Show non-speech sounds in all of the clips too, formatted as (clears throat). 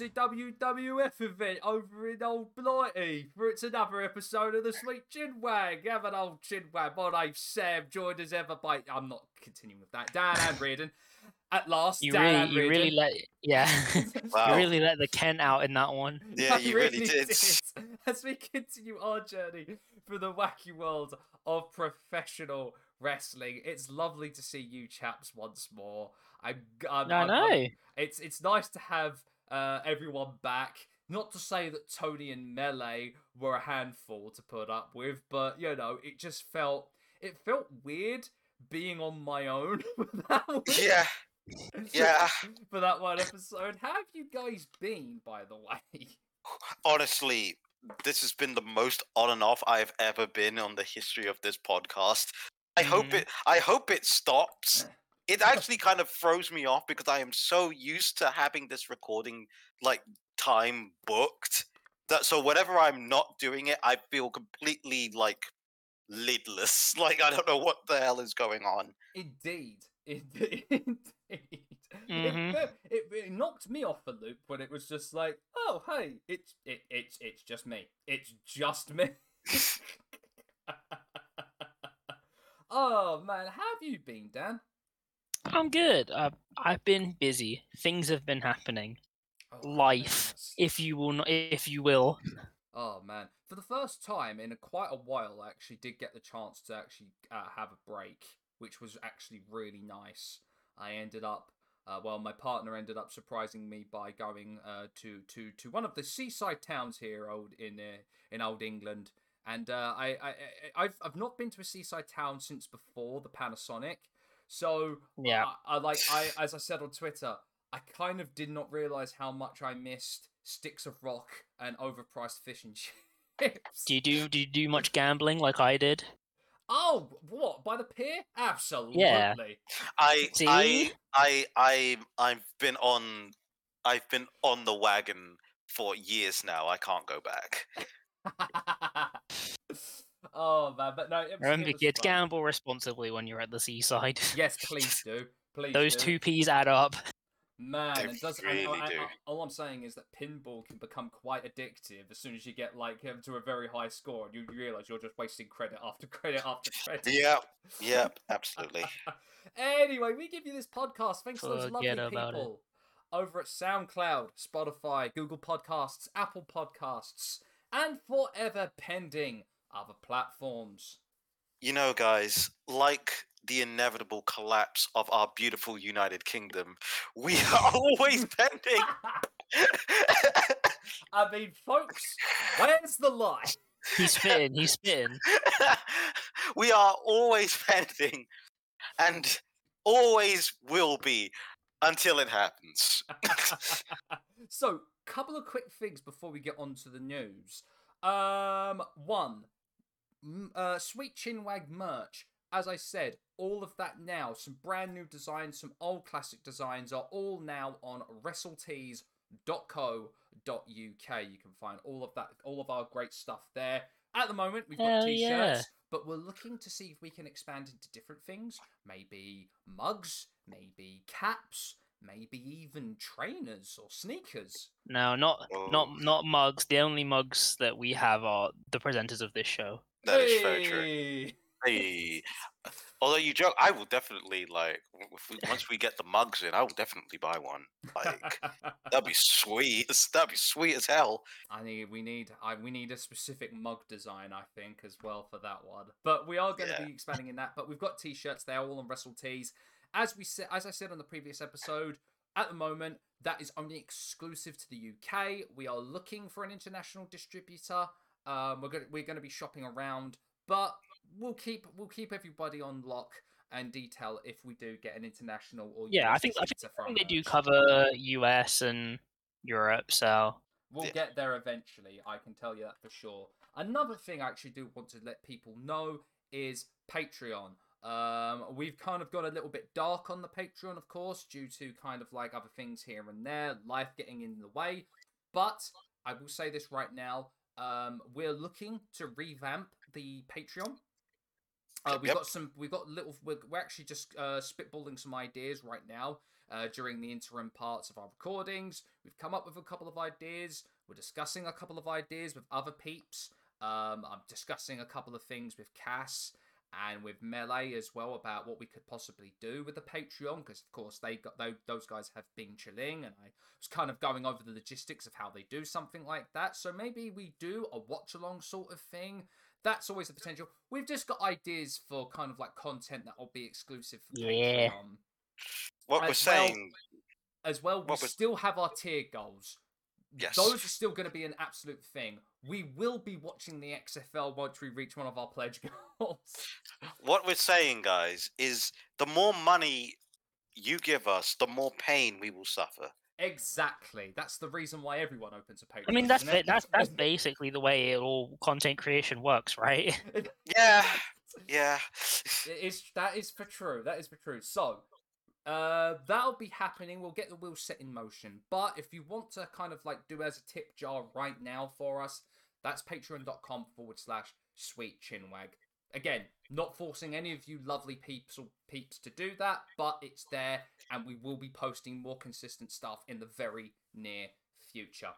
alright, Rubs? It's a WWF event over in Old Blighty. For it's another episode of the Sweet Chinwag. Have an old chinwag. My name's Sam, joined as ever by. I'm not continuing with that. Dan and Reardon. At last, You Dan really, you really let, yeah, (laughs) Wow. you really let the Ken out in that one. (laughs) Yeah, I you really did. As we continue our journey through the wacky world of professional wrestling, it's lovely to see you chaps once more. I'm, I'm, I I'm- know. I'm- it's it's nice to have uh, everyone back. Not to say that Tony and Melee were a handful to put up with, but you know, it just felt it felt weird being on my own. (laughs) Yeah, yeah. (laughs) for that one episode. How have you guys been, by the way? Honestly, this has been the most on and off I've ever been on the history of this podcast. I hope Mhm. it. I hope it stops. (laughs) It actually kind of throws me off because I am so used to having this recording like time booked that so whenever I'm not doing it, I feel completely like lidless. (laughs) Like I don't know what the hell is going on. Indeed. (laughs) Indeed. Indeed. Mhm. It, it, it knocked me off the loop when it was just like, oh hey, it's it, it's it's just me. It's just me. (laughs) oh man, how have you been, Dan? I'm good. I've, I've been busy. Things have been happening. Oh, Life, goodness. if you will, not, if you will. Oh man, for the first time in a, quite a while, I actually did get the chance to actually uh, have a break, which was actually really nice. I ended up, uh, well, my partner ended up surprising me by going uh, to to to one of the seaside towns here, old in uh, in old England, and uh, I, I I I've I've not been to a seaside town since before the Panasonic, so Yeah. I, I like I (sighs) as I said on Twitter, I kind of did not realize how much I missed sticks of rock and overpriced fish and (laughs) chips. Do you do do you do much gambling like I did? Oh, what by the pier? Absolutely. Yeah. I See? I I I I've been on I've been on the wagon for years now. I can't go back. (laughs) oh man, but no. It was, Remember, it kids, fun. gamble responsibly when you're at the seaside. Yes, (laughs) please do. Please. Those do. two P's add up. Man, They it does. really and- and- do. all I'm saying is that pinball can become quite addictive as soon as you get like um, to a very high score, and you realize you're just wasting credit after credit after credit. Yep, (laughs) yep, absolutely. (laughs) anyway, we give you this podcast thanks to those lovely Forget about it. people over at SoundCloud, Spotify, Google Podcasts, Apple Podcasts, and forever pending other platforms. You know, guys, like the inevitable collapse of our beautiful United Kingdom, we (laughs) are always pending. (laughs) I mean, folks, where's the lie? He's spitting. He's spitting. (laughs) we are always pending and always will be until it happens. so, couple of quick things before we get on to the news. Um, one, m- uh, Sweet Chinwag merch. As I said, all of that now, some brand new designs, some old classic designs are all now on wrestletees.co.uk. You can find all of that, all of our great stuff there. At the moment, we've got Hell t-shirts, yeah. but we're looking to see if we can expand into different things. Maybe mugs, maybe caps, maybe even trainers or sneakers. No, not not not mugs. The only mugs that we have are the presenters of this show. That is very true. Hey! Hey. Although you joke, I will definitely like if we, once we get the mugs in, I will definitely buy one. Like (laughs) that'd be sweet. That'd be sweet as hell. I need we need I we need a specific mug design I think as well for that one. But we are going to Yeah. be expanding in that. But we've got t-shirts They're all on Wrestle Tees. As we said, as I said on the previous episode, at the moment that is only exclusive to the UK. We are looking for an international distributor. Um, we're going we're going to be shopping around, but we'll keep we'll keep everybody on lock and detail if we do get an international or Yeah, US I think I think, distributor I for think they our do cover US and Europe. So We'll Yeah. get there eventually, I can tell you that for sure. Another thing I actually do want to let people know is Patreon. Um, we've kind of got a little bit dark on the Patreon, of course, due to kind of like other things here and there, life getting in the way. But I will say this right now: um, we're looking to revamp the Patreon. Uh, we've yep. got some. We've got little. We're, we're actually just uh, spitballing some ideas right now. uh, during the interim parts of our recordings. We've come up with a couple of ideas. We're discussing a couple of ideas with other peeps. Um, I'm discussing a couple of things with Cass and with Melee as well about what we could possibly do with the Patreon because of course they got those, those guys have been chilling and I was kind of going over the logistics of how they do something like that. So maybe we do a watch along sort of thing. That's always a potential. We've just got ideas for kind of like content that will be exclusive for Yeah. Patreon. What As we're well- saying, As well, we was- still have our tier goals. Yes. Those are still going to be an absolute thing. We will be watching the XFL once we reach one of our pledge (laughs) goals. what we're saying, guys, is the more money you give us, the more pain we will suffer. exactly. That's the reason why everyone opens a Patreon. I mean, that's it? that's that's basically the way it all content creation works, right? (laughs) Yeah, (laughs) yeah. It is that is for true. That is for true. So, uh, that'll be happening. We'll get the wheel set in motion. But if you want to kind of like do as a tip jar right now for us, that's patreon.com forward slash sweet chinwag. Again, not forcing any of you lovely peeps or peeps to do that, but it's there, and we will be posting more consistent stuff in the very near future.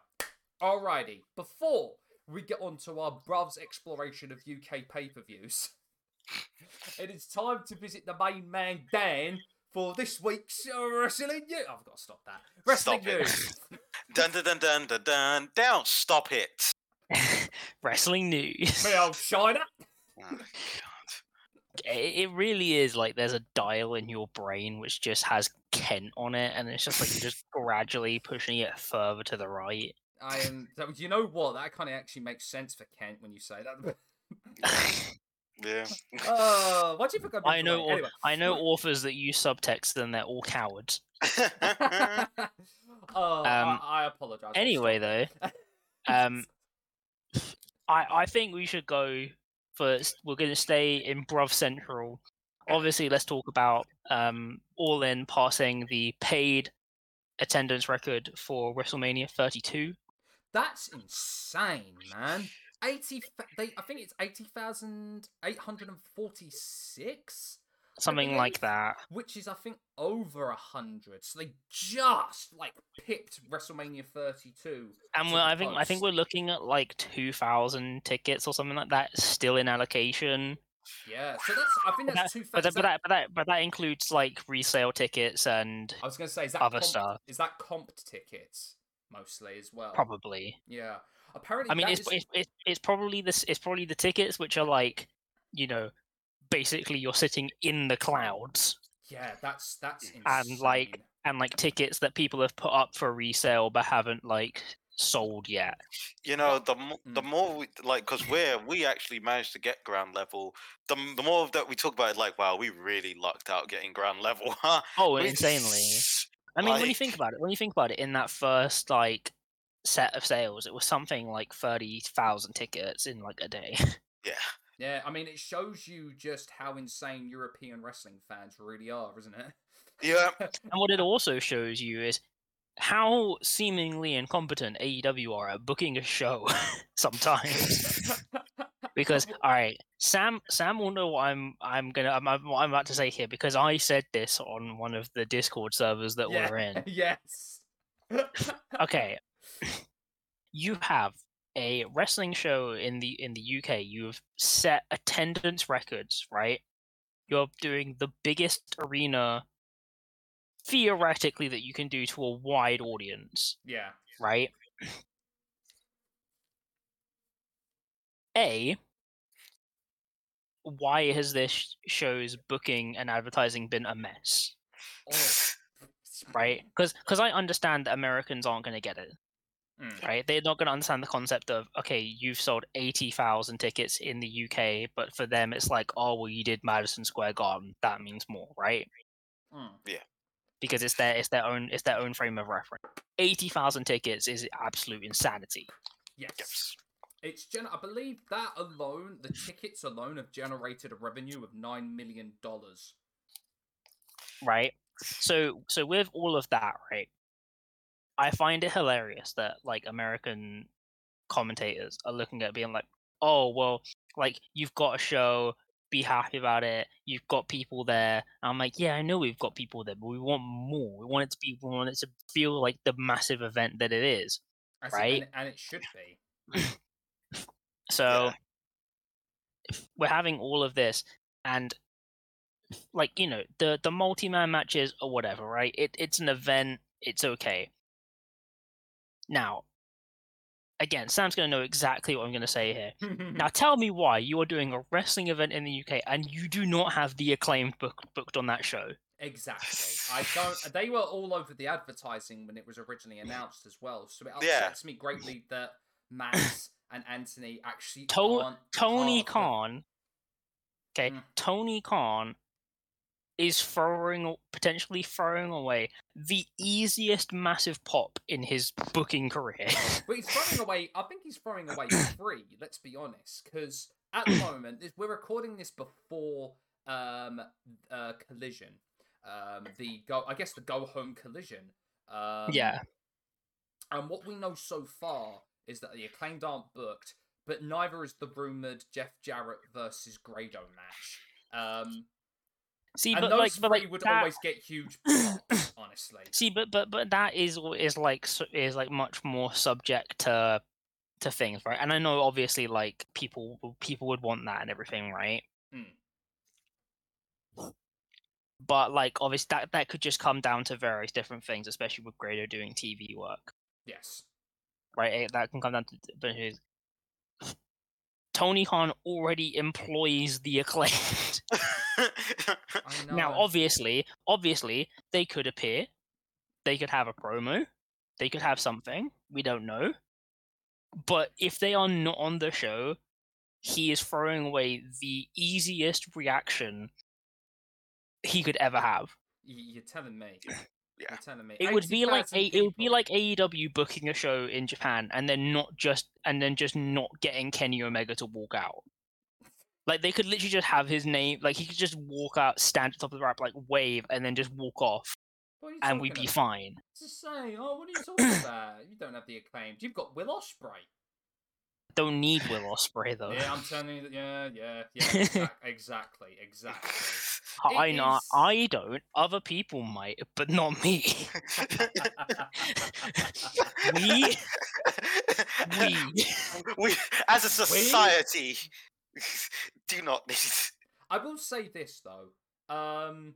Alrighty, before we get on to our bruv's exploration of UK pay per views. (laughs) It is time to visit the main man Dan for this week's uh, wrestling news. I've got to stop that. Wrestling Stop it. news. (laughs) Dun dun dun dun dun dun. Down. Stop it. (laughs) Wrestling news. Me old shiner. Oh, God. It it really is like there's a dial in your brain which just has Kent on it, and it's just like you're just (laughs) gradually pushing it further to the right. I am. so You know what? That kind of actually makes sense for Kent when you say that. Yeah. Oh, what do you think? I'm I know, au- Anyway. I know authors that use subtext, and they're all cowards. (laughs) (laughs) oh, Um, I, I apologize. Anyway, though, (laughs) um, I I think we should go first. We're going to stay in Bruv Central. Obviously, let's talk about um, All In passing the paid attendance record for WrestleMania 32. That's insane, man. Eighty. They. I think it's eighty thousand eight hundred and forty-six. Something like that. which is I think over a hundred. So they just like picked WrestleMania 32. And we're, I think I think we're looking at like 2,000 tickets or something like that still in allocation. Yeah, so that's I think that's two. But that, but that but that but that includes like resale tickets and I was gonna say is that other comped, stuff. Is that comped tickets mostly as well? probably. Yeah. Apparently, I mean, it's, is- it's it's it's probably this it's probably the tickets which are like, you know, basically you're sitting in the clouds yeah, that's that's insane. And, like, and like tickets that people have put up for resale but haven't like sold yet. You know, the the Mm. more we like, because we're we actually managed to get ground level. The the more that we talk about it, like, wow, we really lucked out getting ground level, huh? Oh, (laughs) insanely. I mean, when you think about it, when you think about it, in that first like set of sales, it was something like thirty thousand tickets in like a day. (laughs) Yeah, yeah, I mean, it shows you just how insane European wrestling fans really are, isn't it? yeah. (laughs) and what it also shows you is how seemingly incompetent AEW are at booking a show (laughs) sometimes. because all right, Sam Sam will know what I'm I'm gonna I'm, I'm- what I'm about to say here because I said this on one of the Discord servers that yeah. we're in. yes. Okay, you have a wrestling show in the in the UK. You've set attendance records, right? You're doing the biggest arena theoretically that you can do to a wide audience, yeah. right? A, why has this show's booking and advertising been a mess, Oh. right? Because I understand that Americans aren't going to get it, Mm. right? They're not going to understand the concept of okay, you've sold eighty thousand tickets in the UK, but for them it's like, oh well, you did Madison Square Garden, that means more, right? Mm. Because it's their it's their own it's their own frame of reference. Eighty thousand tickets is absolute insanity. Yes. Yes. It's gen- I believe that alone, the tickets alone have generated a revenue of nine million dollars. right? So so with all of that, right? I find it hilarious that like American commentators are looking at being like, "Oh, well, like you've got a show be happy about it. You've got people there. I'm like, yeah, I know we've got people there, but we want more. We want it to be, we want it to feel like the massive event that it is. I see, right? and, and it should be. (laughs) So if we're having all of this, and like you know, the the multi man matches or whatever, right? It it's an event. It's okay. Now, again, Sam's gonna know exactly what I'm gonna say here. (laughs) Now, tell me why you are doing a wrestling event in the UK and you do not have the acclaimed book booked on that show. Exactly. I don't. (laughs) They were all over the advertising when it was originally announced as well. So it Yeah. upsets me greatly that Max (laughs) and Anthony actually To- aren't Tony part of Khan, okay, Mm. Tony Khan is throwing potentially throwing away the easiest massive pop in his booking career. (laughs) But he's throwing away. I think he's throwing away (coughs) three. Let's be honest, because at the moment this, we're recording this before um uh collision. Um, the go. I guess the go home collision. Um, yeah, And what we know so far is that the acclaimed aren't booked, but neither is the rumored Jeff Jarrett versus Grado match. Um, see, and but those like, but three like would that- always get huge (coughs) honestly. See, but but but that is is like is like much more subject to to things, right? And I know obviously like people people would want that and everything, right? Mm. But like obviously that that could just come down to various different things, especially with Grado doing TV work, Yes. right? Eh, That can come down to but Tony Khan already employs the acclaimed. (laughs) Now, obviously, obviously, they could appear, they could have a promo, they could have something. We don't know. But if they are not on the show, he is throwing away the easiest reaction he could ever have. You're telling me. (clears throat) Yeah. You're telling me. It would be like 80,000 a, it would be like AEW booking a show in Japan and then not just and then just not getting Kenny Omega to walk out. Like they could literally just have his name, like he could just walk out, stand at the top of the ramp, like wave, and then just walk off, What are you and we'd talking be about? fine. Just saying. Oh, what are you talking (coughs) about? You don't have the acclaimed. You've got Will Ospreay. Don't need Will Ospreay though. Yeah, I'm telling you. that- Yeah, yeah, yeah. Exact, (laughs) exactly, exactly. I It not I don't. Other people might, but not me. (laughs) We- (laughs) we. we, as a society, do not need. (laughs) I will say this though. Um,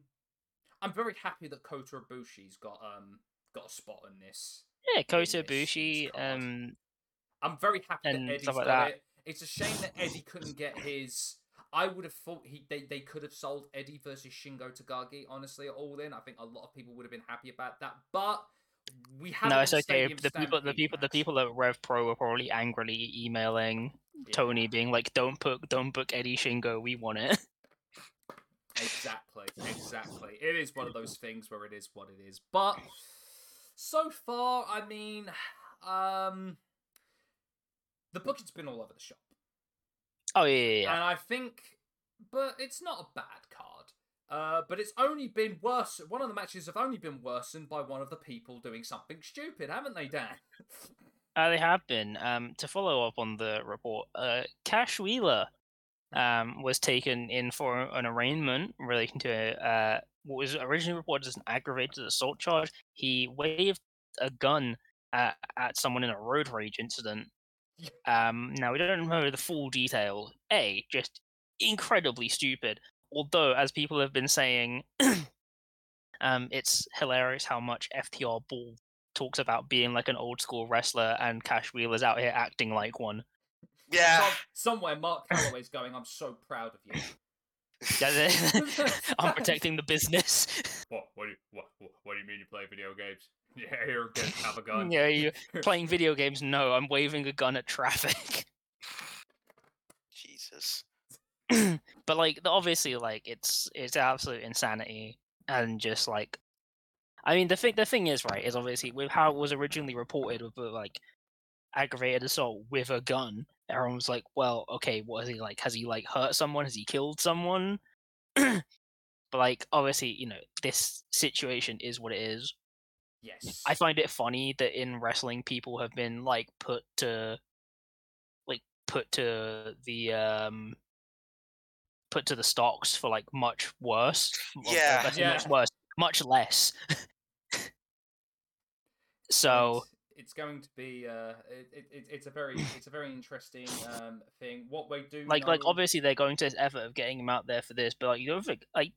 I'm very happy that Kota Ibushi's got um got a spot in this. Yeah, Kota this- this Ibushi. Um, I'm very happy And that Eddie's stuff got like that. it. It's a shame that Eddie couldn't get his. (laughs) I would have thought he they, they could have sold Eddie versus Shingo Takagi. Honestly, all in, I think a lot of people would have been happy about that. But we have no, it's okay. The people, the people, the people at Rev Pro were probably angrily emailing Tony, being like, "Don't book, don't book Eddie Shingo. We want it." (laughs) Exactly, exactly. It is one of those things where it is what it is. But so far, I mean, um, the booking's been all over the shop, Oh yeah, yeah, yeah. and I think, but it's not a bad. Uh, but it's only been worse. One of the matches have only been worsened by one of the people doing something stupid, haven't they, Dan? (laughs) Uh, they have been. Um, to follow up on the report, uh, Cash Wheeler um, was taken in for an arraignment relating to uh, what was originally reported as an aggravated assault charge. He waved a gun at, at someone in a road rage incident. Um, now, we don't know the full detail. A, just incredibly stupid. Although, as people have been saying, (clears throat) um, it's hilarious how much FTR Ball talks about being like an old school wrestler and Cash Wheeler's out here acting like one. Yeah. Some, somewhere, Mark Calaway's going. I'm so proud of you. (laughs) (laughs) I'm protecting the business. (laughs) What? What do you, what, what, what do you mean you play video games? Yeah, here again, have a gun. yeah, you playing video games? No, I'm waving a gun at traffic. Jesus. (clears throat) but like, obviously, like it's it's absolute insanity and just like, I mean, the thing the thing is right is obviously with how it was originally reported with like aggravated assault with a gun. Everyone was like, well, okay, what is he like? Has he like hurt someone? Has he killed someone? (clears throat) but like, obviously, you know, this situation is what it is. Yes. I find it funny that in wrestling people have been like put to like put to the um put to the stocks for like much worse. Yeah. I Yeah. much worse, much less. (laughs) so And it's going to be uh, it, it, it's a very (sighs) it's a very interesting um thing. What we do like like obviously they're going to this effort of getting him out there for this, but like you don't think like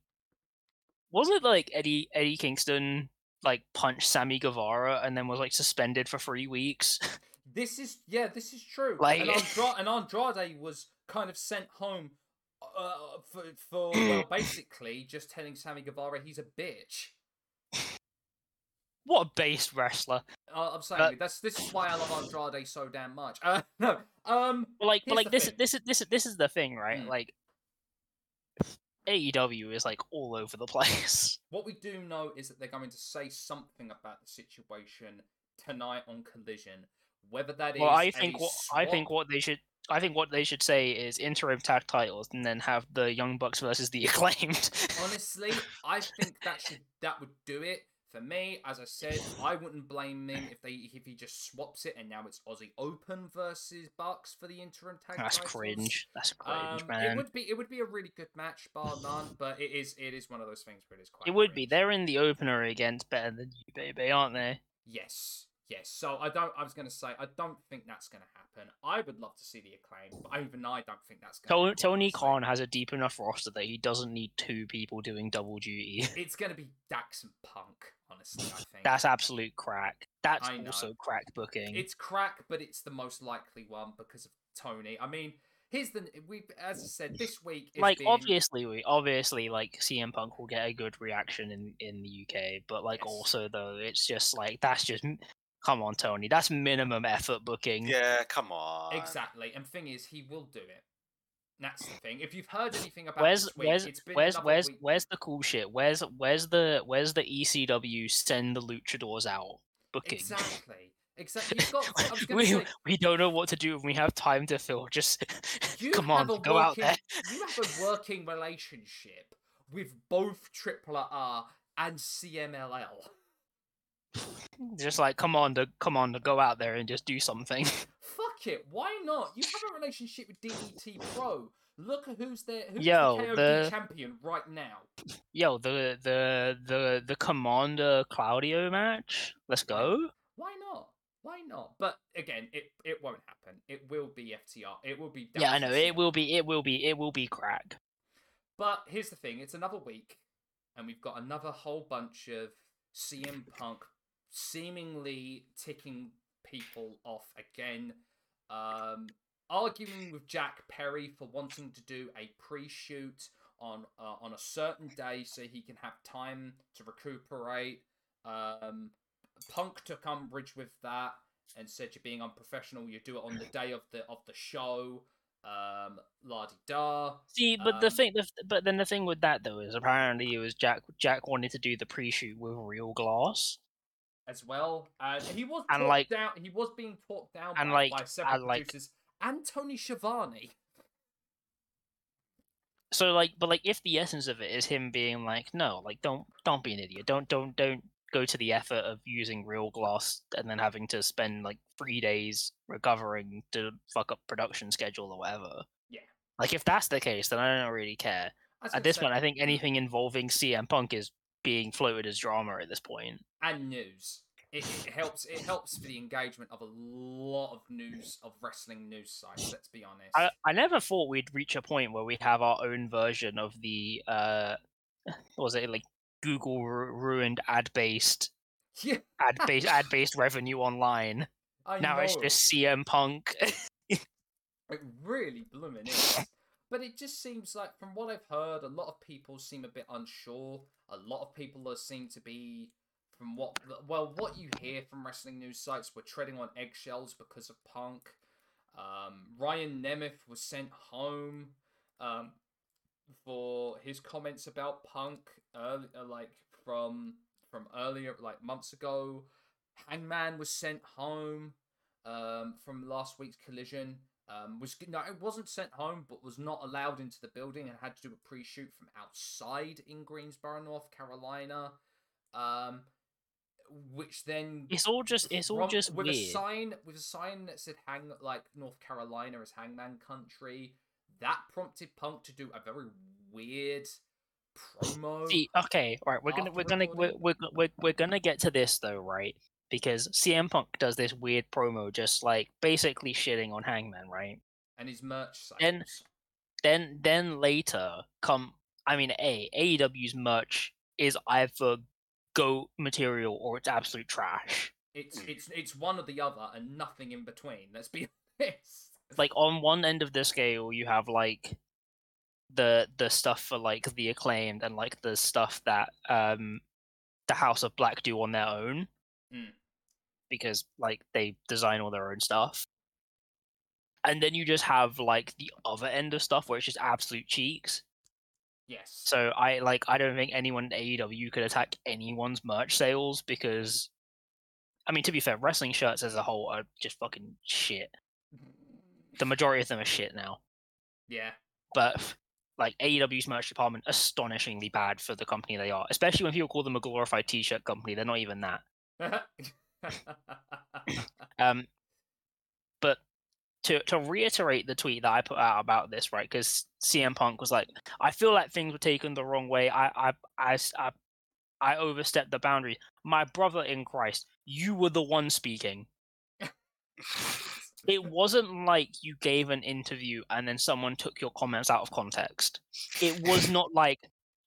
was it like Eddie Eddie Kingston like punched Sammy Guevara and then was like suspended for three weeks? (laughs) This is yeah, this is true. Like- and, Andra- and Andrade was kind of sent home uh, for for well, (clears throat) basically just telling Sammy Guevara he's a bitch. what a base wrestler! Uh, I'm saying But- that's this is why I love Andrade so damn much. Uh, (laughs) no, um, But like, but like this, thing. this is this is this is the thing, right? Mm. Like, AEW is like all over the (laughs) place. what we do know is that they're going to say something about the situation tonight on Collision. Whether that is well, I think what I think what they should. I think what they should say is interim tag titles, and then have the Young Bucks versus the (laughs) Acclaimed. honestly, I think that should that would do it for me. As I said, I wouldn't blame him if they if he just swaps it and now it's Aussie Open versus Bucks for the interim tag. That's titles. cringe. That's cringe, Um, man. it would be it would be a really good match, bar none. But it is it is one of those things where it is quite. It would be. They're in the opener against Better Than You, baby, aren't they? Yes, yes. So I don't. I was going to say I don't think that's going to happen. I would love to see the acclaim, but even I don't think that's going. Tony, Tony Khan has a deep enough roster that he doesn't need two people doing double duty. (laughs) It's going to be Dax and Punk. Honestly, I think That's absolute crack. That's also crack booking. It's crack, but it's the most likely one because of Tony. I mean, here's the we as I said this week. Is like been, obviously we obviously like CM Punk will get a good reaction in in the UK, but like Yes. also though it's just like that's just come on Tony, that's minimum effort booking. Yeah, come on. exactly. And thing is, he will do it. That's the thing. If you've heard anything about Where's this week, where's it's been where's where's week. where's the cool shit? Where's where's the where's the ECW send the luchadors out booking? Exactly. Exactly. You've got. (laughs) I was going we say, we don't know what to do and we have time to fill. Just (laughs) come on, a go out there. You have a working relationship with both Triple R and CMLL. Just like come on to come on to go out there and just do something. (laughs) Fuck it. Why not? You have a relationship with DDT Pro. Look at who's there. Who's Yo, the KOD the- champion right now? Yo, the the the the Commander Claudio match. Let's go. Why not? Why not? But again, it it won't happen. It will be FTR. It will be. Yeah, I know it will be. It will be. It will be crack. But here's the thing: it's another week, and we've got another whole bunch of CM Punk seemingly ticking people off again. Um, arguing with Jack Perry for wanting to do a pre-shoot on uh, on a certain day so he can have time to recuperate. Um, Punk took umbrage with that and said you're being unprofessional. You do it on the day of the of the show. Um, la di da. See, but the Um, thing, the, but then the thing with that though is apparently it was Jack. Jack wanted to do the pre-shoot with real glass, as well. Uh, and he was And, like- down. He was being talked down and, by, like- by several and, like- producers and Tony Schiavone. so like, but like, if the essence of it is him being like, no, like, don't, don't be an idiot. Don't, don't, don't go to the effort of using real glass and then having to spend like three days recovering to fuck up production schedule or whatever. Yeah. Like, if that's the case, then I don't really care. At this say- point, I think anything involving CM Punk is being floated as drama at this point. And news. It, it helps. It helps for the engagement of a lot of news of wrestling news sites. Let's be honest. I, I never thought we'd reach a point where we'd have our own version of the uh what was it like Google ru- ruined ad based yeah, ad based (laughs) ad based revenue online. I now know. it's just CM Punk. (laughs) It really blooming is. But it just seems like, from what I've heard, a lot of people seem a bit unsure. A lot of people seem to be, from what well, what you hear from wrestling news sites, we're treading on eggshells because of Punk. Um, Ryan Nemeth was sent home um, for his comments about Punk, early, uh, like from from earlier, like months ago. Hangman was sent home um, from last week's collision. Um, was no, it wasn't sent home, but was not allowed into the building and had to do a pre-shoot from outside in Greensboro, North Carolina. Um, which then it's all just it's all from- just with a sign with a sign that said hang like North Carolina as Hangman country. that prompted Punk to do a very weird promo. See, okay, all right, we're gonna we're gonna we're, we're we're we're gonna get to this though, right? Because CM Punk does this weird promo, just like basically shitting on Hangman, right? and his merch sales. And- Then then later come, I mean, a AEW's merch is either goat material or it's absolute trash. it's Mm. it's it's one or the other, and nothing in between. Let's be (laughs) honest. Like on one end of the scale, you have like the the stuff for like the acclaimed and like the stuff that um the House of Black do on their own. Mm. Because like they design all their own stuff. And then you just have like the other end of stuff where it's just absolute cheeks. Yes. So I like I don't think anyone at AEW could attack anyone's merch sales because I mean to be fair, wrestling shirts as a whole are just fucking shit. The majority of them are shit now. yeah. But like AEW's merch department astonishingly bad for the company they are. Especially when people call them a glorified t shirt company. They're not even that. (laughs) Um but to to reiterate the tweet that I put out about this, right? Because CM Punk was like, I feel like things were taken the wrong way. I I I I overstepped the boundary. My brother in Christ, you were the one speaking. It (laughs) wasn't like you gave an interview and then someone took your comments out of context. It was (laughs) not like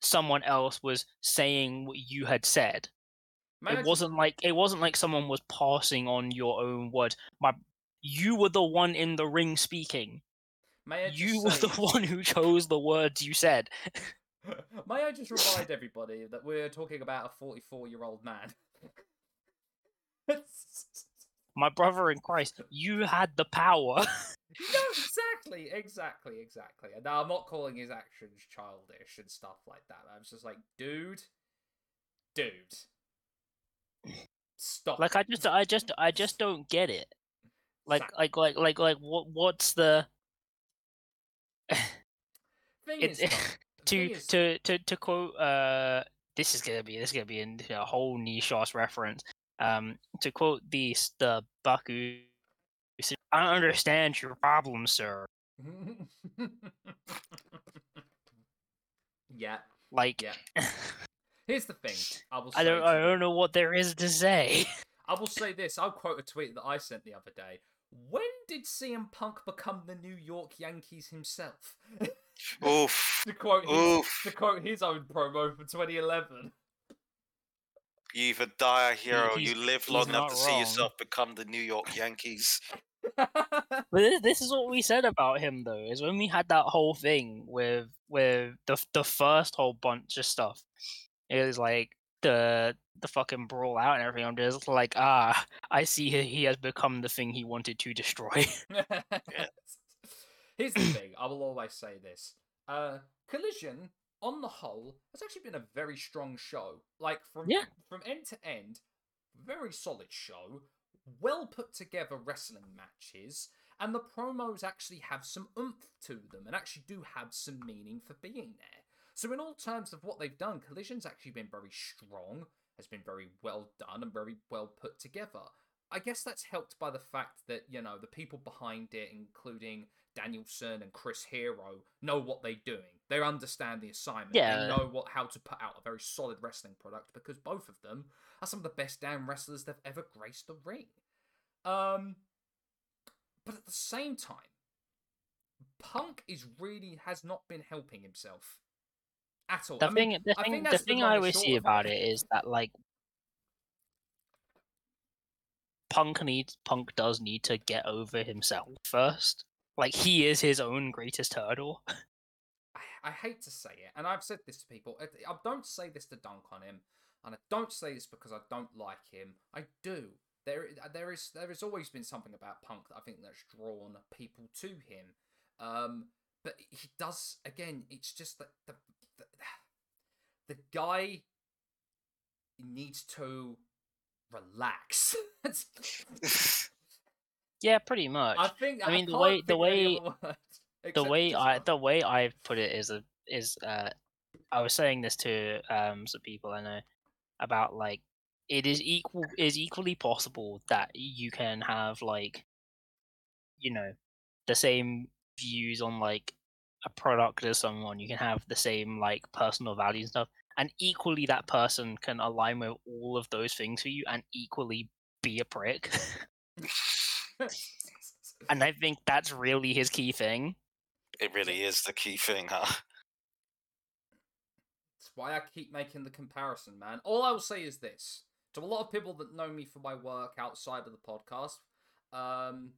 someone else was saying what you had said. May I it wasn't like it wasn't like someone was passing on your own words. My you were the one in the ring speaking. May I You were the one who chose the words you said. (laughs) May I just remind everybody that we're talking about a 44 year old man? (laughs) My brother in Christ, you had the power. (laughs) no, exactly, exactly, exactly. And now I'm not calling his actions childish and stuff like that. I was just like, dude, dude, stop. like I just I just I just don't get it. Like like like like like what what's the (laughs) thing it's is, (laughs) to is- to to to quote uh this is gonna be this is gonna be a whole niche ass reference. Um to quote the the Baku I don't understand your problem, sir. (laughs) yeah, Like yeah. Here's the thing. I will. Say I don't I don't know what there is to say. I will say this. I'll quote a tweet that I sent the other day. When did CM Punk become the New York Yankees himself? (laughs) Oof. to quote his, Oof. to quote his own promo for 2011. You either die a hero, or he's- you live he's long enough not to see wrong. yourself become the New York Yankees. (laughs) But this, this is what we said about him though, is when we had that whole thing with with the the first whole bunch of stuff. It was like the the fucking brawl out and everything. I'm just like, ah, I see he, he has become the thing he wanted to destroy. (laughs) (laughs) (laughs) Here's the thing. I will always say this. Uh, Collision, on the whole, has actually been a very strong show. Like from Yeah. from end to end, very solid show. Well put together wrestling matches, and the promos actually have some oomph to them, and actually do have some meaning for being there. So in all terms of what they've done, Collision's actually been very strong, has been very well done, and very well put together. I guess that's helped by the fact that, you know, the people behind it, including Danielson and Chris Hero, know what they're doing. They understand the assignment. Yeah. They know what how to put out a very solid wrestling product because both of them are some of the best damn wrestlers they've ever graced the ring. Um but at the same time, Punk is really has not been helping himself at all. the I mean, thing, the I thing, the thing I always see about it is that like Punk needs Punk does need to get over himself first. Like he is his own greatest hurdle. (laughs) I, I hate to say it, and I've said this to people. I, I don't say this to dunk on him, and I don't say this because I don't like him. I do. There, there is, there has always been something about Punk that I think that's drawn people to him. Um, but he does again. It's just that the, the guy needs to relax. (laughs) Yeah, pretty much. I think. I mean, the way- the think of any (laughs) way- the way I the way I put it is a is uh I was saying this to um some people I know about like it is equal is equally possible that you can have like you know the same views on like a product as someone, you can have the same like personal values and stuff, and equally that person can align with all of those things for you and equally be a prick. (laughs) and I think that's really his key thing. It really is the key thing, huh? That's why I keep making the comparison, man. All I will say is this: to a lot of people that know me for my work outside of the podcast, um,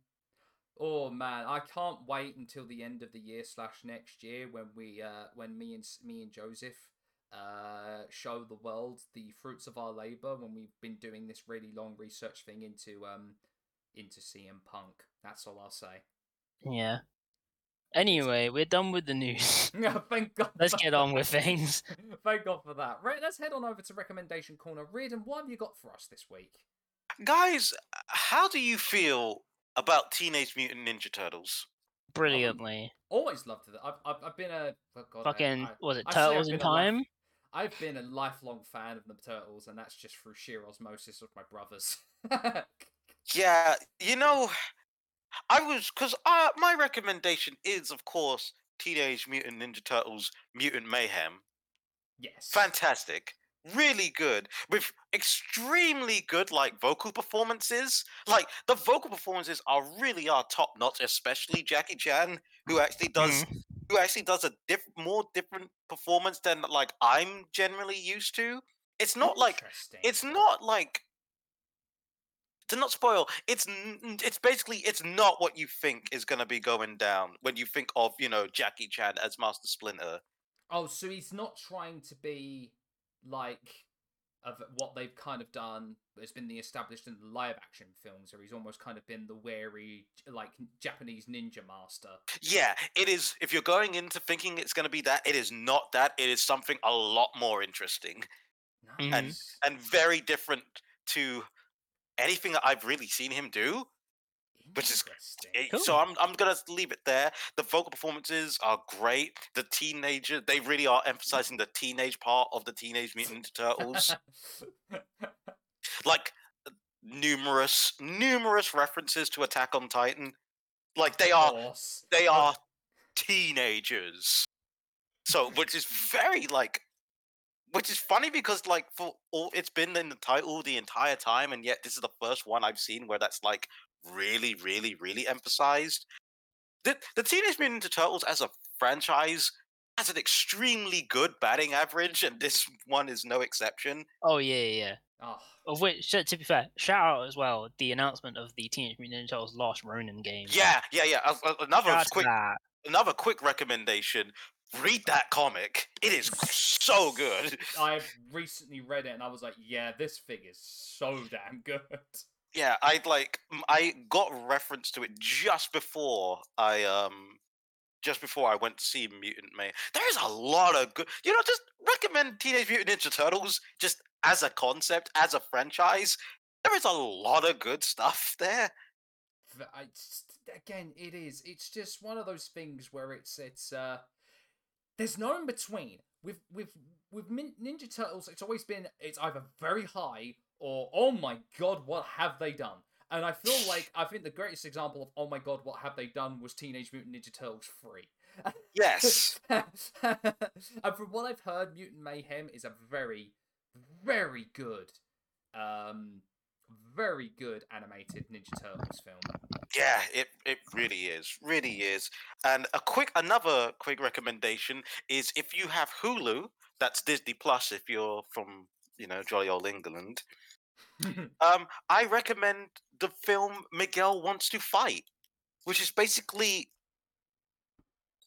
oh man, I can't wait until the end of the year slash next year when we, uh, when me and me and Joseph, uh, show the world the fruits of our labor when we've been doing this really long research thing into um into CM Punk. That's all I'll say. Yeah. Anyway, we're done with the news. (laughs) Thank God. Let's get on with things. (laughs) Thank God for that. Right, let's head on over to recommendation corner. Reardon, what have you got for us this week? Guys, how do you feel about Teenage Mutant Ninja Turtles? Brilliantly. Always loved it. I've, I've, I've been a oh God, Fucking I, was it I'd say I've Turtles in been a life- Time? I've been a lifelong fan of the Turtles, and that's just through sheer osmosis of my brothers. (laughs) Yeah, you know, I was because uh, my recommendation is, of course, Teenage Mutant Ninja Turtles: Mutant Mayhem. yes. Fantastic, really good, with extremely good like vocal performances. Like the vocal performances are really are top notch, especially Jackie Chan, who actually does Mhm. who actually does a diff- more different performance than like I'm generally used to. It's not like it's not like to not spoil it's it's basically it's not what you think is going to be going down when you think of you know jackie chan as master splinter Oh, so he's not trying to be like of what they've kind of done. It's been the established in the live action films, where he's almost kind of been the wary, like Japanese ninja master. yeah it is if you're going into thinking it's going to be that it is not that it is something a lot more interesting. Nice. and very different to anything that i've really seen him do which is-. Eh, Cool. So I'm I'm gonna leave it there. The vocal performances are great. The teenager, they really are emphasizing the teenage part of the Teenage Mutant Turtles. (laughs) like numerous numerous references to Attack on Titan. Like they are they are teenagers. So which is very like which is funny because like for all it's been in the title the entire time and yet this is the first one I've seen where that's like really really really emphasized. The the Teenage Mutant Ninja Turtles as a franchise has an extremely good batting average and this one is no exception. Oh yeah, yeah, yeah. Oh, Of which, to be fair, shout out as well the announcement of the Teenage Mutant Ninja Turtles Lost Ronin game. Yeah, yeah, yeah. a- a- Another Shout quick another quick recommendation. Read that comic. It is so good. (laughs) I've recently read it, and I was like, "Yeah, this thing is so damn good." Yeah, I like I got reference to it just before I um just before I went to see Mutant May. There's a lot of good you know, just recommend Teenage Mutant Ninja Turtles just as a concept, as a franchise. There is a lot of good stuff there. Again, it is. It's just one of those things where it's it's uh, there's no in between. With with with Ninja Turtles, it's always been it's either very high or oh my god, what have they done? And I feel (laughs) like I think the greatest example of oh my god, what have they done was Teenage Mutant Ninja Turtles three. Yes. (laughs) and from what I've heard, Mutant Mayhem is a very, very good, um, very good animated Ninja Turtles film. Yeah, it it really is, really is. And a quick another quick recommendation is if you have Hulu, that's Disney Plus. If you're from you know jolly old England, um, I recommend the film Miguel Wants to Fight, which is basically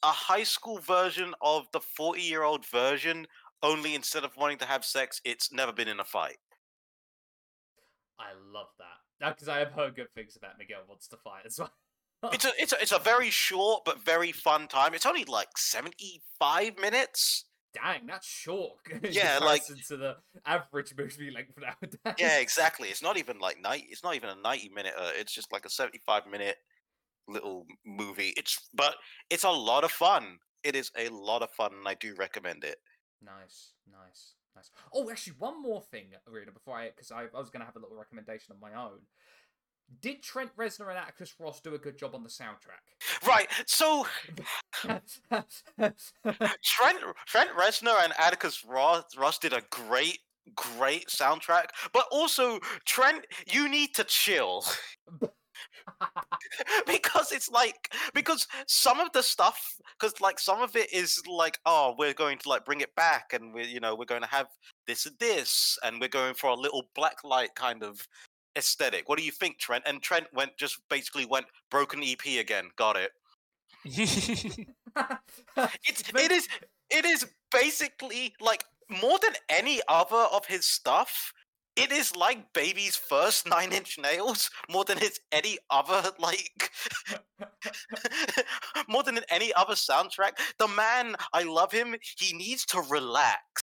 a high school version of the forty-year-old virgin. Only instead of wanting to have sex, it's never been in a fight. I love that because I have heard good things about Miguel Wants to Fight as (laughs) well. It's a it's a it's a very short but very fun time. It's only like seventy-five minutes. Dang, that's short. (laughs) Yeah, like- to the average movie (laughs) length nowadays. (laughs) Yeah, exactly. It's not even like night. It's not even a ninety minute. Uh, it's just like a seventy-five minute little movie. It's but it's a lot of fun. It is a lot of fun, and I do recommend it. Nice, nice, nice. Oh, actually, one more thing, Rita, before I, because I, I was going to have a little recommendation of my own. Did Trent Reznor and Atticus Ross do a good job on the soundtrack? Right. So Trent Trent Reznor and Atticus Ross, Ross did a great great soundtrack, but also Trent, you need to chill. (laughs) because it's like because some of the stuff because like some of it is like oh we're going to like bring it back and we're you know we're going to have this and this and we're going for a little black light kind of aesthetic. What do you think trent? And trent went just basically went broken ep again. Got it. (laughs) It's (laughs) it is it is basically like more than any other of his stuff it is like baby's first (laughs) nine inch nails more than his any other like more than any other soundtrack. The man i love him. He needs to relax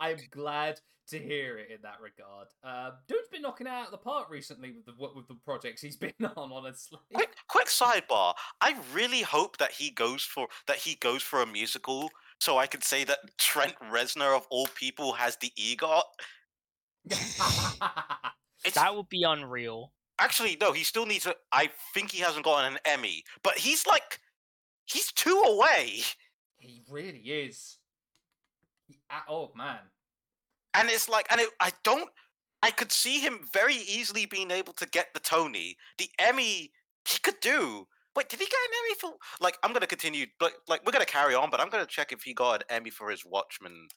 I'm glad to hear it in that regard. Uh, dude's been knocking it out of the park recently with the with the projects he's (laughs) been on. Honestly, quick, quick sidebar i really hope that he goes for that he goes for a musical so i could say that trent reznor of all people has the egot (laughs) that would be unreal. actually no he still needs a i think he hasn't gotten an emmy but he's like he's two away he really is. Ah, oh man, and it's like and it, i don't i could see him very easily being able to get the tony the emmy he could do wait did he get an emmy for like i'm gonna continue but like we're gonna carry on but i'm gonna check if he got an emmy for his watchmen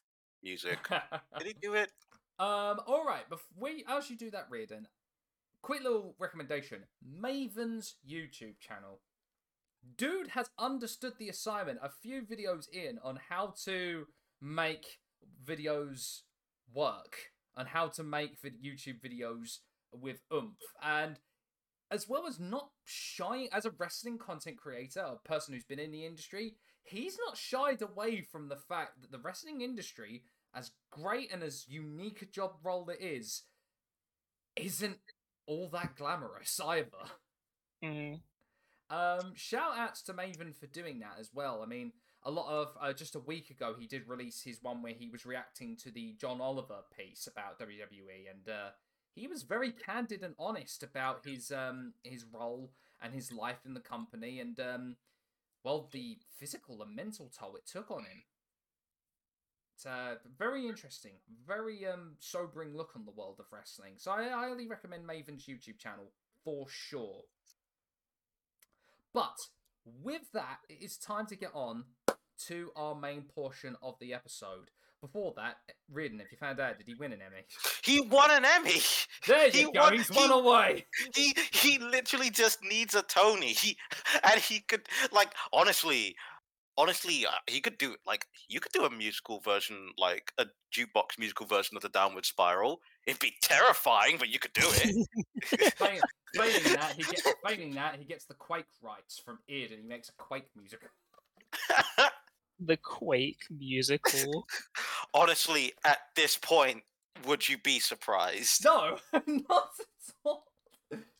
music (laughs) did he do it Um, all right. Before we, as you do that, Reardon, quick little recommendation: Maven's YouTube channel. Dude has understood the assignment a few videos in on how to make videos work and how to make YouTube videos with oomph and as well as not shying as a wrestling content creator, a person who's been in the industry, he's not shied away from the fact that the wrestling industry, as great and as unique a job role it is, isn't all that glamorous either. Mm. Um, shout outs to Maven for doing that as well. I mean, a lot of uh, just a week ago, he did release his one where he was reacting to the John Oliver piece about WWE, and uh, he was very candid and honest about his um his role and his life in the company, and um, well, the physical and mental toll it took on him. It's uh, very interesting, very um sobering look on the world of wrestling. So I highly recommend Maven's YouTube channel for sure. But with that, it is time to get on to our main portion of the episode. Before that, Reardon, if you found out, did he win an Emmy? he won an emmy There He you go. won- He's he- one away. he he literally just needs a Tony. He and he could like honestly, honestly, uh, he could do like you could do a musical version, like a jukebox musical version of the Downward Spiral. It'd be terrifying, but you could do it. Failing, failing that, he (laughs) gets failing that he gets the Quake rights from id, and he makes a Quake music. (laughs) the Quake musical. (laughs) honestly, at this point, would you be surprised? No, (laughs) not at all.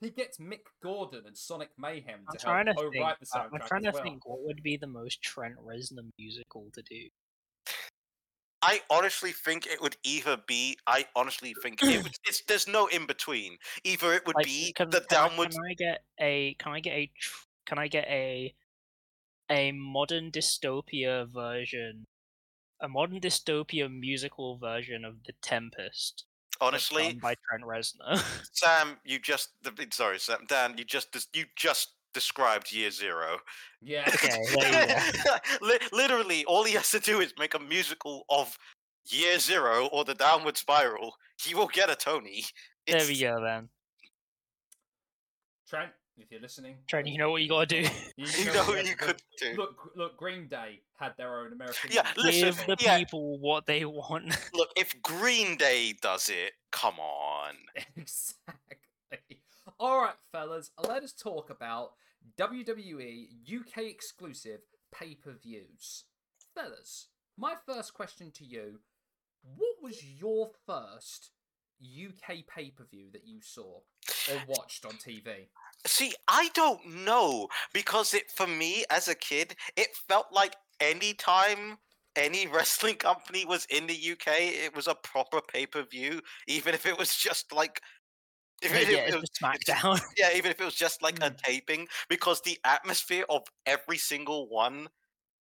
He gets Mick Gordon and Sonic Mayhem I'm to trying to help think. co-write the soundtrack I'm trying to well. think what would be the most Trent Reznor musical to do. I honestly think it would either be. I honestly think it would, it's. There's no in between. Either it would Like, be can, the can I- downward. Can I get a? Can I get a? Can I get a? A modern dystopia version, a modern dystopia musical version of The Tempest. Honestly, by Trent Reznor. (laughs) Sam, you just. the- Sorry, Sam. Dan, you just. des- You just described year zero. Yeah. (laughs) okay, there you (laughs) Literally, all he has to do is make a musical of Year Zero or the Downward Spiral. He will get a Tony. There we go then. Trent, if you're listening, Trent, you know what you gotta do. (laughs) You know know what what you could do. Look, look, Green Day had their own American. Yeah, music. listen, Give the yeah. people what they want. (laughs) Look, if Green Day does it, come on. (laughs) exactly. All right, fellas, let us talk about WWE UK exclusive pay per views. Fellas, my first question to you what was your first UK pay per view that you saw or watched on TV? See, I don't know because it for me as a kid, it felt like any time (laughs) any wrestling company was in the UK, it was a proper pay per view, even if it was just like (laughs) If Yeah, it- yeah, if it was- SmackDown. yeah, even if it was just like a Mm. taping, because the atmosphere of every single one,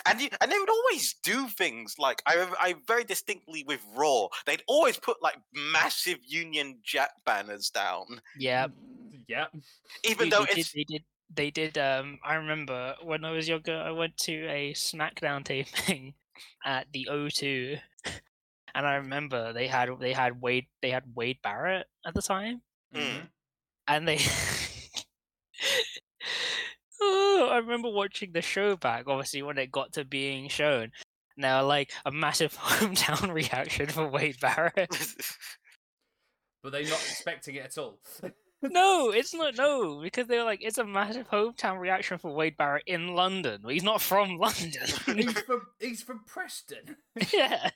and you, and they would always do things like I I very distinctly with Raw, they'd always put like massive Union Jack banners down, yeah, yeah. even Dude, though they did, they did they did um I remember when I was younger I went to a SmackDown (laughs) taping at the O2 and I remember they had they had Wade they had Wade Barrett at the time Mm. Mhm. and they (laughs) oh, I remember watching the show back obviously when it got to being shown now like a massive (laughs) hometown reaction for Wade Barrett (laughs) Were they not expecting it at all? No, (laughs) it's not. No, because they were like, it's a massive hometown reaction for Wade Barrett in London. He's not from London. he's from he's from Preston. yeah.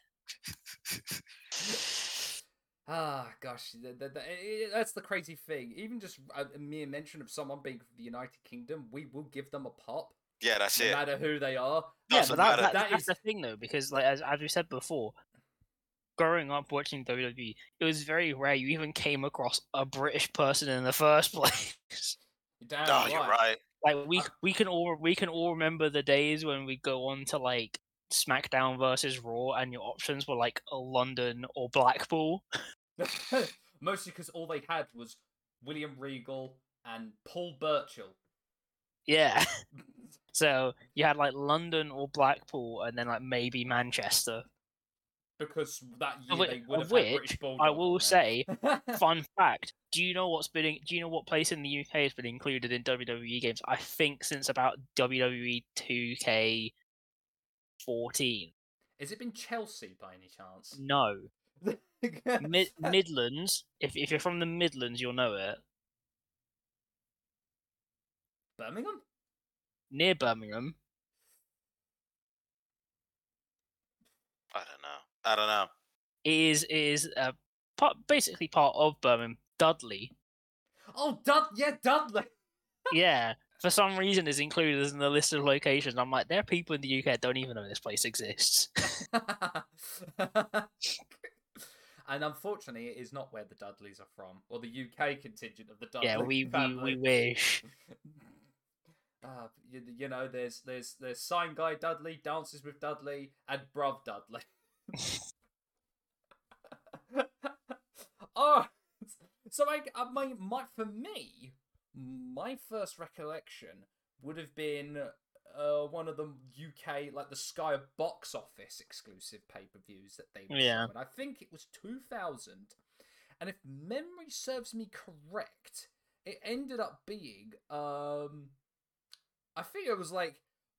Ah, gosh, th- th- th- i- i- that's the crazy thing. Even just a, a mere mention of someone being from the United Kingdom, we will give them a pop, yeah, that's no it. matter who they are. Yeah, Doesn't but that, that, that, that's is- the thing though, because like as, as we said before, growing up watching WWE, it was very rare you even came across a British person in the first (laughs) place. You're damn Oh, you're right. like we we can all we can all remember the days when we go on to like SmackDown versus Raw, and your options were like London or Blackpool. (laughs) Mostly because all they had was William Regal and Paul Burchill. Yeah. (laughs) So you had like London or Blackpool, and then like maybe Manchester. because that year Of whi- they would have had British which Bulldog. I will say, (laughs) fun fact: Do you know what's been? In, do you know what place in the UK has been included in WWE games? I think since about WWE 2K14. Has it been Chelsea by any chance? No, Mid- (laughs) Midlands. If if you're from the Midlands, you'll know it. Birmingham? Near Birmingham, I don't know. I don't know. it is it is uh, part, basically part of Birmingham. Dudley. Oh, Dud- yeah, Dudley. (laughs) yeah, for some reason is included as in the list of locations. I'm like, there are people in the UK that don't even know this place exists. (laughs) and unfortunately, it is not where the Dudleys are from, or the UK contingent of the Dudley yeah, we, we we wish. Uh, (laughs) you, you know, there's there's there's sign guy Dudley, dances with Dudley, and bruv Dudley. oh, (laughs) so I, I my, my for me, my first recollection would have been uh, one of the UK like the Sky box office exclusive pay per views that they were Yeah. showing. I think it was two thousand, and if memory serves me correct, it ended up being um, I think it was like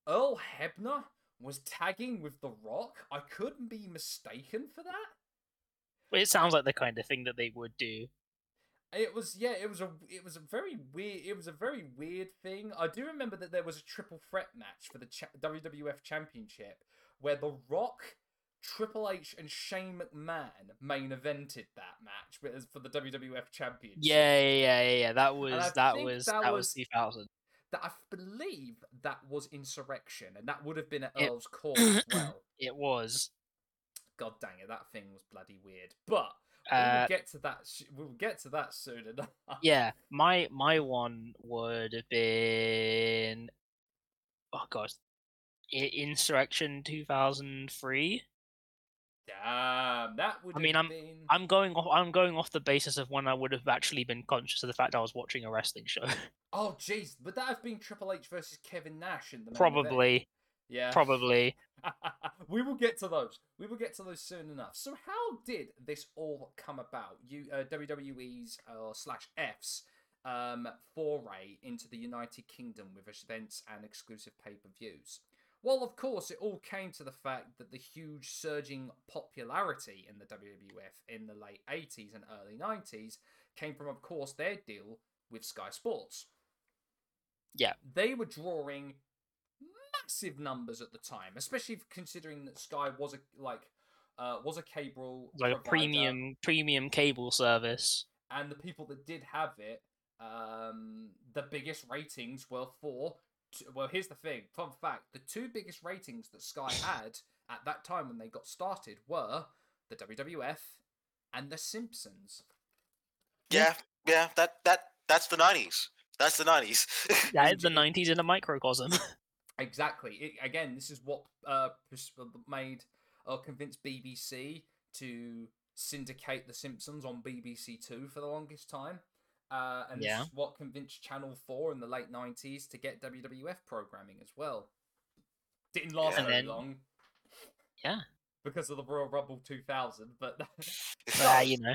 Earl Hebner was tagging with The Rock. I couldn't be mistaken for that. It sounds like the kind of thing that they would do. It was yeah, it was a it was a very weird it was a very weird thing. I do remember that there was a triple threat match for the cha- WWF Championship where The Rock, Triple H, and Shane McMahon main evented that match but for the WWF Championship. Yeah, yeah, yeah, yeah. That was that was that that, was- was 2000. That I believe that was Insurrection, and that would have been at It- Earl's Court as (clears throat) well. It was. God dang it, that thing was bloody weird. But Uh, will get to that. We'll get to that soon enough. yeah, (laughs) my my one would have been. Oh gosh, Insurrection 2003. Damn, that would. I mean, have been... I'm going off. I'm going off the basis of when I would have actually been conscious of the fact I was watching a wrestling show. Oh, jeez, would that have been Triple H versus Kevin Nash in the probably, Yeah. probably. (laughs) we will get to those. We will get to those soon enough. So, how did this all come about? You uh, WWE's uh, slash F's um, foray into the United Kingdom with events and exclusive pay per views. Well, of course, it all came to the fact that the huge surging popularity in the WWF in the late 80s and early 90s came from, of course, their deal with Sky Sports. Yeah. They were drawing massive numbers at the time, especially considering that Sky was a like uh, was a cable Like a premium premium cable service. and the people that did have it, um, the biggest ratings were for. Well, here's the thing. Fun fact: the two biggest ratings that Sky (laughs) had at that time when they got started were the WWF and The Simpsons. Yeah, yeah, that that that's the nineties. That's the nineties. That is (laughs) the '90s in a microcosm. (laughs) Exactly. It, again, this is what uh, pers- made or convinced BBC to syndicate The Simpsons on BBC Two for the longest time. Uh, and Yeah. this is what convinced Channel 4 in the late 90s to get WWF programming as well. Didn't last Yeah. very then- long. Yeah. Because of the Royal Rumble 2000, but (laughs) Ah, you know.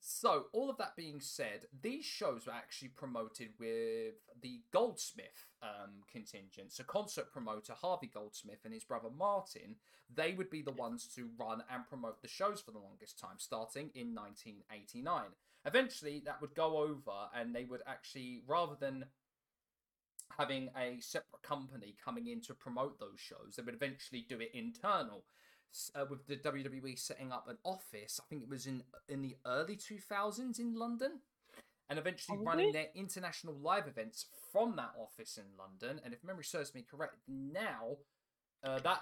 So, all of that being said, these shows were actually promoted with the Goldsmith um, contingent. So, concert promoter Harvey Goldsmith and his brother Martin, they would be the ones to run and promote the shows for the longest time, starting in 1989. Eventually, that would go over, and they would actually, rather than having a separate company coming in to promote those shows, they would eventually do it internal uh, with the WWE setting up an office. I think it was in in the early 2000s in London, and eventually running Probably. their international live events from that office in London. And if memory serves me correct, now uh, that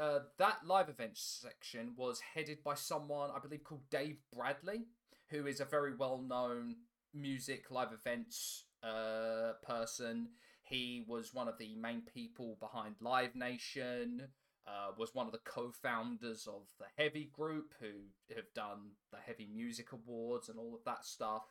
uh, that live events section was headed by someone I believe called Dave Bradley, who is a very well known music live events uh, person. He was one of the main people behind Live Nation uh, was one of the co-founders of the Heavy Group, who have done the Heavy Music Awards and all of that stuff.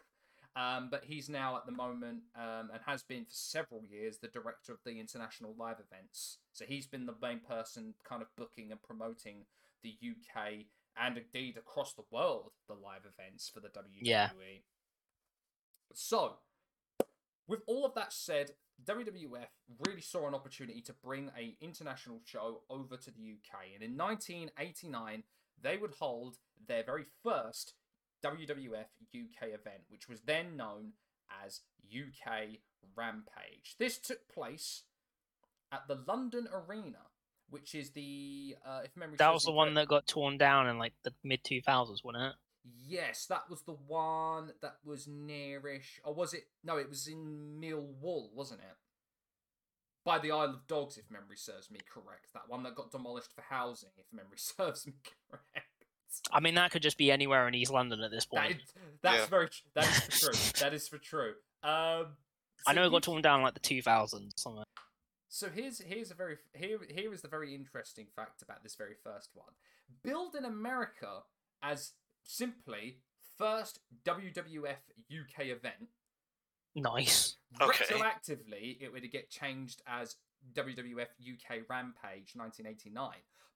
Um, but he's now at the moment um, and has been for several years the director of the international live events. So he's been the main person, kind of booking and promoting the UK and indeed across the world the live events for the WWE. Yeah. So, with all of that said, WWF really saw an opportunity to bring a international show over to the UK, and in 1989 they would hold their very first WWF UK event, which was then known as UK Rampage. This took place at the London Arena, which is the uh, if memory That was the one correct- that got torn down in like the mid 2000s, wasn't it? Yes, that was the one that was nearish. Or was it? No, it was in Millwall, wasn't it? By the Isle of Dogs, if memory serves me correct. That one that got demolished for housing, if memory (laughs) serves me correct. I mean, that could just be anywhere in East London at this point. is, that's Yeah. very. tr- That is for true. (laughs) that is for true. Um, I know it got torn down like the 2000s somewhere. So here's here's a very here here is the very interesting fact about this very first one. Billed in America as simply first WWF UK event, Nice. Okay. retroactively it would get changed as WWF UK Rampage 1989.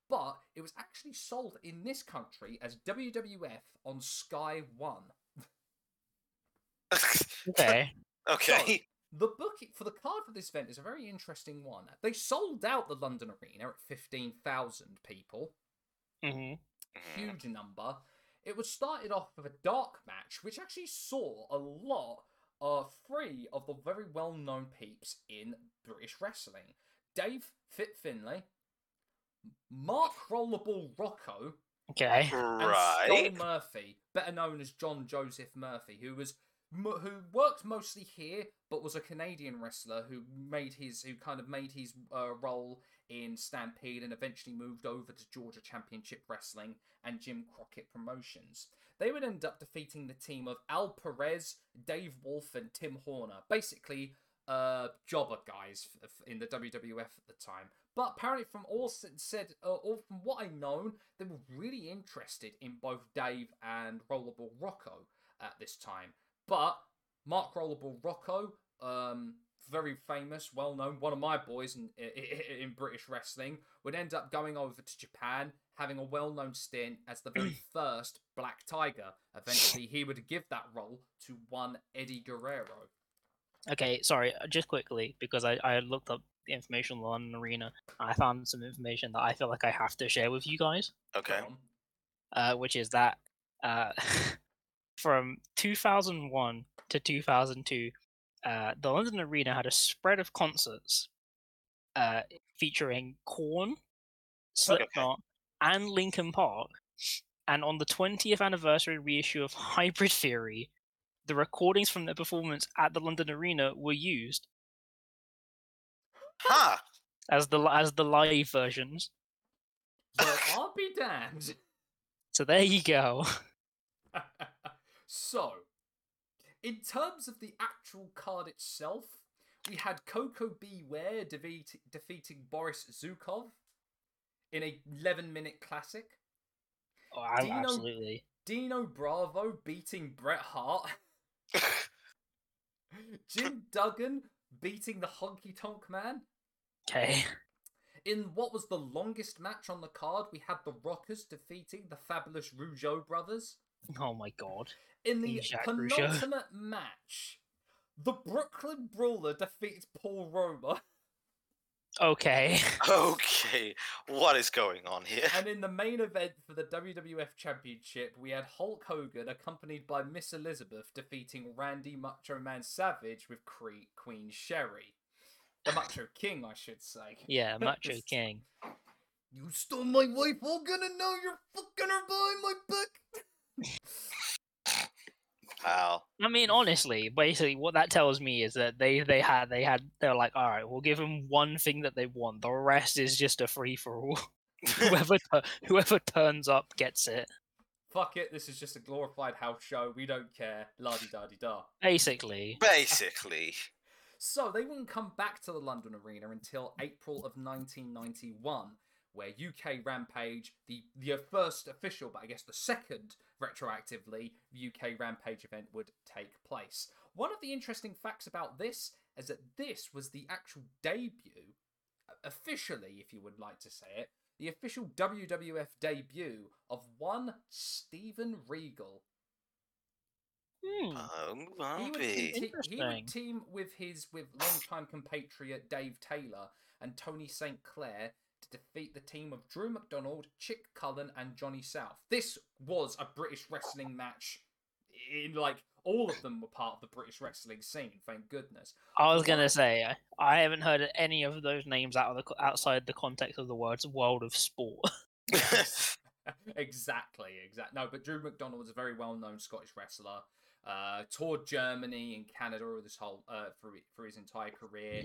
But it was actually sold in this country as WWF on Sky One. (laughs) Okay. okay. The book for the card for this event is a very interesting one. They sold out the London Arena at 15,000 people. hmm Mhm. huge number. It was started off with a dark match, which actually saw a lot of three of the very well known peeps in British wrestling Dave Fit Finlay, Mark Rollerball Rocco, Okay. and Right. Skull Murphy, better known as John Joseph Murphy, who was who worked mostly here, but was a Canadian wrestler who made his who kind of made his uh, role in Stampede and eventually moved over to Georgia Championship Wrestling and Jim Crockett Promotions. They would end up defeating the team of Al Perez, Dave Wolf, and Tim Horner, basically uh, jobber guys in the WWF at the time. But apparently, from all said, uh, all from what I know, they were really interested in both Dave and Rollerball Rocco at this time. But Mark Rollerball Rocco, um, very famous, well known, one of my boys in, in, in British wrestling, would end up going over to Japan, having a well known stint as the very (clears throat) first Black Tiger. Eventually, he would give that role to one Eddie Guerrero. Okay, sorry, uh, just quickly, because I, I looked up the information on the Arena, and I found some information that I feel like I have to share with you guys, Okay. Go uh, which is that uh, (laughs) from 2001 to 2002, uh, the London Arena had a spread of concerts uh, featuring Korn, Slipknot, and Linkin Park. And on the 20th anniversary reissue of Hybrid Theory, the recordings from their performance at the London Arena were used Huh. as the as the live versions. (laughs) Well, I'll be damned. So there you go. (laughs) so, In terms of the actual card itself, we had Coco Beware defeat, defeating Boris Zhukov in a 11 minute classic. Oh, I- Dino- absolutely. Dino Bravo beating Bret Hart. (laughs) Jim Duggan beating the Honky Tonk Man. Okay. In what was the longest match on the card, we had the Rockers defeating the fabulous Rougeau brothers. Oh my god. In the Jacques Rougeau. penultimate match, the Brooklyn Brawler defeats Paul Roma. Okay. (laughs) okay, what is going on here? And in the main event for the WWF Championship, we had Hulk Hogan accompanied by Miss Elizabeth defeating Randy Macho Man Savage with Cre- Queen Sherri. The Macho (laughs) King, I should say. Yeah, (laughs) Macho King. You stole my wife, Hogan, and now you're fucking her behind my back. Wow. I mean, honestly, basically, what that tells me is that they they had they had they were like, all right, we'll give them one thing that they want. The rest is just a free for all. (laughs) whoever (laughs) tu- whoever turns up gets it. Fuck it, this is just a glorified house show. We don't care. La di da di da. Basically, Basically. (laughs) So they wouldn't come back to the London Arena until April of 1991, where UK Rampage, the the first official, but I guess the second retroactively UK Rampage event would take place. One of the interesting facts about this is that this was the actual debut, officially, if you would like to say it, the official WWF debut of one Steven Regal. hmm, Oh, He would, te- he would team with his with longtime compatriot Dave Taylor and Tony St. Clair to defeat the team of Drew McDonald, Chic Cullen, and Johnny South. This was a British wrestling match. In like all of them were part of the British wrestling scene. Thank goodness. I was gonna say I- haven't heard any of those names out of the outside the context of the words "world of sport." (laughs) (laughs) exactly, exactly. No, but Drew McDonald was a very well-known Scottish wrestler. Uh, toured Germany and Canada with his whole uh, for for his entire career.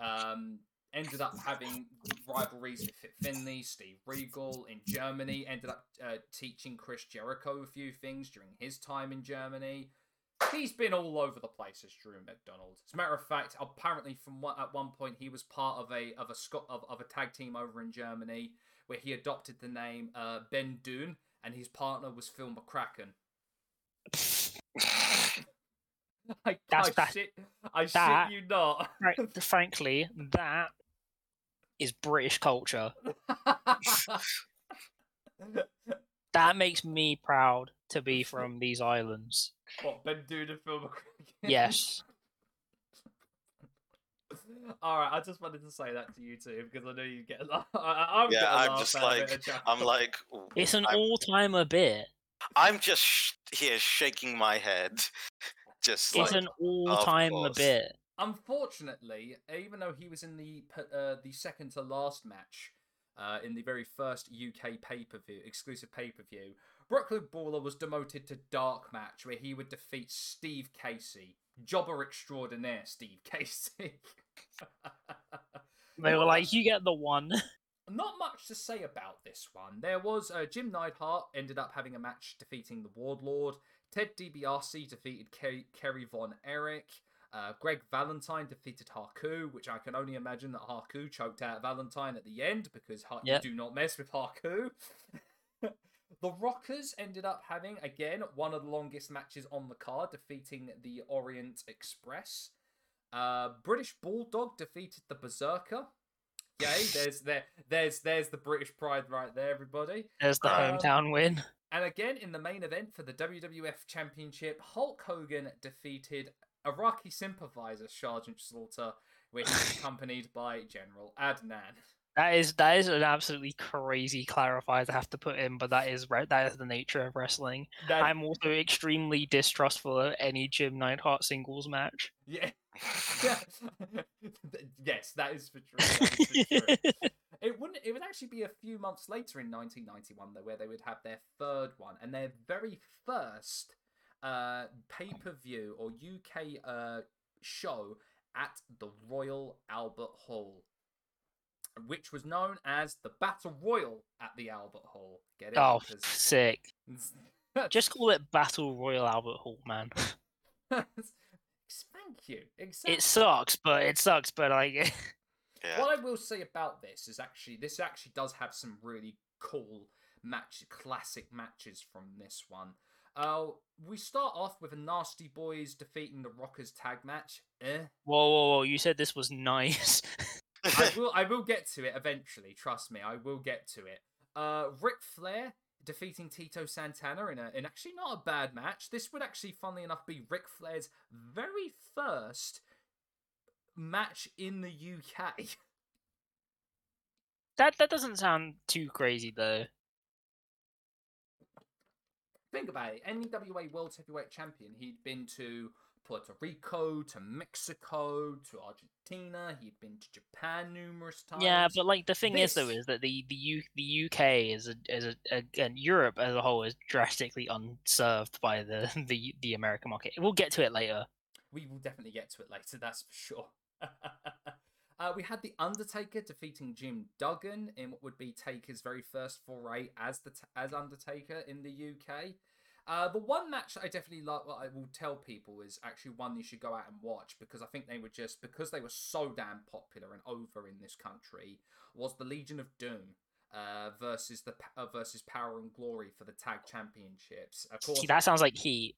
Um, ended up having rivalries with Fit Finlay, Steve Regal in Germany. Ended up uh, teaching Chris Jericho a few things during his time in Germany. He's been all over the place as Drew McDonald. As a matter of fact, apparently from one, at one point he was part of a of a Scot of, of a tag team over in Germany where he adopted the name uh, Ben Dune and his partner was Phil McCracken. (laughs) (laughs) I, That's I that- shit, I that- shit you not. Right, frankly, that is British culture. (laughs) That makes me proud to be from these islands. what Ben Dune and Phil McCracken? Yes. (laughs) All right, I just wanted to say that to you too because I know you get a laugh. (laughs) I, I'm Yeah, getting a I'm just out of it, like- I'm like, It's an I'm- all-timer bit. I'm just sh- here shaking my head. Just like, It's an all-timer course. bit. Unfortunately, even though he was in the uh, the second to last match uh, in the very first UK pay per view exclusive pay per view, Brooklyn Brawler was demoted to dark match where he would defeat Steve Casey, jobber extraordinaire Steve (laughs) Casey. They were like, "You get the one." (laughs) Not much to say about this one. There was uh, Jim Neidhart ended up having a match defeating the Warlord. Ted DiBiase defeated Kerry, Kerry Von Erich. Uh, Greg Valentine defeated Haku, which I can only imagine that Haku choked out Valentine at the end because ha- Yep. you do not mess with Haku. (laughs) the Rockers ended up having, again, one of the longest matches on the card, defeating the Orient Express. Uh, British Bulldog defeated the Berserker. Yay, there's there there's there's the British pride right there, everybody. There's the Um, hometown win. And again, in the main event for the WWF Championship, Hulk Hogan defeated Iraqi sympathizer Sergeant Slaughter, which was (laughs) accompanied by General Adnan. That is that is an absolutely crazy clarifier to have to put in, but that is right. That is the nature of wrestling. That- I'm also extremely distrustful of any Jim Neidhart singles match. yeah. (laughs) yes, that is for true. That is for true. (laughs) It wouldn't. It would actually be a few months later in 1991, though, where they would have their third one and their very first uh, pay per view or UK uh, show at the Royal Albert Hall, which was known as the Battle Royal at the Albert Hall. Get it? oh, Because- sick! (laughs) Just call it Battle Royal Albert Hall, man. (laughs) Thank you. Exactly. It sucks, but it sucks, but like (laughs) Yeah. What I will say about this is actually this actually does have some really cool match, classic matches from this one. Uh, we start off with a Nasty Boys defeating the Rockers tag match. Eh. Whoa, whoa, whoa! You said this was nice. (laughs) I (laughs) will I will get to it eventually. Trust me, I will get to it. Uh, Ric Flair defeating Tito Santana in a in actually not a bad match. This would actually, funnily enough, be Ric Flair's very first match in the UK. (laughs) that that doesn't sound too crazy though. Think about it. NWA World Heavyweight Champion. He'd been to Puerto Rico, to Mexico, to Argentina. He'd been to Japan numerous times. Yeah, but like the thing is though is that the the U, the UK is a is a, a and Europe as a whole is drastically unserved by the (laughs) the the American market. We'll get to it later. We will definitely get to it later, that's for sure. (laughs) uh, we had The Undertaker defeating Jim Duggan in what would be Taker's very first foray as the as Undertaker in the UK. Uh, the one match I definitely like, what I will tell people is actually one you should go out and watch because I think they were just because they were so damn popular and over in this country was the Legion of Doom uh, versus the uh, versus Power and Glory for the tag championships. Of course, See, that sounds like heat.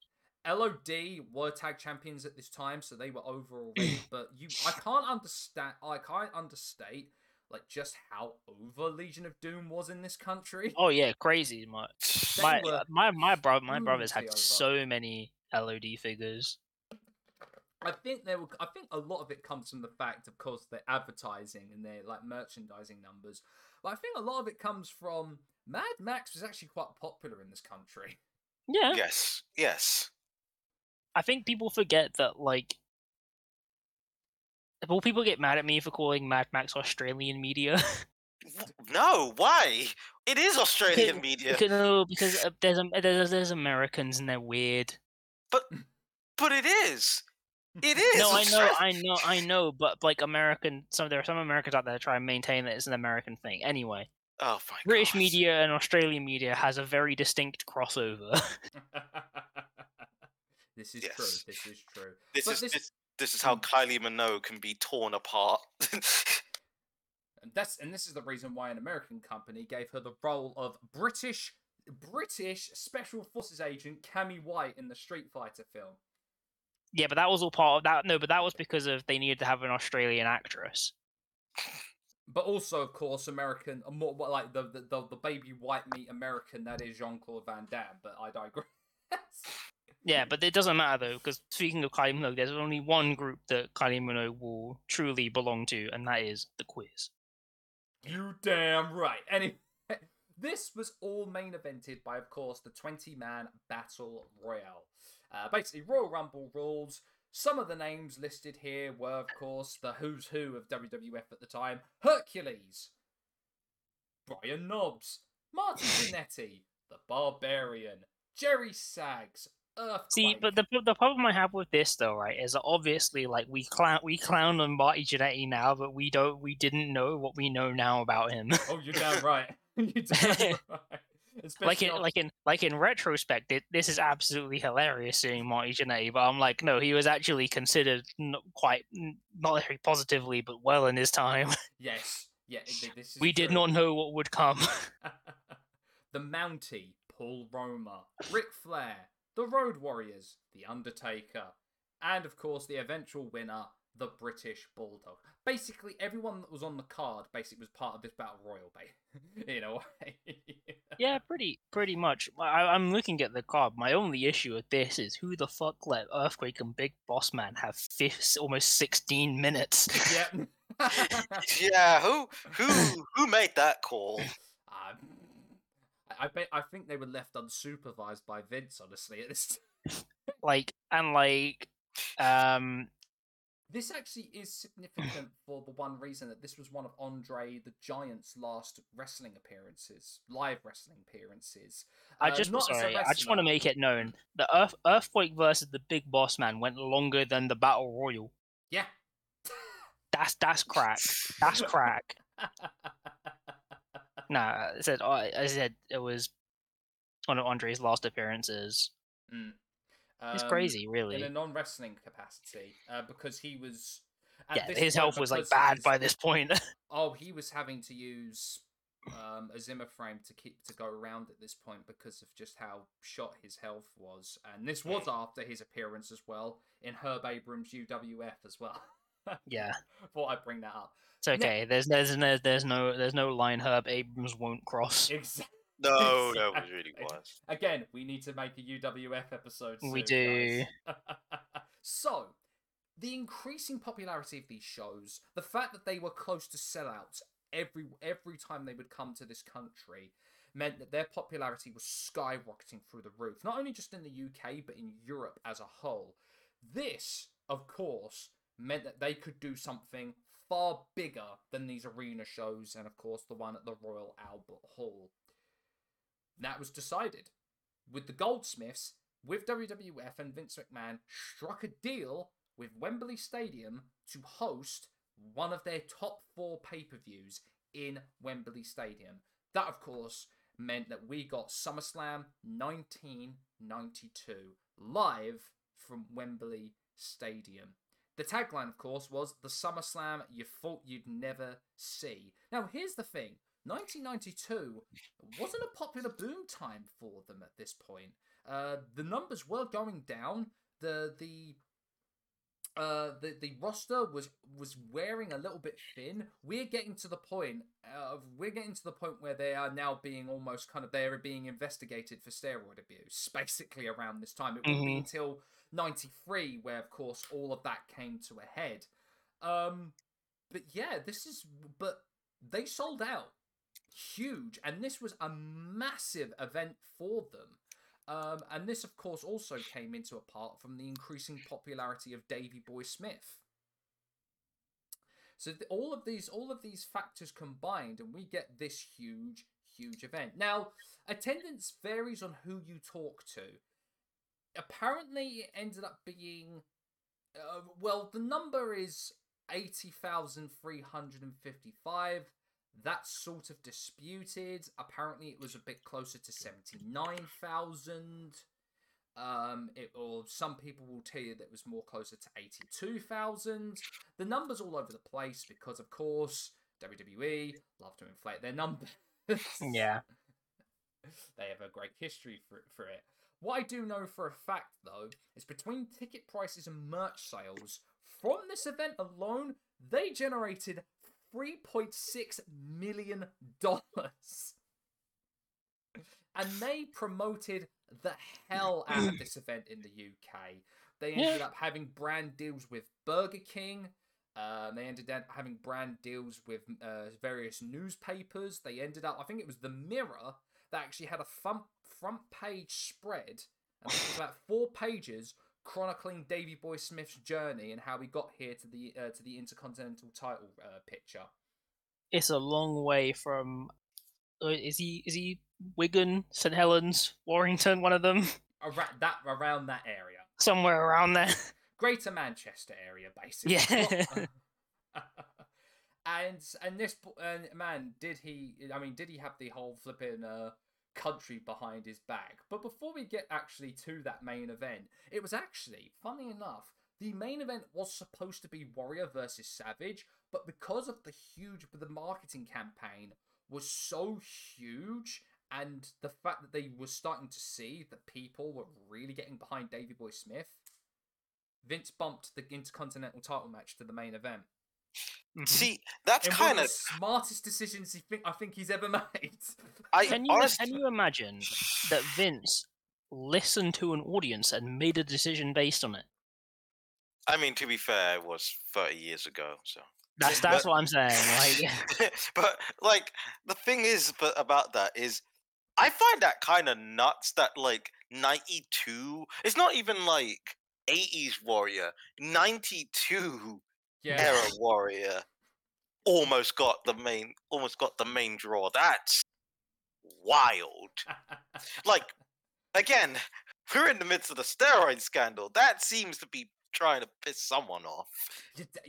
LOD were tag champions at this time, so they were over already. (clears throat) but you, I can't understand. I can't understate like just how over Legion of Doom was in this country. Oh yeah, crazy much. They My my my bro my brothers had over. so many LOD figures. I think there were. I think a lot of it comes from the fact, of course, their advertising and their like merchandising numbers. But I think a lot of it comes from Mad Max was actually quite popular in this country. Yeah, yes. Yes. I think people forget that like. will people get mad at me for calling Mad Max Australian media. (laughs) No, why? It is Australian media, Because, no, because uh, there's, um, there's there's Americans and they're weird. but but it is. It is. No, I know, I know, I know, but like American, some there are some Americans out there that try and maintain that it's an American thing. Anyway, Oh British God. media and Australian media has a very distinct crossover. (laughs) (laughs) this is Yes. true. This is true. This But is this- this, this is how Kylie Minogue can be torn apart. (laughs) And that's and this is the reason why an American company gave her the role of British British Special Forces agent Cammy White in the Street Fighter film. yeah, but that was all part of that. No, but that was because of they needed to have an Australian actress. But also, of course, American, uh, more more like the the, the, the baby white meat American that is Jean Claude Van Damme. But I digress. (laughs) Yeah, but it doesn't matter though, because speaking of Kylie Minogue, there's only one group that Kylie Minogue will truly belong to, and that is the Quiz. You damn right. Anyway, (laughs) this was all main evented by, of course, the 20 man Battle Royale. Uh, basically, Royal Rumble rules. Some of the names listed here were, of course, the who's who of WWF at the time Hercules, Brian Knobbs, Martin (laughs) Jannetty, The Barbarian, Jerry Sags, See, but the the problem I have with this though, right, is that obviously like we clown we clown on Marty Jannetty now, but we don't we didn't know what we know now about him. Oh, you're damn (laughs) right. (laughs) you're damn (laughs) right. like in like in like in retrospect, it, this is absolutely hilarious seeing Marty Jannetty, but I'm like, no, he was actually considered n- quite n- not very positively, but well in his time. Yes. Yeah, this is we did not know what would come. the Mountie, Paul Roma, Ric Flair, the Road Warriors, The Undertaker, and of course the eventual winner, the British Bulldog. Basically, everyone that was on the card basically was part of this battle royal, ba- (laughs) in a way. yeah, pretty pretty much. I, I'm looking at the card. My only issue with this is who the fuck let Earthquake and Big Boss Man have fifth, almost 16 minutes. yep. (laughs) yeah, who who who made that call? (laughs) Um, I bet I think they were left unsupervised by Vince. Honestly, at this. (laughs) like and like um This actually is significant (clears throat) for the one reason that this was one of Andre the Giant's last wrestling appearances, live wrestling appearances. I Uh, just not sorry, I just want to make it known the Earth Earthquake versus the Big Boss Man went longer than the Battle Royal. Yeah. That's that's crack. That's (laughs) crack. (laughs) Nah, I said I said it was one of Andre's last appearances. Mm. It's um, crazy, really. in a non wrestling capacity uh, because he was. yeah, his point, health was like bad by this point. (laughs) Oh, he was having to use um, a Zimmer frame to keep to go around at this point because of just how shot his health was, and this was after his appearance as well in Herb Abrams' UWF as well. Yeah, (laughs) Thought I'd bring that up. it's okay. There's there's no there's no there's no line Herb Abrams won't cross. (laughs) Exactly. No, no, it really Exactly. was. Again, we need to make a UWF episode. We soon, guys. (laughs) so, the increasing popularity of these shows, the fact that they were close to sellouts every every time they would come to this country, meant that their popularity was skyrocketing through the roof. Not only just in the UK, but in Europe as a whole. This, of course, meant that they could do something far bigger than these arena shows, and of course, the one at the Royal Albert Hall. That was decided. With the Goldsmiths, with WWF and Vince McMahon struck a deal with Wembley Stadium to host one of their top four pay per views in Wembley Stadium. That, of course, meant that we got SummerSlam 1992 live from Wembley Stadium. The tagline, of course, was the SummerSlam you thought you'd never see. Now, here's the thing 1992 wasn't a popular boom time for them at this point. Uh, the numbers were going down. The the uh, the the roster was was wearing a little bit thin. We're getting to the point of we're getting to the point where they are now being almost kind of they are being investigated for steroid abuse. Basically, around this time, it wouldn't be until '93 where, of course, all of that came to a head. Um, but yeah, this is but they sold out huge, and this was a massive event for them. Um, and this, of course, also came into a part from the increasing popularity of Davy Boy Smith. So th- all of these, all of these factors combined, and we get this huge, huge event. Now, attendance varies on who you talk to. Apparently, it ended up being, uh, well, the number is eighty thousand three hundred and fifty-five. That's sort of disputed. Apparently, it was a bit closer to 79,000. Um, it, or some people will tell you that it was more closer to 82,000. The numbers all over the place because, of course, WWE love to inflate their numbers. Yeah. (laughs) they have a great history for, for it. What I do know for a fact, though, is between ticket prices and merch sales, from this event alone, they generated $3.6 million. And they promoted the hell out of this event in the UK. They ended up having brand deals with Burger King. Uh, they ended up having brand deals with uh, various newspapers. They ended up, I think it was the Mirror that actually had a front front page spread. And about four pages chronicling Davy Boy Smith's journey and how he got here to the uh, to the Intercontinental title uh, picture. It's a long way from. uh, Is he is he Wigan, St Helens, Warrington, one of them, Around that around that area, somewhere around there. Greater Manchester area, basically. Yeah. (laughs) and and this and man, did he? I mean, did he have the whole flipping uh, country behind his back? But before we get actually to that main event, it was actually funny enough. The main event was supposed to be Warrior versus Savage, but because of the huge, the marketing campaign was so huge, and the fact that they were starting to see that people were really getting behind Davy Boy Smith, Vince bumped the Intercontinental title match to the main event. Mhm. See, that's kind of of. smartest decisions he think I think he's ever (laughs) made. I Can you honest- can you imagine that Vince listened to an audience and made a decision based on it? I mean, to be fair, it was 30 years ago, so. That's that's but- what I'm saying. Like, (laughs) but like the thing is but about that is I find that kind of nuts that like 92 it's not even like 80s warrior 92 yeah. era warrior almost got the main almost got the main draw that's wild like again (laughs) we're in the midst of the steroid scandal that seems to be trying to piss someone off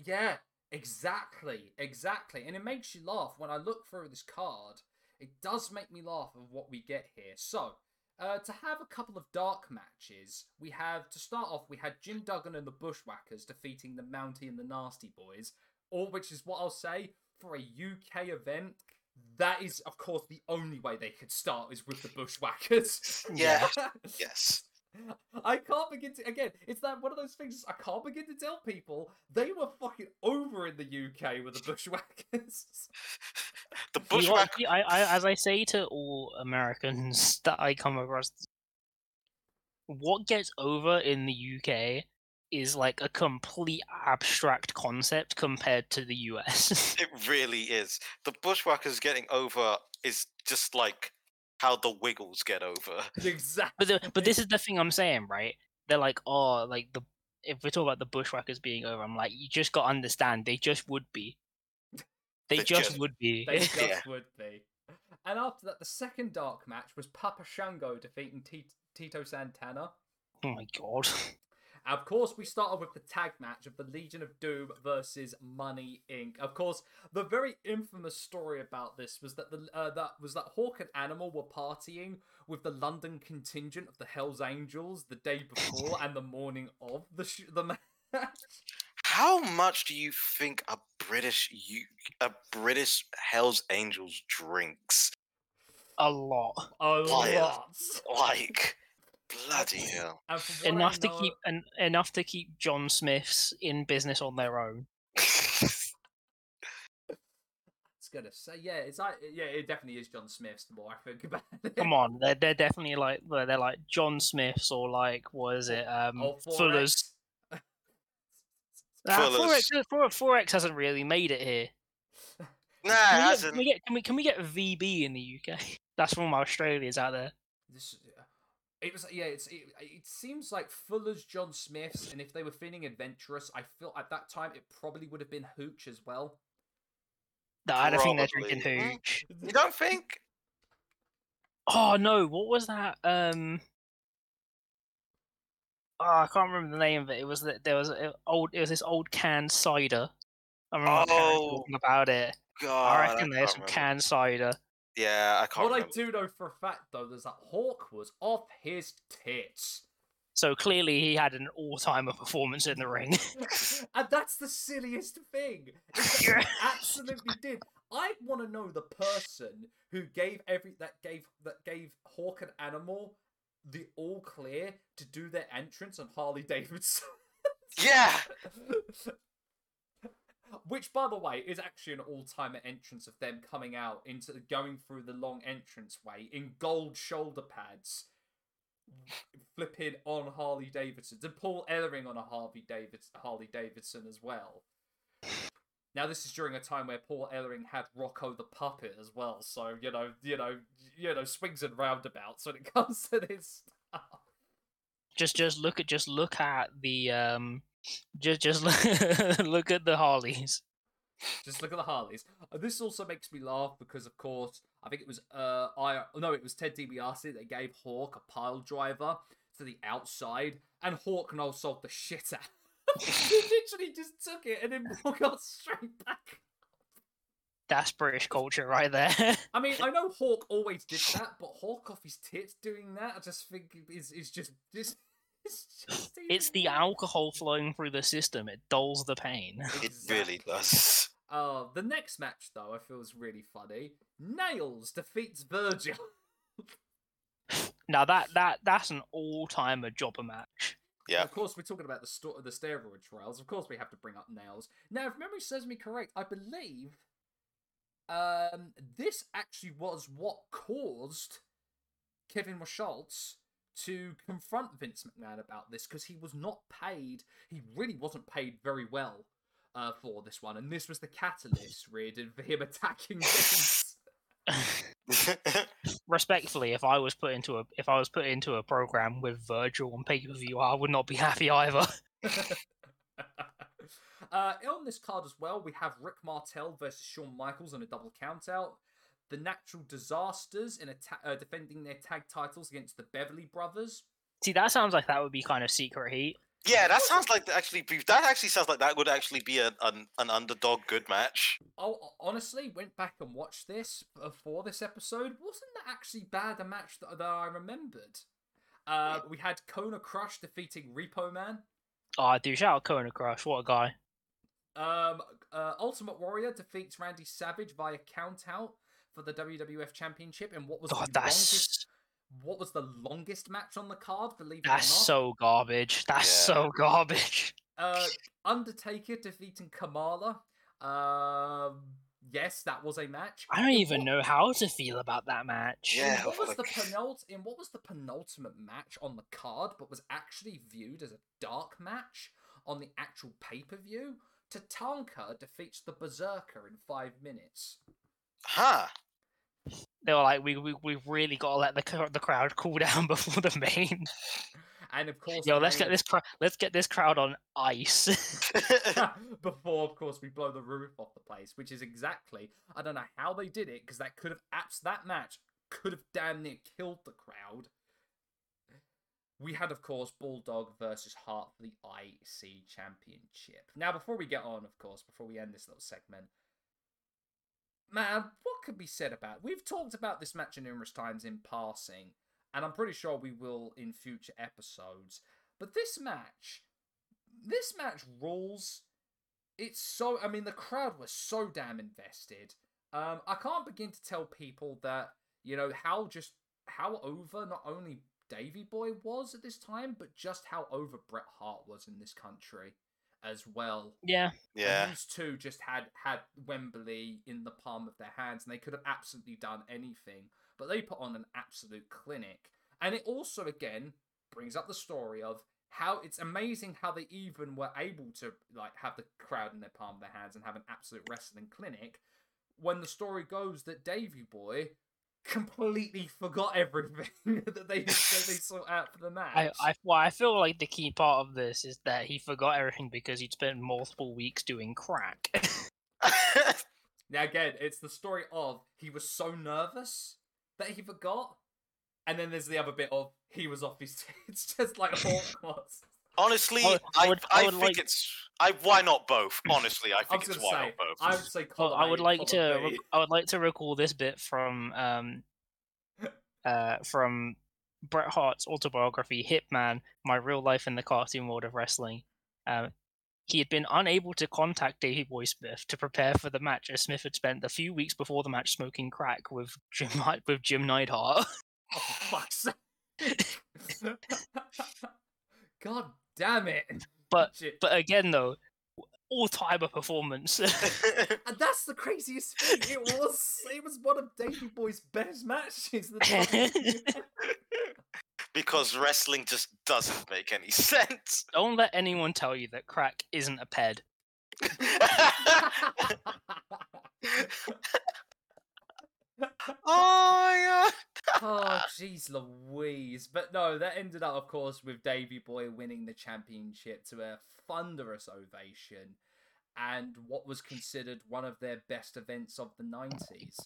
yeah, exactly, exactly. And it makes you laugh when I look through this card. It does make me laugh of what we get here. So, Uh, to have a couple of dark matches, we have to start off. We had Jim Duggan and the Bushwhackers defeating the Mountie and the Nasty Boys, or which is what I'll say for a UK event. That is, of course, the only way they could start is with the Bushwhackers. (laughs) Yeah. (laughs) yes. I can't begin to again. It's that one of those things. I can't begin to tell people they were fucking over in the UK with the Bushwhackers. (laughs) (laughs) The You got- bushwhack. I, I, as I say to all Americans (laughs) that I come across, what gets over in the UK is like a complete abstract concept compared to the US. (laughs) It really is. The bushwhackers getting over is just like how the Wiggles get over. exactly. but the, but this is the thing I'm saying, right? They're like, oh, like the if we talk about the bushwhackers being over, I'm like, you just got to understand, they just would be. They They just just- would be. They (laughs) just Yeah. would be. And after that, the second dark match was Papa Shango defeating Ti- Tito Santana. oh my god. Of course, we started with the tag match of the Legion of Doom versus Money Inc. Of course, the very infamous story about this was that the uh, that was that Hawk and Animal were partying with the London contingent of the Hell's Angels the day before (laughs) and the morning of the sh- the match. How much do you think a British you a British Hell's Angels drinks? A lot. A Liar. lot. Like bloody hell. And from what I Enough to know- keep en- enough to keep John Smiths in business on their own. It's gonna say yeah, it's like yeah, it definitely is John Smith's. The more I think about (laughs) it, Come on, they're they're definitely like they're they're like John Smiths or like what is it? Um, Oh, 4X. Fuller's. Fuller's. 4X, 4, 4X hasn't really made it here. nah, (laughs) Can we, get, hasn't. can we get can we can we get VB in the UK? (laughs) That's from my Australians out there. This, uh, it was yeah. It's it, it seems like Fuller's, John Smith's, and if they were feeling adventurous, I feel at that time it probably would have been Hooch as well. No, I don't think they're drinking Mm. hooch. You don't think? Oh no, what was that? Um, oh, I can't remember the name of it. It was that there was a old. It was this old canned cider. I remember Karen Oh, talking about it. God, I reckon there's some remember. canned cider. Yeah, I can't What I do know for a fact though is that Hawk was off his tits, So clearly he had an all-timer performance in the ring. (laughs) and that's the silliest thing. he Yeah. (laughs) absolutely did. I want to know the person who gave every that gave that gave Hawk an Animal the all clear to do their entrance on Harley Davidson. Yeah, (laughs) Which, by the way, is actually an all-timer entrance of them coming out into going through the long entrance way in gold shoulder pads, flipping on Harley Davidson, and Paul Ellering on a Harvey Davidson, Harley Davidson as well. Now, this is during a time where Paul Ellering had Rocco the puppet as well, so you know, you know, you know, swings and roundabouts when it (laughs) comes to this stuff. just just look at just look at the um just just (laughs) look, look at the Harleys. Just look at the Harleys. This also makes me laugh because, of course, I think it was uh, I no, it was Ted DiBiase that gave Hawk a pile driver to the outside, and Hawk now sold the shit out. (laughs) he literally just took it and then (laughs) got straight back. That's British culture right there. (laughs) I mean, I know Hawk always did that, but Hawk off his tits doing that, I just think is is just just. It's, just it's the alcohol flowing through the system. It dulls the pain. it really does. Uh, the next match, though, I feel is really funny. Nailz defeats Virgil. Now that that that's an all-timer jobber match. Yeah. Of course, we're talking about the sto- the steroid trials. Of course, we have to bring up Nailz. Now, if memory serves me correct, I believe um, this actually was what caused Kevin Schultz to confront Vince McMahon about this because he was not paid. He really wasn't paid very well uh, for this one, and this was the catalyst, really, for him attacking (laughs) Vince. (laughs) (laughs) Respectfully, if I was put into a if I was put into a program with Virgil on pay per view, I would not be (laughs) happy either. (laughs) uh, on this card as well, we have Rick Martel versus Shawn Michaels in a double countout. The Natural Disasters in a ta- uh, defending their tag titles against the Beverly Brothers. See, that sounds like that would be kind of secret heat. Yeah, that sounds like actually. That actually sounds like that would actually be an an, an underdog good match. Oh, honestly, went back and watched this before this episode. Wasn't that actually bad a match that, that I remembered? Uh, we had Kona Crush defeating Repo Man. Oh, dude, shout out Kona Crush. What a guy. Um, uh, Ultimate Warrior defeats Randy Savage via countout for the WWF Championship in what was God, the longest. That's What was the longest match on the card? Believe it that's or not. so garbage. That's Yeah. so garbage. (laughs) Uh, Undertaker defeating Kamala. Um, yes, that was a match. I don't even what- know how to feel about that match. Yeah, what was the penult- in what was the penultimate match on the card, but was actually viewed as a dark match on the actual pay per view? Tatanka defeats the Berserker in five minutes. Huh. They were like, we we we really got to let the the crowd cool (laughs) down before the main. And of course, Yo, let's get this cr- let's get this crowd on ice. (laughs) (laughs) before, of course, we blow the roof off the place, which is exactly I don't know how they did it because that could have apps that match could have damn near killed the crowd. We had, of course, Bulldog versus Hart for the IC Championship. Now, before we get on, of course, before we end this little segment, man, what could be said about? We've talked about this match numerous times in passing, and I'm pretty sure we will in future episodes. But this match, this match rules. It's so. I mean, the crowd was so damn invested. Um, I can't begin to tell people that you know how just how over not only Davy Boy was at this time, but just how over Bret Hart was in this country as well. yeah, yeah. And these two just had had Wembley in the palm of their hands, and they could have absolutely done anything. But they put on an absolute clinic, and it also again brings up the story of how it's amazing how they even were able to like have the crowd in their palm of their hands and have an absolute wrestling clinic. When the story goes that Davy Boy completely forgot everything (laughs) that they that they (laughs) sought out for the match. I I well, I feel like the key part of this is that he forgot everything because he'd spent multiple weeks doing crack. (laughs) Now again, it's the story of he was so nervous that he forgot, and then there's the other bit of he was off his. It's just like Hawk was. Honestly, I would- I I, would- I, I would think like- it's. I why not both? Honestly, I I think was it's why say, not both. I would say. Well, I would A, like to column rec- B. I would like to recall this bit from um (laughs) uh from Bret Hart's autobiography Hitman: My Real Life in the Cartoon World of Wrestling. Um, he had been unable to contact Davey Boy Smith to prepare for the match, as Smith had spent the few weeks before the match smoking crack with Jim Ni- with Jim Neidhart. Oh, for fuck's sake. (laughs) God damn it! (laughs) But Shit. but again though, all timer performance. (laughs) And that's the craziest thing. It was. It was one of Davey Boy's best matches. that- (laughs) because wrestling just doesn't make any sense. Don't let anyone tell you that crack isn't a ped. Oh yeah. oh, (laughs) jeez Louise. But no, that ended up, of course, with Davy Boy winning the championship to a thunderous ovation and what was considered one of their best events of the 90s.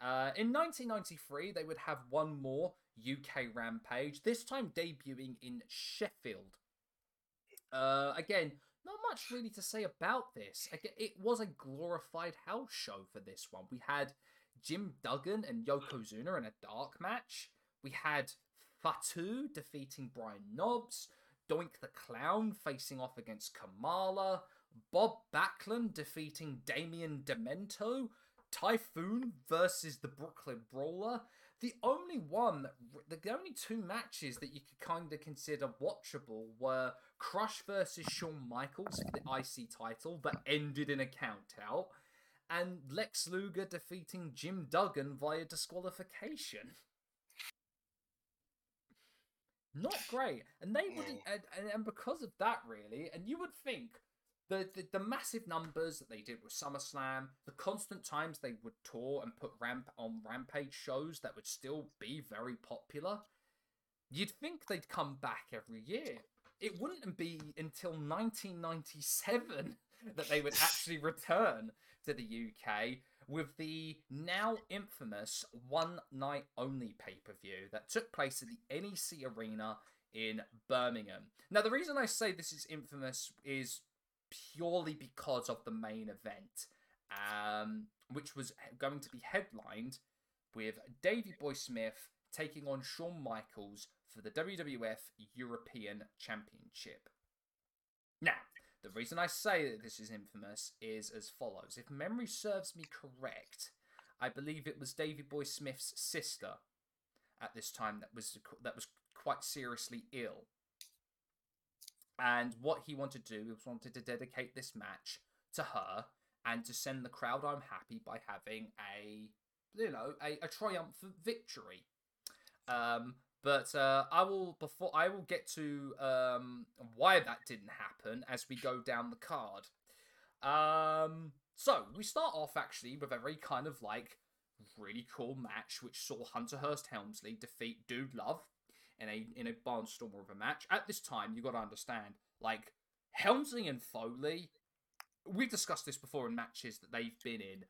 Uh, in 1993, they would have one more UK Rampage, this time debuting in Sheffield. Uh, again, not much really to say about this. It was a glorified house show for this one. We had Jim Duggan and Yokozuna in a dark match. We had Fatu defeating Brian Knobbs, Doink the Clown facing off against Kamala, Bob Backlund defeating Damien Demento, Typhoon versus the Brooklyn Brawler. The only one, that- the only two matches that you could kind of consider watchable were Crush versus Shawn Michaels for the IC title that ended in a countout, and Lex Luger defeating Jim Duggan via disqualification. Not great, and they wouldn't, mm. and, and, and because of that, really, and you would think the, the the massive numbers that they did with SummerSlam, the constant times they would tour and put ramp on Rampage shows that would still be very popular, you'd think they'd come back every year. It wouldn't be until 1997 (laughs) that they would (laughs) actually return to the UK with the now infamous one night only pay per view that took place at the NEC Arena in Birmingham. Now, the reason I say this is infamous is purely because of the main event, um, which was going to be headlined with Davey Boy Smith taking on Shawn Michaels for the WWF European Championship. Now, the reason I say that this is infamous is as follows. If memory serves me correct, I believe it was Davey Boy Smith's sister at this time that was that was quite seriously ill. And what he wanted to do was wanted to dedicate this match to her and to send the crowd I'm happy by having a you know a, a triumphant victory. Um, but uh, I will before I will get to um, why that didn't happen as we go down the card. Um, so we start off actually with a very kind of like really cool match, which saw Hunter Hearst Helmsley defeat Dude Love in a in a barnstormer of a match. At this time, you got to understand, like Helmsley and Foley. We've discussed this before in matches that they've been in.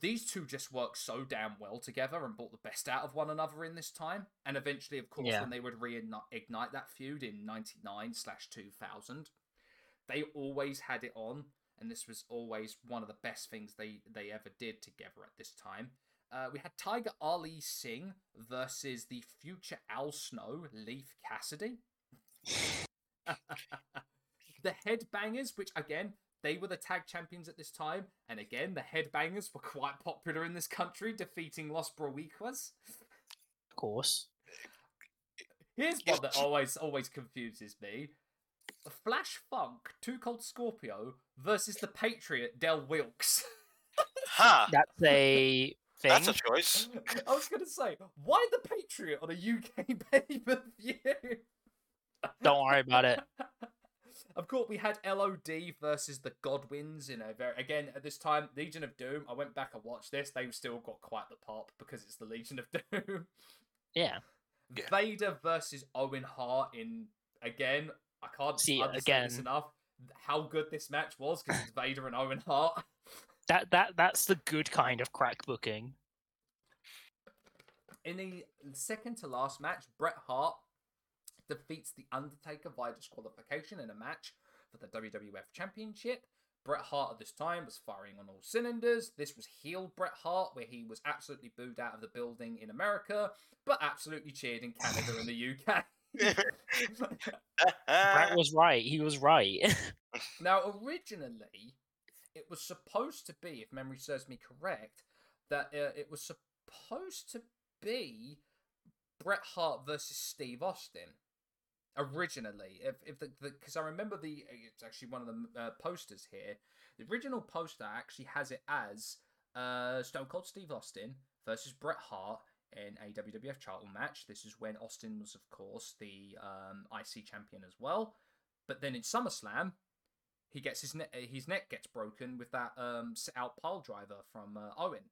These two just worked so damn well together and brought the best out of one another in this time. And eventually, of course, Yeah. when they would reignite that feud in '99 slash 2000, they always had it on, and this was always one of the best things they they ever did together at this time. Uh, we had Tiger Ali Singh versus the future Al Snow, Leif Cassidy. (laughs) (laughs) the Headbangers, which again, they were the tag champions at this time, and again, the Headbangers were quite popular in this country, defeating Los Boricuas. Of course. Here's one that always always confuses me. Flash Funk, 2 Cold Scorpio versus the Patriot Del Wilkes. (laughs) Huh. That's a thing. That's a choice. (laughs) I was gonna say, why the Patriot on a UK (laughs) pay per view? Don't worry about it. Of course, we had LOD versus the Godwins in a very again at this time Legion of Doom. I went back and watched this. They've still got quite the pop because it's the Legion of (laughs) Doom. Yeah. Yeah. Vader versus Owen Hart in again. I can't See, understand this again- enough. How good this match was because it's Vader and Owen Hart. (laughs) That that that's the good kind of crack booking. In the second to last match, Bret Hart defeats The Undertaker via disqualification in a match for the WWF Championship. Bret Hart at this time was firing on all cylinders. This was heel Bret Hart, where he was absolutely booed out of the building in America, but absolutely cheered in Canada and the UK. Brett was right. He was right. (laughs) Now, originally, it was supposed to be, if memory serves me correct, that uh, it was supposed to be Bret Hart versus Steve Austin. Originally, if if the because I remember the it's actually one of the uh, posters here. The original poster actually has it as uh, Stone Cold Steve Austin versus Bret Hart in a WWF title match. This is when Austin was, of course, the um, IC champion as well. But then in SummerSlam, he gets his neck his neck gets broken with that um sit out pile driver from uh, Owen.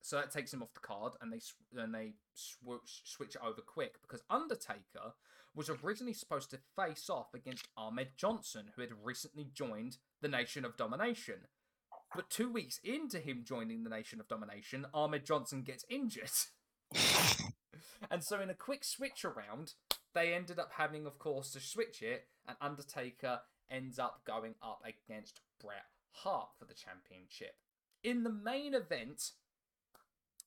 So that takes him off the card, and they and they switch switch it over quick because Undertaker was originally supposed to face off against Ahmed Johnson, who had recently joined the Nation of Domination. But two weeks into him joining the Nation of Domination, Ahmed Johnson gets injured. (laughs) and so, in a quick switch around, they ended up having, of course, to switch it, and Undertaker ends up going up against Bret Hart for the championship. In the main event,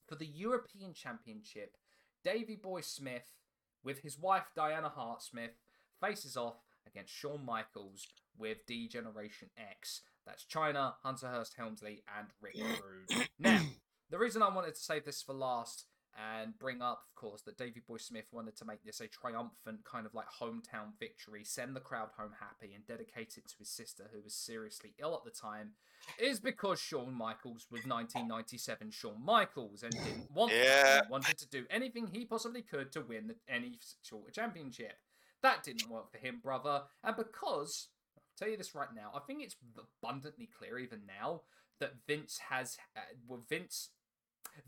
for the European Championship, Davy Boy Smith, with his wife Diana Hartsmith, faces off against Shawn Michaels with D Generation X. That's Chyna, Hunter Hearst Helmsley, and Rick (coughs) Rude. now, the reason I wanted to save this for last and bring up, of course, that Davy Boy Smith wanted to make this a triumphant kind of like hometown victory, send the crowd home happy, and dedicate it to his sister, who was seriously ill at the time, is because Shawn Michaels was 1997 Shawn Michaels and didn't want. Yeah. He wanted to do anything he possibly could to win the, any sort of championship. That didn't work for him, brother. And because, I'll tell you this right now, I think it's abundantly clear even now that Vince has, uh, well, Vince,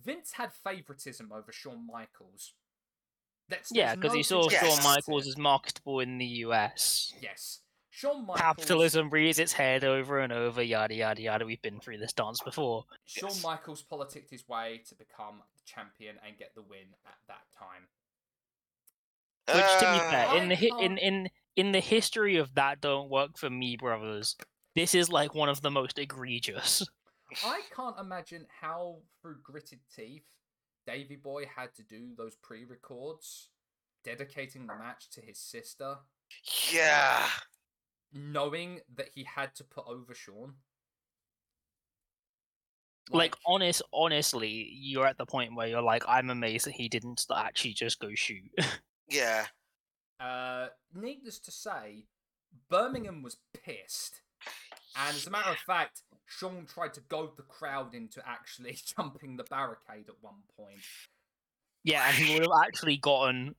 Vince had favoritism over Shawn Michaels. That's, yeah, because no he saw Yes. Shawn Michaels as marketable in the US. Yes. Shawn Michaels. Capitalism rears its head over and over, yada yada yada. We've been through this dance before. Shawn Yes. Michaels politicked his way to become the champion and get the win at that time. Which, to be fair, Uh, in the hi- in in in the history of that don't work for me, brothers. This is like one of the most egregious. I (laughs) can't imagine how, through gritted teeth, Davy Boy had to do those pre-records, dedicating the match to his sister, yeah. knowing that he had to put over Shawn. Like, honest, honestly, you're at the point where you're like, I'm amazed that he didn't actually just go shoot. (laughs) Yeah. Uh, needless to say, Birmingham was pissed. And as a matter of fact, Shawn tried to goad the crowd into actually (laughs) jumping the barricade at one point. yeah, and he would have actually gotten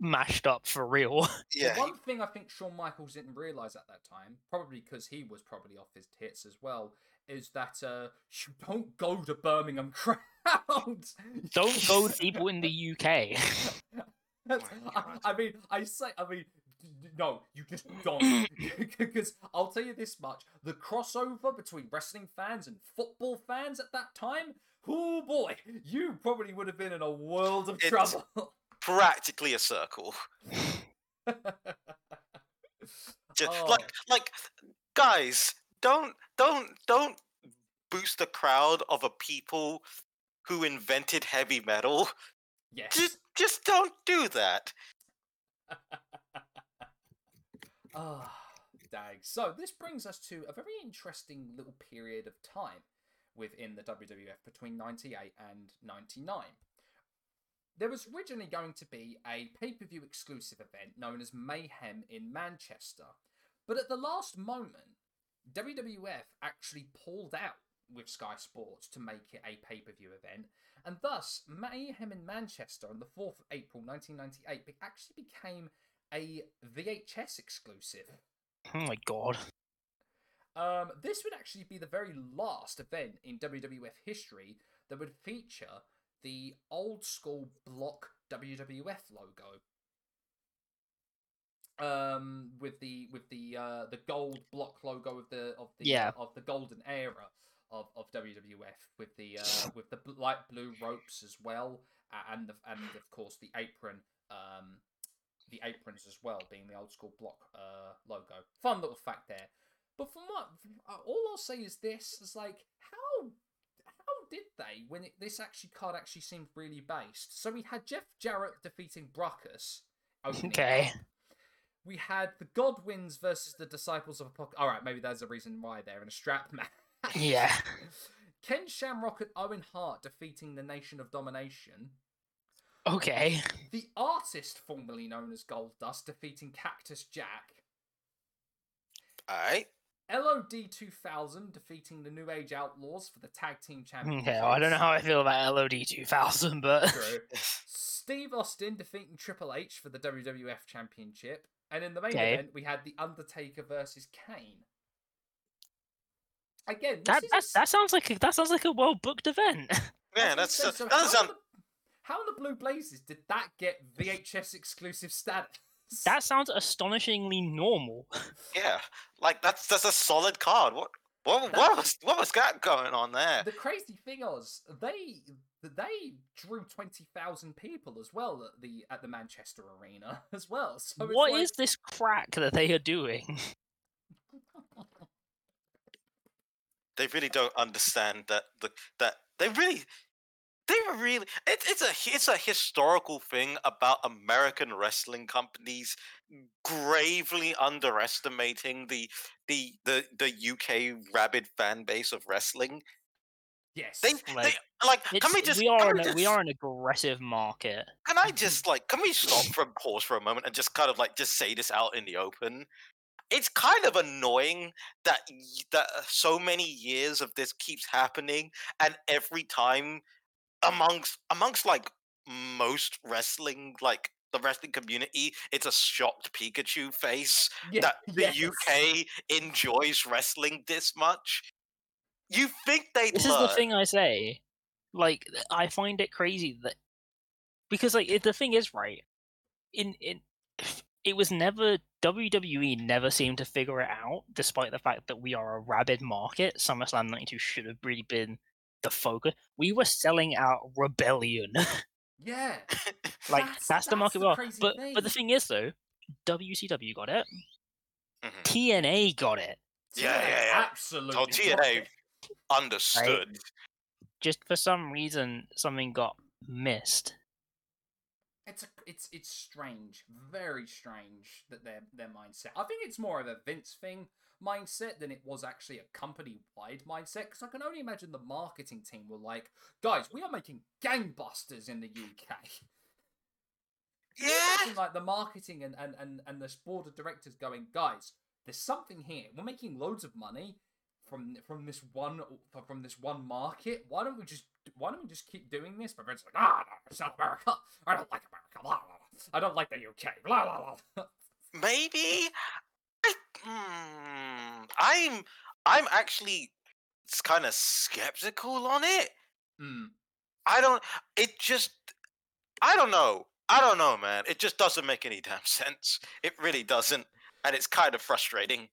mashed up for real. (laughs) The Yeah. one thing I think Shawn Michaels didn't realise at that time, probably because he was probably off his tits as well, is that uh, you (laughs) don't go to Birmingham crowds. Don't goad people in the UK. I, I mean, I say, I mean, d- d- no, you just (coughs) don't. (laughs) Because I'll tell you this much: the crossover between wrestling fans and football fans at that time, oh boy, you probably would have been in a world of It's- trouble. Practically a circle. (laughs) Just Oh. like like guys, don't don't don't boost the crowd of a people who invented heavy metal. yes. Just just don't do that. (laughs) Ah, dag. So this brings us to a very interesting little period of time within the WWF between 98 and 99. There was originally going to be a pay per view exclusive event known as Mayhem in Manchester, but at the last moment, WWF actually pulled out with Sky Sports to make it a pay per view event, and thus Mayhem in Manchester on the 4th of April 1998 be- actually became a VHS exclusive. oh my god. Um, this would actually be the very last event in WWF history that would feature the old school block WWF logo. Um, with the with the uh, the gold block logo of the of the Yeah. of the golden era of, of WWF with the uh, with the light blue ropes as well, and the, and of course the apron um the aprons as well, being the old school block uh, logo. Fun little fact there. But from what uh, all I'll say is this: is like how how did they when it, this actually card actually seemed really based? So we had Jeff Jarrett defeating Brakkus. Okay. up. We had the Godwins versus the Disciples of Apocalypse. All right, maybe there's a reason why they're in a strap (laughs) match. Yeah. Ken Shamrock and Owen Hart defeating the Nation of Domination. Okay. The artist formerly known as Goldust defeating Cactus Jack. Alright. LOD 2000 defeating the New Age Outlaws for the Tag Team hmm, Championship. Okay. I don't know how I feel about LOD 2000, but (laughs) Steve Austin defeating Triple H for the WWF Championship. And in the main Okay. event, we had The Undertaker versus Kane. Again, this that is a that, that sounds like a, that sounds like a well booked event. (laughs) Yeah, was that's gonna say, so that how, doesn't in sound the, how in the Blue Blazes did that get VHS exclusive status? that sounds astonishingly normal. (laughs) yeah. Like that's that's a solid card. What what what was what was that going on there? the crazy thing was they they drew twenty thousand people as well at the at the Manchester Arena (laughs) as well. So What like- is this crack that they are doing? (laughs) They really don't understand that the that they really they were really it, it's a it's a historical thing about American wrestling companies gravely underestimating the the the the UK rabid fan base of wrestling. yes, They, Like, they like can we just we are we an, we just- are an aggressive market. Can I (laughs) just like can we stop for a pause for a moment and just kind of like just say this out in the open? It's kind of annoying that that uh, so many years of this keeps happening, and every time amongst amongst like most wrestling like the wrestling community, it's a shocked Pikachu face (laughs) yeah, that (laughs) the yes. UK enjoys wrestling this much. You think they This learn? is the thing I say. Like I find it crazy that because like it, the thing is right in in (sighs) it was never WWE never seemed to figure it out, despite the fact that we are a rabid market. SummerSlam '92 should have really been the focus. We were selling out Rebellion (laughs) Yeah, (laughs) Like That's- that's, the market the well. crazy But but the thing. thing is though, WCW got it. Mhm. TNA got it. Yeah, TNA yeah, yeah. absolutely. Oh, TNA. it. Understood. Just for some reason, something got missed. It's a, it's it's strange, very strange that their their mindset. I think it's more of a Vince thing mindset than it was actually a company wide mindset. Because I can only imagine the marketing team were like, "Guys, we are making gangbusters in the UK." Yeah. like the marketing and and and and the board of directors going, "Guys, there's something here. We're making loads of money." From, from this one from this one market, why don't we just why don't we just keep doing this? But Vince's like, ah, no, not America. I don't like America. Blah, blah, blah. I don't like the UK. Blah blah blah. Maybe. I, hmm, I'm. I'm actually kind of skeptical on it. Hmm. I don't. It just. I don't know. I don't know, man. It just doesn't make any (laughs) damn sense. It really doesn't, and it's kind of frustrating.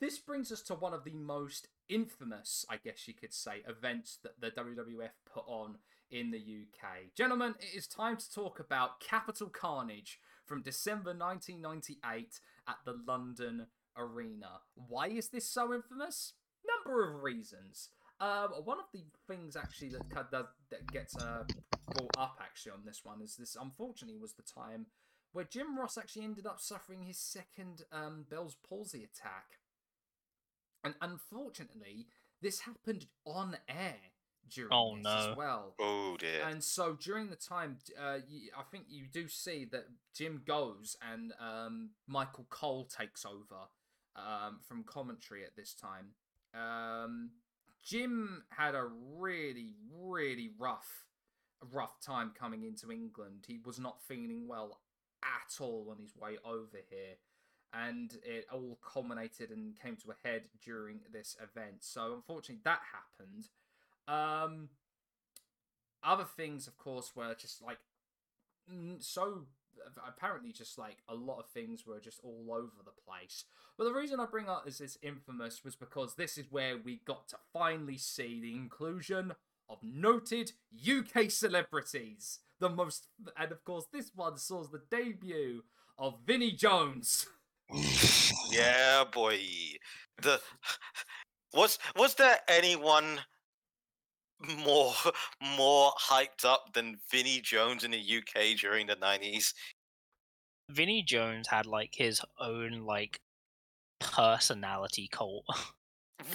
This brings us to one of the most infamous, I guess you could say, events that the WWF put on in the UK. Gentlemen, it is time to talk about Capital Carnage from December 1998 at the London Arena. Why is this so infamous? Number of reasons. Um, one of the things actually that that, that gets uh, brought up actually on this one is this. Unfortunately, was the time where Jim Ross actually ended up suffering his second um, Bell's palsy attack. And unfortunately, this happened on air during Oh, this no. as well. Oh dear. And so during the time, uh, you, I think you do see that Jim goes and um, Michael Cole takes over um, from commentary at this time. Um, Jim had a really, really rough, rough time coming into England. He was not feeling well at all on his way over here. And it all culminated and came to a head during this event. So unfortunately, that happened. Um, other things, of course, were just like so. Apparently, just like a lot of things were just all over the place. But the reason I bring up this is infamous was because this is where we got to finally see the inclusion of noted UK celebrities. The most, and of course, this one saw the debut of Vinnie Jones. (laughs) yeah, boy. The was was there anyone more (laughs) more hyped up than Vinnie Jones in the UK during the nineties? Vinnie Jones had like his own like personality cult. (laughs)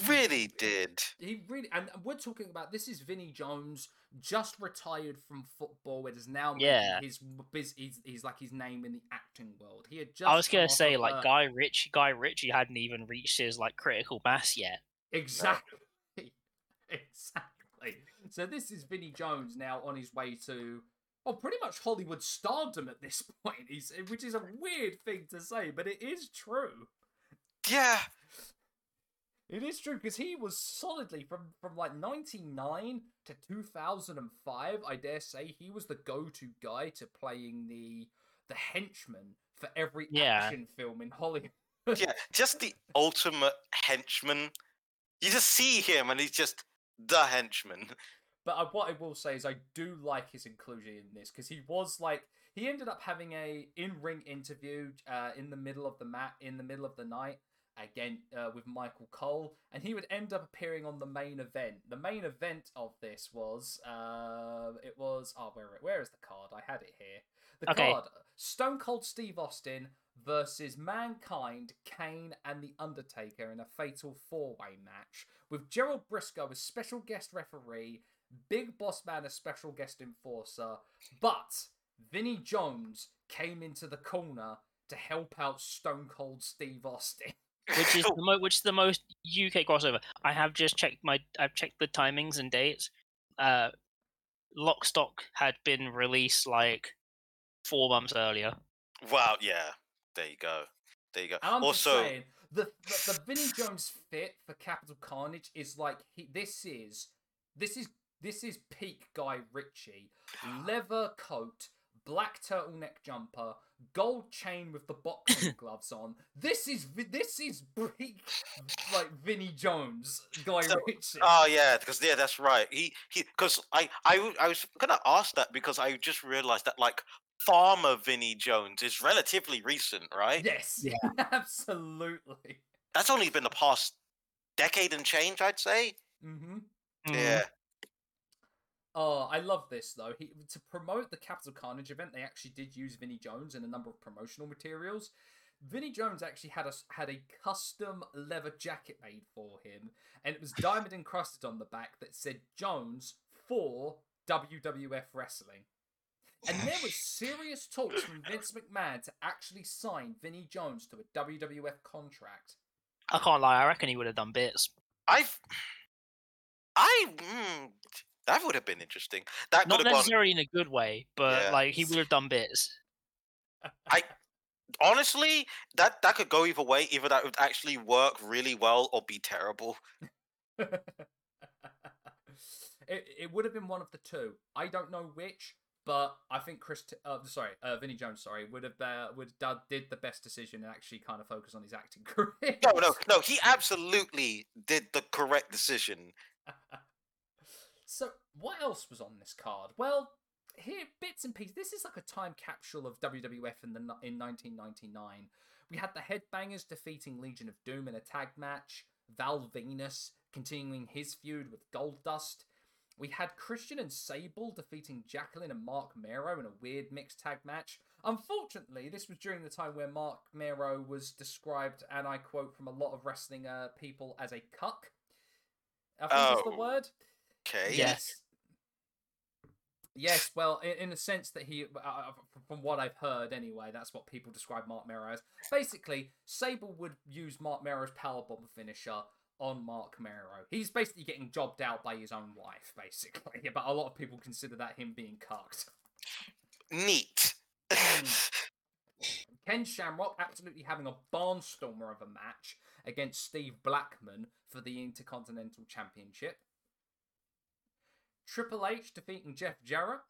Really did. He really, and we're talking about this is Vinnie Jones, just retired from football. It is now Yeah. his biz. He's, he's like his name in the acting world. He had just. I was gonna say like a- Guy Rich Guy Ritchie hadn't even reached his like critical mass yet. Exactly. (laughs) exactly. So this is Vinnie Jones now on his way to. Oh, pretty much Hollywood stardom at this (laughs) point. He's, which is a weird thing to say, but it is true. Yeah. It is true because he was solidly from from like ninety nine to two thousand and five. I dare say he was the go to guy to playing the the henchman for every Yeah. action film in Hollywood. Yeah. Just the ultimate henchman. You just see him and he's just the henchman. (laughs) But uh, what I will say is I do like his inclusion in this because he was like he ended up having a in ring interview uh, in the middle of the mat in the middle of the night again uh, with Michael Cole, and he would end up appearing on the main event. The main event of this was uh, it was oh where where is the card? I had it here. The Okay. card Stone Cold Steve Austin versus Mankind, Kane, and The Undertaker in a fatal four way match, with Gerald Brisco as special guest referee, Big Boss Man as special guest enforcer, but Vinnie Jones came into the corner to help out Stone Cold Steve Austin. Which is the mo- which is the most UK crossover. I have just checked my I've checked the timings and dates. Uh Lockstock had been released like four months earlier. wow, yeah. There you go. There you go. I'm also, just saying, the, the the (laughs) Vinnie Jones fit for Capital Carnage is like he, this is this is this is peak Guy Ritchie, (sighs) leather coat, black turtleneck jumper, gold chain with the boxing (coughs) gloves on. This is this is peak, like Vinnie Jones, Guy So- Ritchie. Oh yeah, because yeah, that's right. He he because I I I was gonna ask that because I just realized that like Farmer Vinnie Jones is relatively recent, right? yes, Yeah. (laughs) absolutely. That's only been the past decade and change, I'd say. hmm Mm. Yeah. Oh, I love this though. He to promote the Capital Carnage event, they actually did use Vinnie Jones in a number of promotional materials. Vinnie Jones actually had a s- had a custom leather jacket made for him, and it was diamond encrusted on the back that said Jones for WWF Wrestling. And there was (laughs) serious talks from Vince McMahon to actually sign Vinnie Jones to a WWF contract. I can't lie. I reckon he would have done bits. I've I mm, that would have been interesting. That Not could have gone necessarily in a good way, but Yeah. like he would have done bits. I honestly, that that could go either way. Either that would actually work really well or be terrible. (laughs) it, it would have been one of the two. I don't know which, but I think Chris, T- uh, sorry, uh, Vinnie Jones, sorry, would have uh, would have did the best decision and actually kind of focus on his acting (laughs) career. No, no, no. He absolutely did the correct decision. (laughs) so what else was on this card? Well, here bits and pieces. This is like a time capsule of WWF in the in 1999. We had the Headbangers defeating Legion of Doom in a tag match. Val Venis continuing his feud with Goldust. We had Christian and Sable defeating Jacqueline and Mark Mero in a weird mixed tag match. Unfortunately, this was during the time where Mark Mero was described, and I quote from a lot of wrestling uh, people, as a cuck. I think is the Oh. word. Okay. Yes. Yes, well, in, in the sense that he, uh, uh, from what I've heard anyway, that's what people describe Mark Mero as. Basically, Sable would use Mark Mero's powerbomb finisher on Mark Mero. He's basically getting jobbed out by his own wife, basically. (laughs) But a lot of people consider that him being cucked. Neat. Mm. (laughs) Ken Shamrock absolutely having a barnstormer of a match against Steve Blackman for the Intercontinental Championship. Triple H defeating Jeff Jarrett.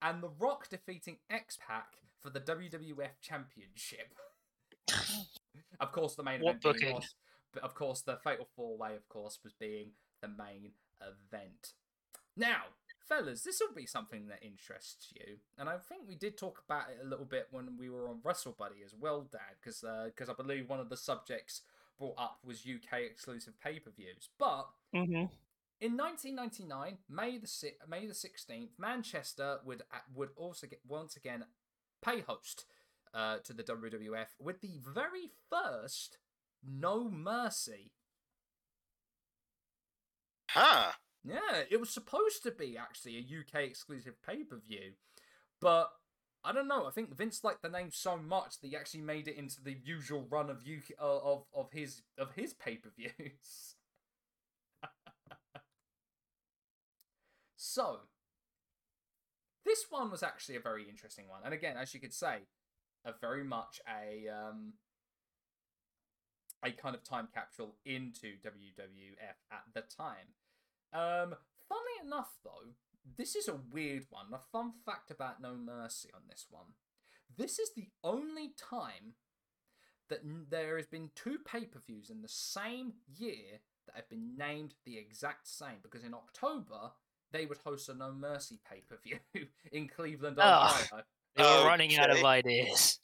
And The Rock defeating X Pac for the WWF Championship. (laughs) of course, the main What event booking? was, but of course, the Fatal Four Way, of course, was being the main event. Now, fellas, this will be something that interests you, and I think we did talk about it a little bit when we were on Wrestle Buddy as well, Dad, because because I believe one of the subjects brought up was UK exclusive pay per views. But Mm-hmm. in 1999, May the si- May the 16th, Manchester would would also get once again pay host uh, to the WWF with the very first No Mercy. huh. Yeah, it was supposed to be actually a UK exclusive pay per view, but I don't know. I think Vince liked the name so much that he actually made it into the usual run of UK uh, of of his of his pay per views. (laughs) so, this one was actually a very interesting one, and again, as you could say, a very much a um a kind of time capsule into WWF at the time. Um, funny enough, though, this is a weird one. A fun fact about No Mercy on this one. This is the only time that n- there has been two pay per views in the same year that have been named the exact same. Because in October, they would host a No Mercy pay per view (laughs) in Cleveland, Oh. (laughs) They were running out of ideas.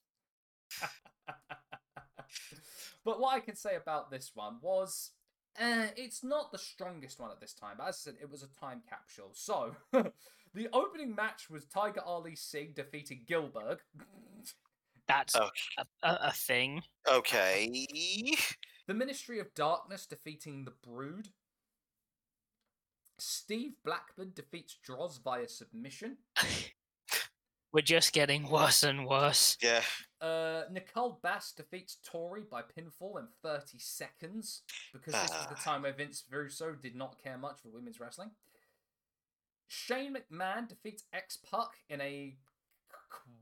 (laughs) but what I can say about this one was uh, it's not the strongest one at this time, but as I said, it was a time capsule. So, (laughs) the opening match was Tiger Ali Singh defeating Gillberg. That's Oh. a, a, a thing. Okay. the Ministry of Darkness defeating the Brood. Steve Blackman defeats Droz via submission. (laughs) We're just getting worse and worse. Yeah. Uh, Nicole Bass defeats Tori by pinfall in 30 seconds because this was the Ah. time where Vince Russo did not care much for women's wrestling. Shane McMahon defeats X Pac in a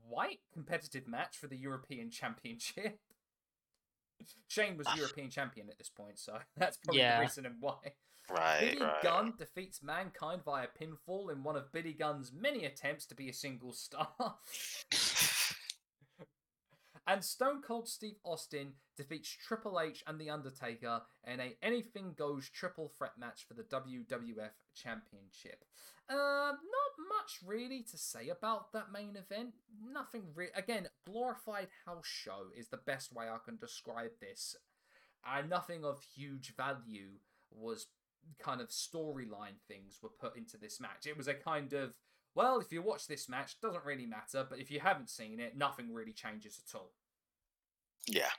quite competitive match for the European Championship. (laughs) Shane was Ah. European champion at this point, so (laughs) that's probably Yeah. the reason and why. Right. Billy right. Gunn defeats Mankind via pinfall in one of Billy Gunn's many attempts to be a single star. (laughs) And Stone Cold Steve Austin defeats Triple H and The Undertaker in a anything goes triple threat match for the WWF Championship. Uh, not much really to say about that main event. Nothing really. Again, glorified house show is the best way I can describe this. And nothing of huge value was kind of storyline things were put into this match. It was a kind of well, if you watch this match, doesn't really matter, but if you haven't seen it, nothing really changes at all. Yeah.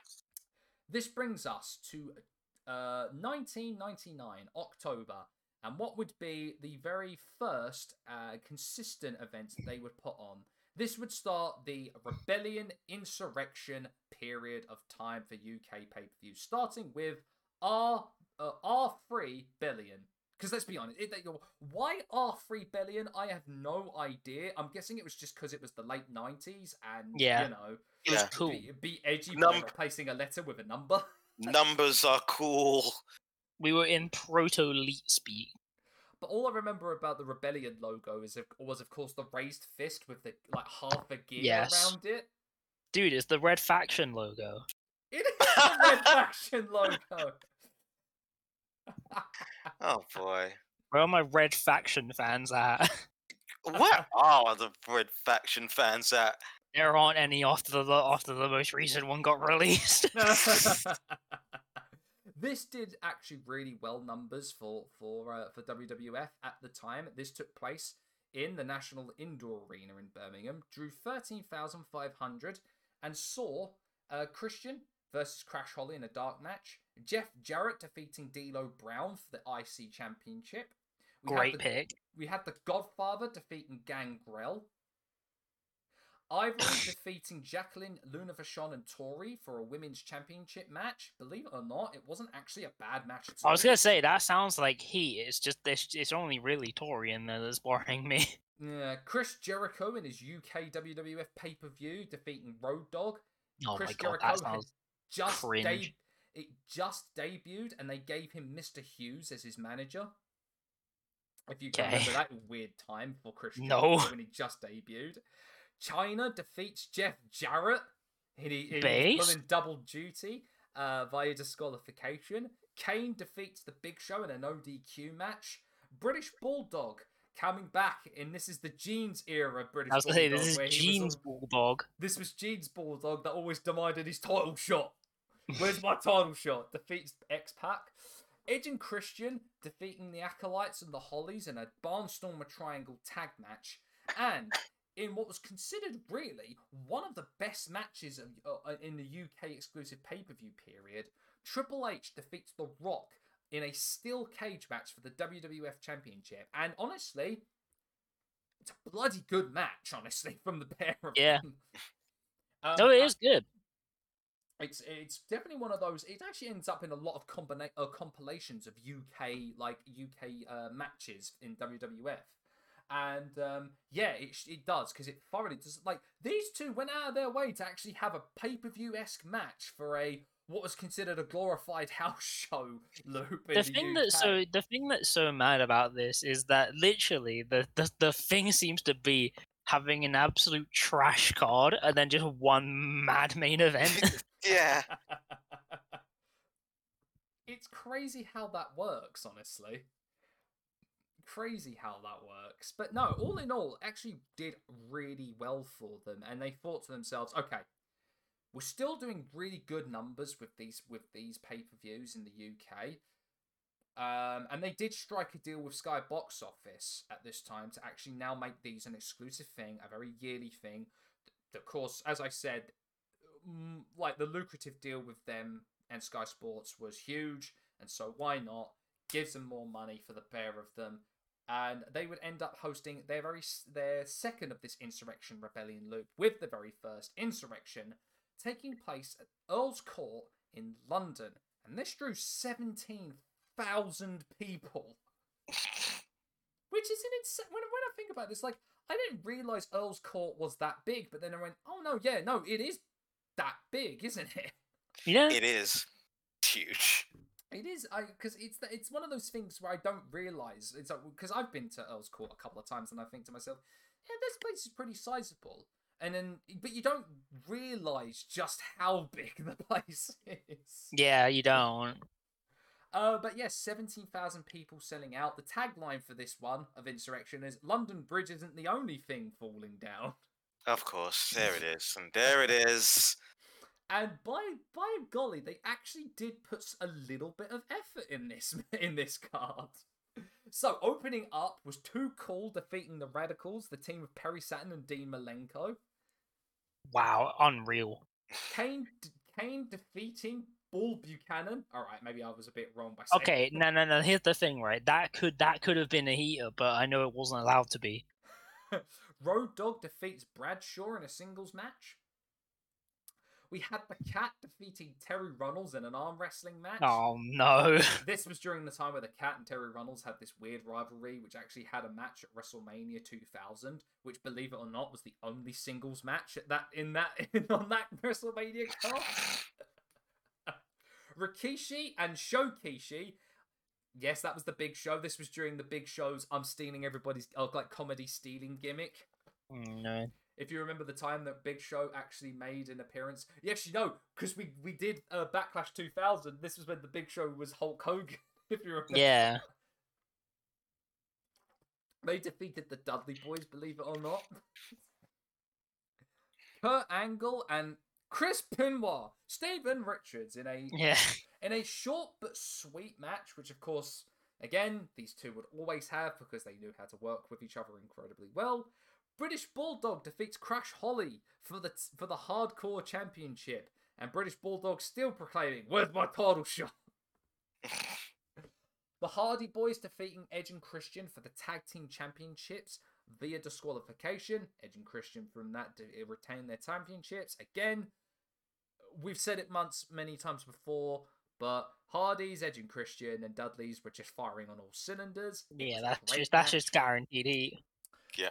This brings us to uh, 1999, October, and what would be the very first uh, consistent event they would put on. This would start the rebellion insurrection period of time for UK pay per view, starting with R uh, R3 billion. Because let's be honest, it, they, why R3 billion? I have no idea. I'm guessing it was just because it was the late 90s and, Yeah. you know, It was Yeah. cool. be, be edgy by Num- replacing a letter with a number. (laughs) Numbers are cool. We were in proto elite speak. But all I remember about the rebellion logo is of, was, of course, the raised fist with the like half a gear Yes. around it. Dude, it's the Red Faction logo. It is the red faction logo. Oh boy. Where are my Red Faction fans at? (laughs) Where are the Red Faction fans at? there aren't any after the after the most recent one got released. (laughs) (laughs) this did actually really well numbers for for uh, for WWF at the time. This took place in the National Indoor Arena in Birmingham, drew thirteen thousand five hundred, and saw uh, Christian versus Crash Holly in a dark match. Jeff Jarrett defeating D'Lo Brown for the IC Championship. We Great the- pick. we had the Godfather defeating Gangrel. Ivory (laughs) defeating Jacqueline, Luna Vachon, and Tori for a women's championship match. Believe it or not, it wasn't actually a bad match at all. I was gonna say that sounds like heat. It's just this. It's only really Tori in there that's boring me. (laughs) Yeah, Chris Jericho in his UK WWF pay per view defeating Road Dog. Oh Chris my god, Jericho that sounds just cringe. deb- it just debuted, and they gave him Mr. Hughes as his manager. If you can Okay. remember that weird time for Chris No. When he just debuted. Chyna defeats Jeff Jarrett. He, he pulling double duty uh, via disqualification. Kane defeats the Big Show in an ODQ match. British Bulldog coming back, and this is the Jeans era British I was gonna say Bulldog. this is where he was Gene's al- bulldog. this was Gene's Bulldog that always demanded his title shot. Where's my title shot? Defeats X Pac. Edge and Christian defeating the Acolytes and the Hollies in a Barnstormer Triangle tag match. And in what was considered really one of the best matches of, uh, in the UK exclusive pay per view period, Triple H defeats The Rock in a steel cage match for the WWF Championship. And honestly, it's a bloody good match, honestly, (laughs) from the pair of Yeah. them. Um, No, it I- is good. It's it's definitely one of those. It actually ends up in a lot of combina- uh, compilations of UK like UK uh, matches in WWF, and um, yeah, it it does because it thoroughly does. Like these two went out of their way to actually have a pay per view esque match for a what was considered a glorified (laughs) house show loop. The, thing UK. that's so the thing that's so mad about this is that literally the, the the thing seems to be having an absolute trash card and then just one mad main event. (laughs) Yeah. (laughs) it's crazy how that works, honestly. Crazy how that works. But no, all in all, actually did really well for them, and they thought to themselves, okay, we're still doing really good numbers with these with these pay per views in the UK. Um, and they did strike a deal with Sky Box Office at this time to actually now make these an exclusive thing, a very yearly thing. Of course, as I said, Mm, like the lucrative deal with them and Sky Sports was huge, and so why not gives them more money for the pair of them, and they would end up hosting their very their second of this insurrection rebellion loop with the very first insurrection taking place at Earl's Court in London, and this drew seventeen thousand people, (laughs) which is an insane. When, when I think about this, like I didn't realize Earl's Court was that big, but then I went, oh no, yeah, no, it is that big, isn't it? yeah. It is. It's huge. It is, I because it's the- it's one of those things where I don't realize it's like because I've been to Earl's Court a couple of times and I think to myself, yeah, this place is pretty sizable. and then but you don't realize just how (laughs) big the place is. Yeah, you don't. Uh, but yes, 17,000 people selling out. The tagline for this one of Insurrection is London Bridge isn't the only thing falling down. (laughs) Of course, there it (laughs) is, and there it is. And by by golly, they actually did put a little bit of effort in this (laughs) in this card. So opening up was Too Cool defeating the Radicals, the team of Perry Saturn and Dean Malenko. Wow, unreal. Kane Kane defeating Bull Buchanan. All right, maybe I was a bit wrong by saying. Okay, no, no, no. Here's the thing, right? That could that could have been a heater, but I know it wasn't allowed to be. (laughs) Road Dog defeats Bradshaw in a singles match. We had the Cat defeating Terry Runnels in an arm wrestling match. Oh no. (laughs) This was during the time where the Cat and Terry Runnels had this weird rivalry, which actually had a match at WrestleMania 2000, which, believe it or not, was the only singles match at that in that (laughs) on that WrestleMania card. (laughs) Rikishi and Shokishi. Yes, that was the big show. This was during the big show's I'm stealing everybody's uh, like comedy stealing gimmick. Mm, no. If you remember the time that Big Show actually made an appearance, yes, you know, because we we did uh, Backlash 2000. This was when the Big Show was Hulk Hogan. (laughs) If you remember, Yeah. they defeated the Dudley Boys. Believe it or not, Kurt Angle and Chris Benoit, Stephen Richards in a Yeah. in a short but sweet match, which of course, again, these two would always have because they knew how to work with each other incredibly well. British Bulldog defeats Crash Holly for the for the Hardcore Championship, and British Bulldog still proclaiming, "Where's my title shot?" (laughs) the Hardy Boys defeating Edge and Christian for the Tag Team Championships via disqualification. Edge and Christian from that to eh, retain their championships again. We've said it months many times before, but Hardy's, Edge and Christian, and Dudley's were just firing on all cylinders. Yeah, that's just that's just guaranteed heat.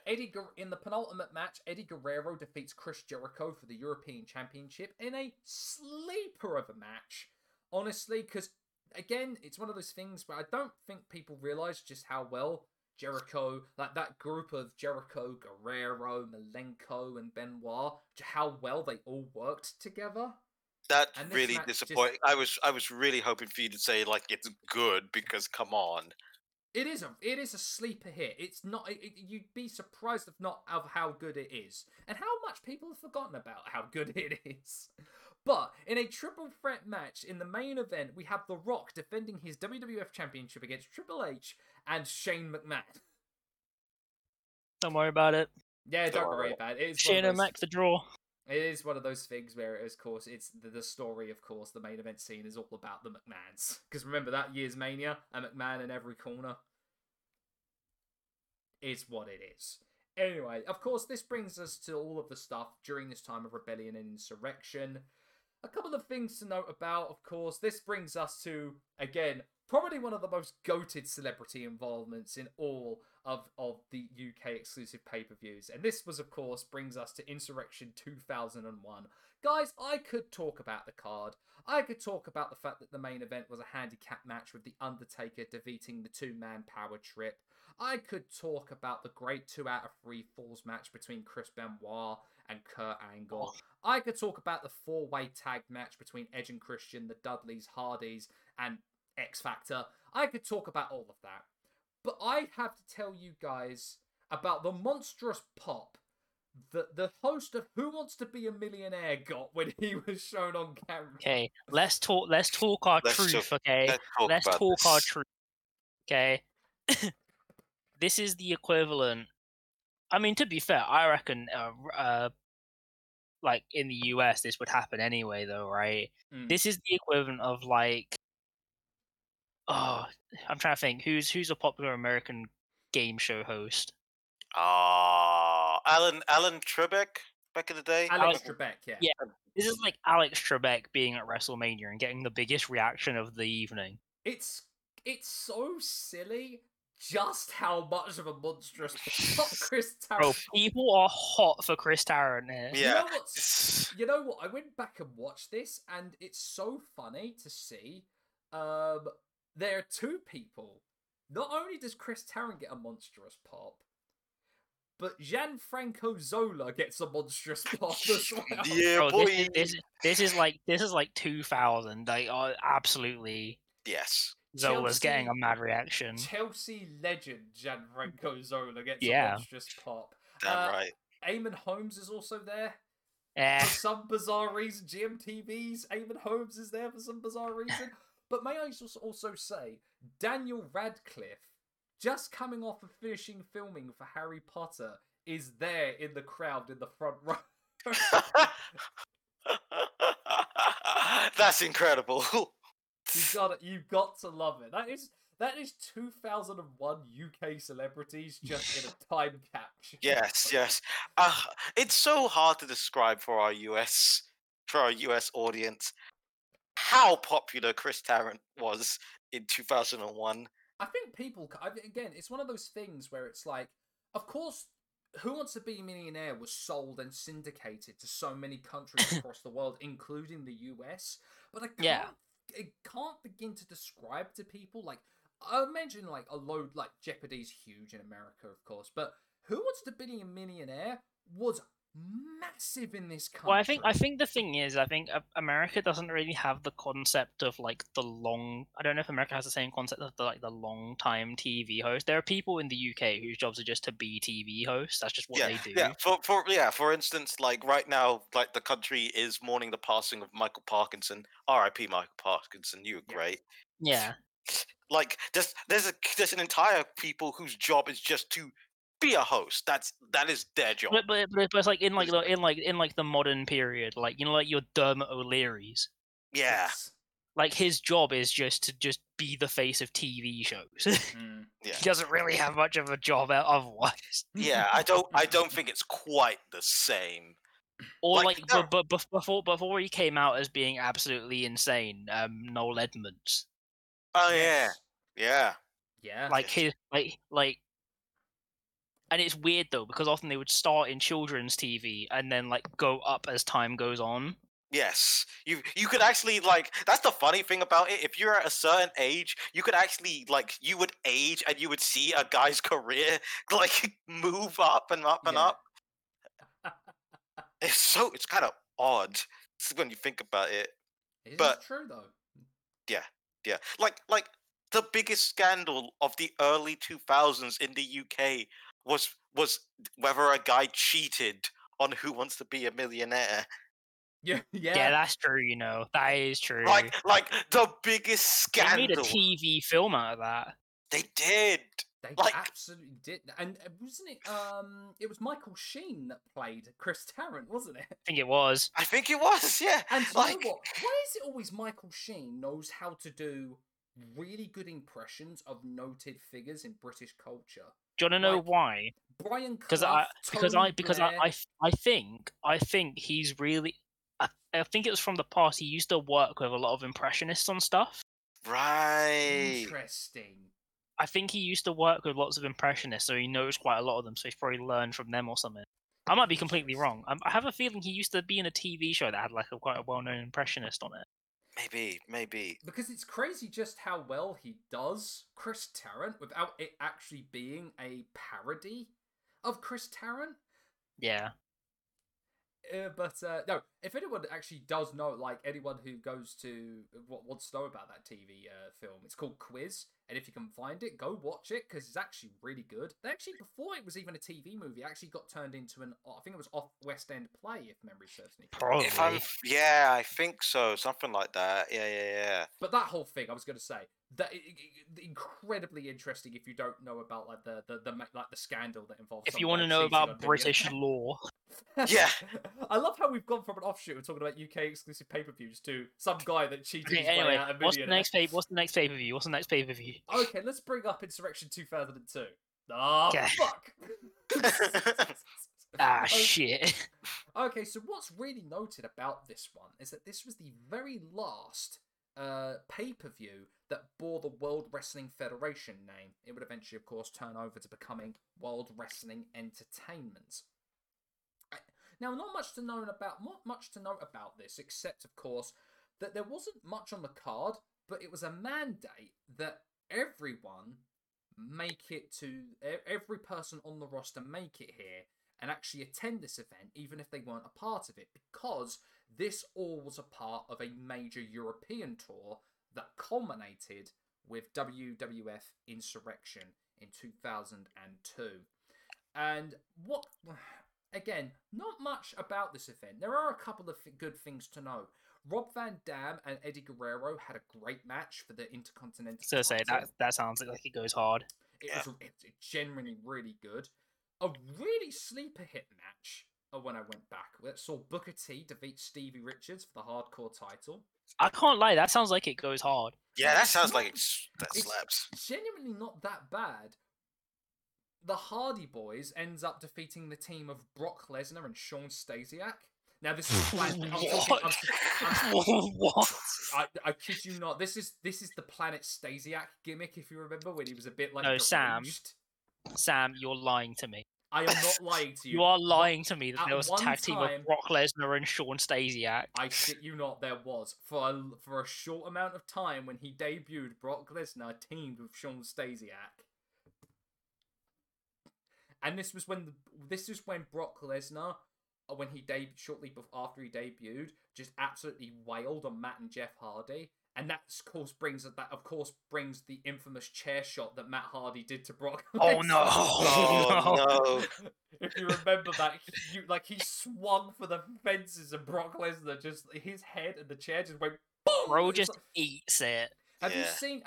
Eddie Guer- in the penultimate match, Eddie Guerrero defeats Chris Jericho for the European Championship in a sleeper of a match. Honestly, because again, it's one of those things where I don't think people realize just how well Jericho, like that group of Jericho, Guerrero, Malenko, and Benoit, how well they all worked together. That's this really match just- disappointing. I was I was really hoping for you to say like it's good because come on. It is a it is a sleeper hit. It's not. It, it- you'd be surprised if not of how good it is, and how much people have forgotten about how good (laughs) it is. But in a triple threat match in the main event, we have The Rock defending his WWF Championship against Triple H and Shane McMahon. Don't worry about it. Yeah, don't Don't worry worry. about it. It's Shane and those- Mac the draw. It is one of those things where, of course, it's the, the story. Of course, the main event scene is all about the McMahons. Because remember that year's Mania, a McMahon in every corner. Is what it is. Anyway, of course, this brings us to all of the stuff during this time of rebellion and insurrection. A couple of things to note about, of course, this brings us to, again, probably one of the most goated celebrity involvements in all of, of the UK exclusive pay per views. And this was, of course, brings us to Insurrection 2001. Guys, I could talk about the card. I could talk about the fact that the main event was a handicap match with The Undertaker defeating the two man power trip. I could talk about the great two out of three falls match between Chris Benoit and Kurt Angle. Oh. I could talk about the four way tag match between Edge and Christian, the Dudleys, Hardys, and X Factor. I could talk about all of that. But I have to tell you guys about the monstrous pop that the host of Who Wants to Be a Millionaire got when he was shown on camera. Okay, let's talk. Let's talk our Let's truth. talk- okay, Let's talk let's talk our truth. Okay, (coughs) this is the equivalent. I mean, to be fair, I reckon, uh, uh, like in the US, this would happen anyway, though, right? Mm. This is the equivalent of like, oh, I'm trying to think who's who's a popular American game show host. Ah, Alan Alan Trebek back in the day. Alex Alex- Trebek, yeah. Yeah. This is like Alex Trebek being at WrestleMania and getting the biggest reaction of the evening. It's it's so silly just how much of a monstrous (laughs) pop (laughs) Chris Bro, people are hot for Chris Tarrant here. You Yeah. know what's (laughs) you know what? I went back and watched this, and it's so funny to see. Um, there are two people. Not only does Chris Tarrant get a monstrous pop, but Gianfranco Zola gets a monstrous pop as (laughs) well. Yeah, Bro, boy. this, is, this, this is like this is like 2000. Like, oh, absolutely, Yes. Zola's getting a mad reaction. Chelsea legend Gianfranco Zola gets Yeah. a monstrous pop. Damn Uh, right. Eamonn Holmes is also there. Eh, For some bizarre reason, GMTV's Eamonn Holmes is there for some bizarre reason. (laughs) But may I also- say, Daniel Radcliffe, just coming off of finishing filming for Harry Potter, is there in the crowd in the front row. (laughs) That's incredible. you got it. You got to love it. That is that is 2001 UK celebrities just in a (laughs) time capsule. yes, yes. Uh, it's so hard to describe for our US for our US audience how popular Chris Tarrant was in 2001. I think people. I mean, again, it's one of those things where it's like, of course, Who Wants to Be a Millionaire was sold and syndicated to so many countries (laughs) across the world, including the US. But I can't, Yeah. I can't begin to describe to people like I imagine like a load like Jeopardy's huge in America, of course, but Who Wants to Be a Millionaire was massive in this country. well, I think I think the thing is, I think uh, America doesn't really have the concept of like the long. I don't know if America has the same concept of the like the long time TV host. There are people in the UK whose jobs are just to be TV hosts. That's just what yeah, they do. yeah. For for yeah, for instance, like right now, like the country is mourning the passing of Michael Parkinson. R.I.P. Michael Parkinson. You were Yeah. great. yeah. Like there's there's a there's an entire people whose job is just to be a host. That's that is their job. But, but, but, but it's like in like the, in like in like the modern period, like you know, like your Dermot O'Leary's. yeah, Yes. Like his job is just to just be the face of TV shows. (laughs) Mm. yeah. he doesn't really have much of a job o- otherwise. yeah, I (laughs) don't I don't think it's quite the same. Or Like, like, there- but, but before before he came out as being absolutely insane, um, Noel Edmonds. Oh yeah, yeah. Yeah. Like his like like. And it's weird though because often they would start in children's TV and then like go up as time goes on. Yes, you you could actually like that's the funny thing about it. If you're at a certain age, you could actually like you would age and you would see a guy's (laughs) career like move up and up and Yeah. up. It's so it's kind of odd when you think about it. It is but- true though. Yeah, yeah, like like the biggest scandal of the early 2000s in the UK was was whether a guy cheated on Who Wants to Be a Millionaire. Yeah, (laughs) yeah. Yeah, that's true. You know that is true. Like like the biggest scandal. they made a. TV film out of that. They did. They like- absolutely did, and uh, wasn't it? Um, it was Michael Sheen that played Chris Tarrant, wasn't it? I think it was. I think it was, (laughs) yeah. And you like know what? Why is it always Michael Sheen knows how to do really good impressions of noted figures in British culture? Do you want to know Like, why? Brian Because Clough, I because I Tony because I, I I f- I think I think he's really. I, I think it was from the past. He used to work with a lot of impressionists on stuff. right. interesting. I think he used to work with lots of impressionists, so he knows quite a lot of them. So he's probably learned from them or something. I might be completely wrong. I have a feeling he used to be in a TV show that had like a quite a well-known impressionist on it. Maybe, maybe. Because it's crazy just how well he does Chris Tarrant without it actually being a parody of Chris Tarrant. Yeah. Uh, but uh, no, if anyone actually does know, like anyone who goes to what wants to know about that TV uh, film, it's called Quiz, and if you can find it, go watch it because it's actually really good. They actually, before it was even a TV movie, it actually got turned into an I think it was off West End play, if memory serves me. correct. If I'm, Probably. yeah, I think so. Something like that. Yeah, yeah, yeah. But that whole thing, I was going to say, that i- i- i- incredibly interesting if you don't know about like the the, the like the scandal that involves. If you want to know about British law, Yeah. (laughs) I love how we've gone from an offshoot of talking about UK exclusive pay per views to some guy that cheated okay, his way anyway, out of what's the next pay? What's the next pay per view? What's the next pay per view? Okay, let's bring up Insurrection 2002. Ah, Okay. fuck. (laughs) Ah, (laughs) Okay, shit. Okay, so what's really noted about this one is that this was the very last uh, pay per view that bore the World Wrestling Federation name. It would eventually, of course, turn over to becoming World Wrestling Entertainment. Now, not much to know about not much to note about this, except of course that there wasn't much on the card, but it was a mandate that everyone make it to every person on the roster make it here and actually attend this event, even if they weren't a part of it, because this all was a part of a major European tour that culminated with WWF Insurrection in 2002. And what, again, not much about this event. There are a couple of th- good things to know. Rob Van Dam and Eddie Guerrero had a great match for the Intercontinental. So say that that sounds like it goes hard. It Yeah. was it's genuinely really good. A really sleeper hit match uh, when I went back. That saw Booker T defeat Stevie Richards for the hardcore title. I can't lie, that sounds like it goes hard. Yeah, that sounds like it's, that it's- slaps. Genuinely not that bad. The Hardy Boys ends up defeating the team of Brock Lesnar and Shawn Stasiak. Now this is (laughs) planet. I'm talking, I'm, I'm, (laughs) what? I, I kid you not. This is this is the Planet Stasiak gimmick. If you remember when he was a bit like No, Sam. Sam, you're lying to me. I am not (laughs) lying to you. You are lying to me that at there was a tag team time- of Brock Lesnar and Shawn Stasiak. I shit you not, there was for a, for a short amount of time when he debuted. Brock Lesnar teamed with Shawn Stasiak, and this was when the, this is when Brock Lesnar, uh, when he debuted shortly before after he debuted, just absolutely wailed on Matt and Jeff Hardy, and that of course brings that of course brings the infamous chair shot that Matt Hardy did to Brock. (laughs) Oh no! Oh (laughs) no! if you remember that, you, like he swung for the fences and Brock Lesnar just his head and the chair just went. Boom! Bro just eats it. Have you seen?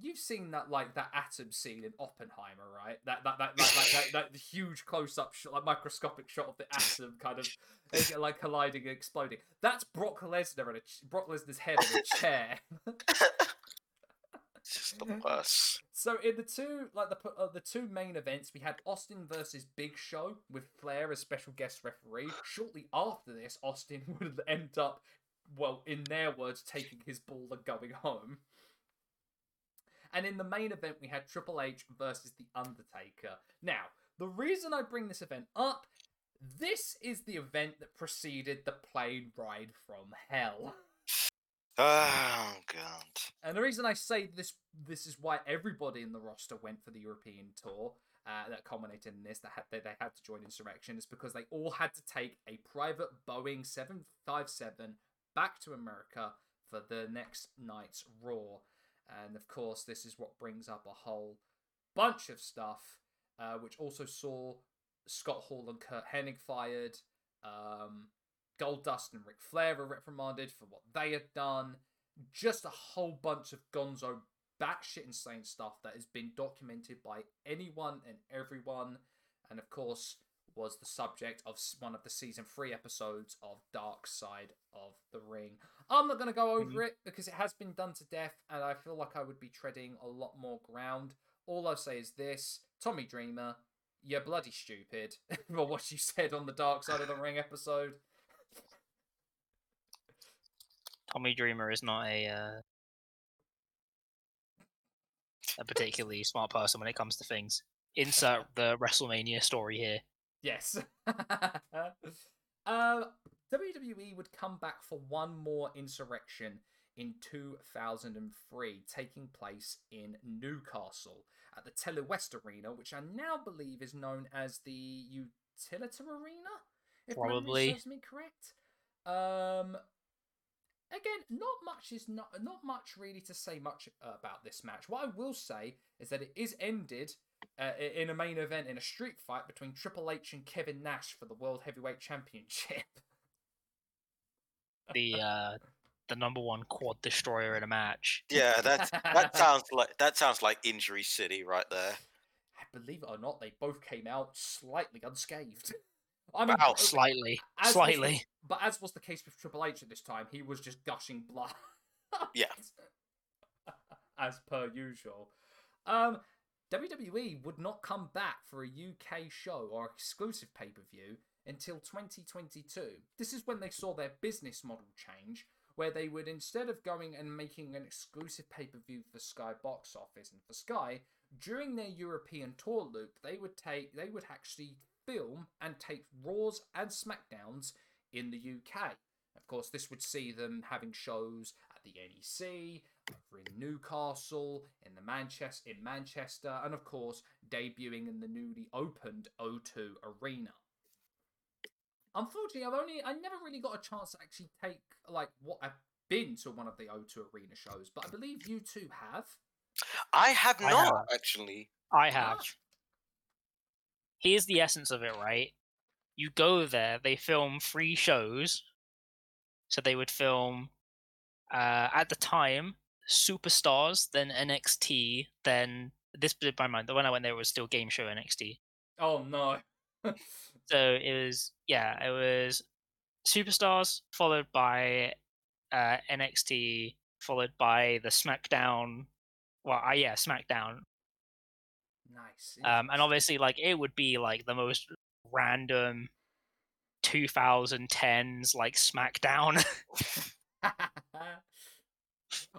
You've seen that like that atom scene in Oppenheimer, right? That that that that, that, that, that huge close up shot, like microscopic shot of the atom kind of eh, (laughs) like colliding and exploding. That's Brock Lesnar and a ch- Brock Lesnar's head in a (laughs) chair. It's just the (laughs) worst. So in the two like the uh, the two main events, we had Austin versus Big Show with Flair as special guest referee. Shortly after this, Austin would end up, well, in their words, taking his ball and going home. And in the main event, we had Triple H versus The Undertaker. Now, the reason I bring this event up, this is the event that preceded the plane ride from hell. (sighs) Oh god. And the reason I say this this is why everybody in the roster went for the European tour uh, that culminated in this that had, they, they had to join Insurrection is because they all had to take a private Boeing 757 back to America for the next night's Raw. And of course, this is what brings up a whole bunch of stuff, uh, which also saw Scott Hall and Curt Hennig fired. Um, Goldust and Ric Flair were reprimanded for what they had done. Just a whole bunch of gonzo batshit insane stuff that has been documented by anyone and everyone, and of course was the subject of one of the season three episodes of Dark Side of the Ring. I'm not going to go over it because it has been done to death, and I feel like I would be treading a lot more ground. All I'll say is this Tommy Dreamer, you're bloody stupid (laughs) for what you said on the Dark Side of the Ring episode. Tommy Dreamer is not a uh, a particularly smart person when it comes to things. Insert (laughs) the WrestleMania story here. Yes. (laughs) uh, WWE would come back for one more insurrection in 2003, taking place in Newcastle at the Telewest Arena, which I now believe is known as the Utilita Arena, if Probably. memory serves me correct. Um, again, not much is not not much really to say much about this match. What I will say is that it is ended uh, in a main event in a street fight between Triple H and Kevin Nash for the World Heavyweight Championship. (laughs) The uh, the number one quad destroyer in a match. Yeah, (laughs) that that sounds like that sounds like Injury City right there. Believe it or not, they both came out slightly unscathed. (laughs) I mean, Wow, uh, Slightly, was slightly. but as was the case with Triple H at this time, he was just gushing blood. Yeah. as per usual. Um, WWE would not come back for a UK show or exclusive pay per view until 2022. This is when they saw their business model change, where they would instead of going and making an exclusive pay per view for Sky box office and for Sky, during their European tour loop, they would take they would actually film and tape Raws and SmackDowns in the UK. Of course, this would see them having shows at the NEC, over in Newcastle, in the Manchester, in Manchester, and of course debuting in the newly opened O2 Arena. Unfortunately, I've only I never really got a chance to actually take like what I've been to one of the O2 Arena shows, but I believe you two have. I have I not have. actually. I have. Here's the essence of it, right? You go there, they film three shows. So they would film uh at the time Superstars, then NXT, then this blew my mind. The one I went there was still game show NXT. Oh no. (laughs) So it was yeah, it was Superstars followed by uh NXT followed by the SmackDown well, uh, yeah, SmackDown nice. um, and obviously like it would be like the most random 2010s like smackdown (laughs) (laughs)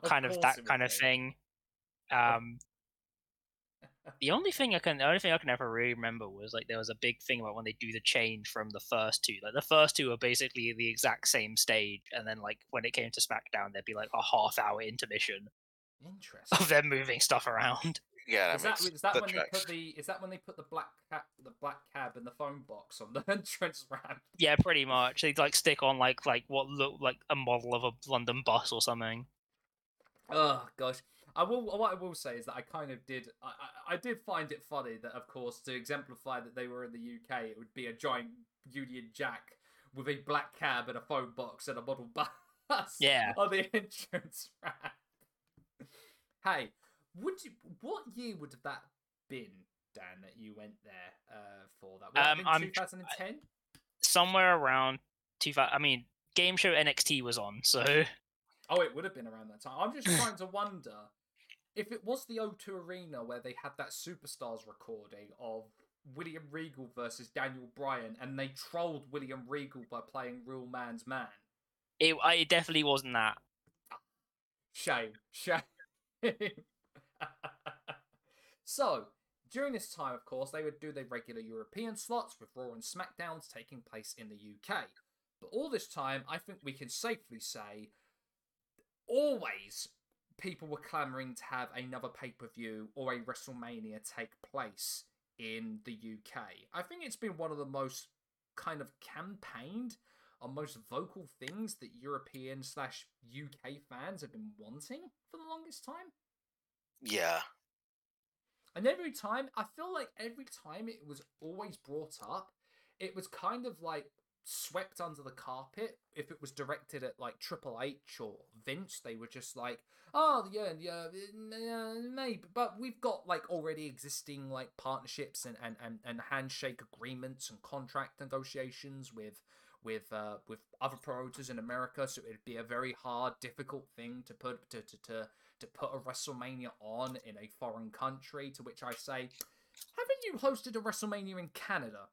kind of that kind of thing um (laughs) the only thing i can the only thing i can ever really remember was like there was a big thing about when they do the change from the first two like the first two are basically the exact same stage and then like when it came to smackdown there'd be like a half hour intermission Interesting. of them moving stuff around (laughs) Yeah, that Is that, makes is that that when tracks. they put the is that when they put the black cab the black cab and the phone box on the (laughs) entrance ramp? yeah pretty much they'd like stick on like like what looked like a model of a london bus or something Oh gosh. I will. What I will say is that I kind of did. I, I, I did find it funny that, of course, to exemplify that they were in the UK, it would be a giant Union Jack with a black cab and a phone box and a model (laughs) bus. Yeah. On the (laughs) entrance ramp. hey, would you? What year would have that been, Dan? That you went there uh, for that? Would Um, have I'm 2010. somewhere around 2000 i mean game show nxt was on so (laughs) Oh, it would have been around that time. I'm just (laughs) trying to wonder if it was the O2 Arena where they had that Superstars recording of William Regal versus Daniel Bryan, and they trolled William Regal by playing Real Man's Man. it, it definitely wasn't that Shame. Shame. (laughs) so, during this time, of course, they would do their regular European slots with Raw and SmackDowns taking place in the UK. But all this time, I think we can safely say, always people were clamoring to have another pay per view or a WrestleMania take place in the UK. I think it's been one of the most kind of campaigned or most vocal things that European slash UK fans have been wanting for the longest time. Yeah. And every time, I feel like every time it was always brought up, it was kind of like swept under the carpet. If it was directed at like Triple H or Vince, they were just like, "Oh yeah, yeah, maybe." But we've got like already existing like partnerships and and and, and handshake agreements and contract negotiations with with uh with other promoters in America, so it'd be a very hard, difficult thing to put to to to, to put a WrestleMania on in a foreign country. To which I say, haven't you hosted a WrestleMania in Canada?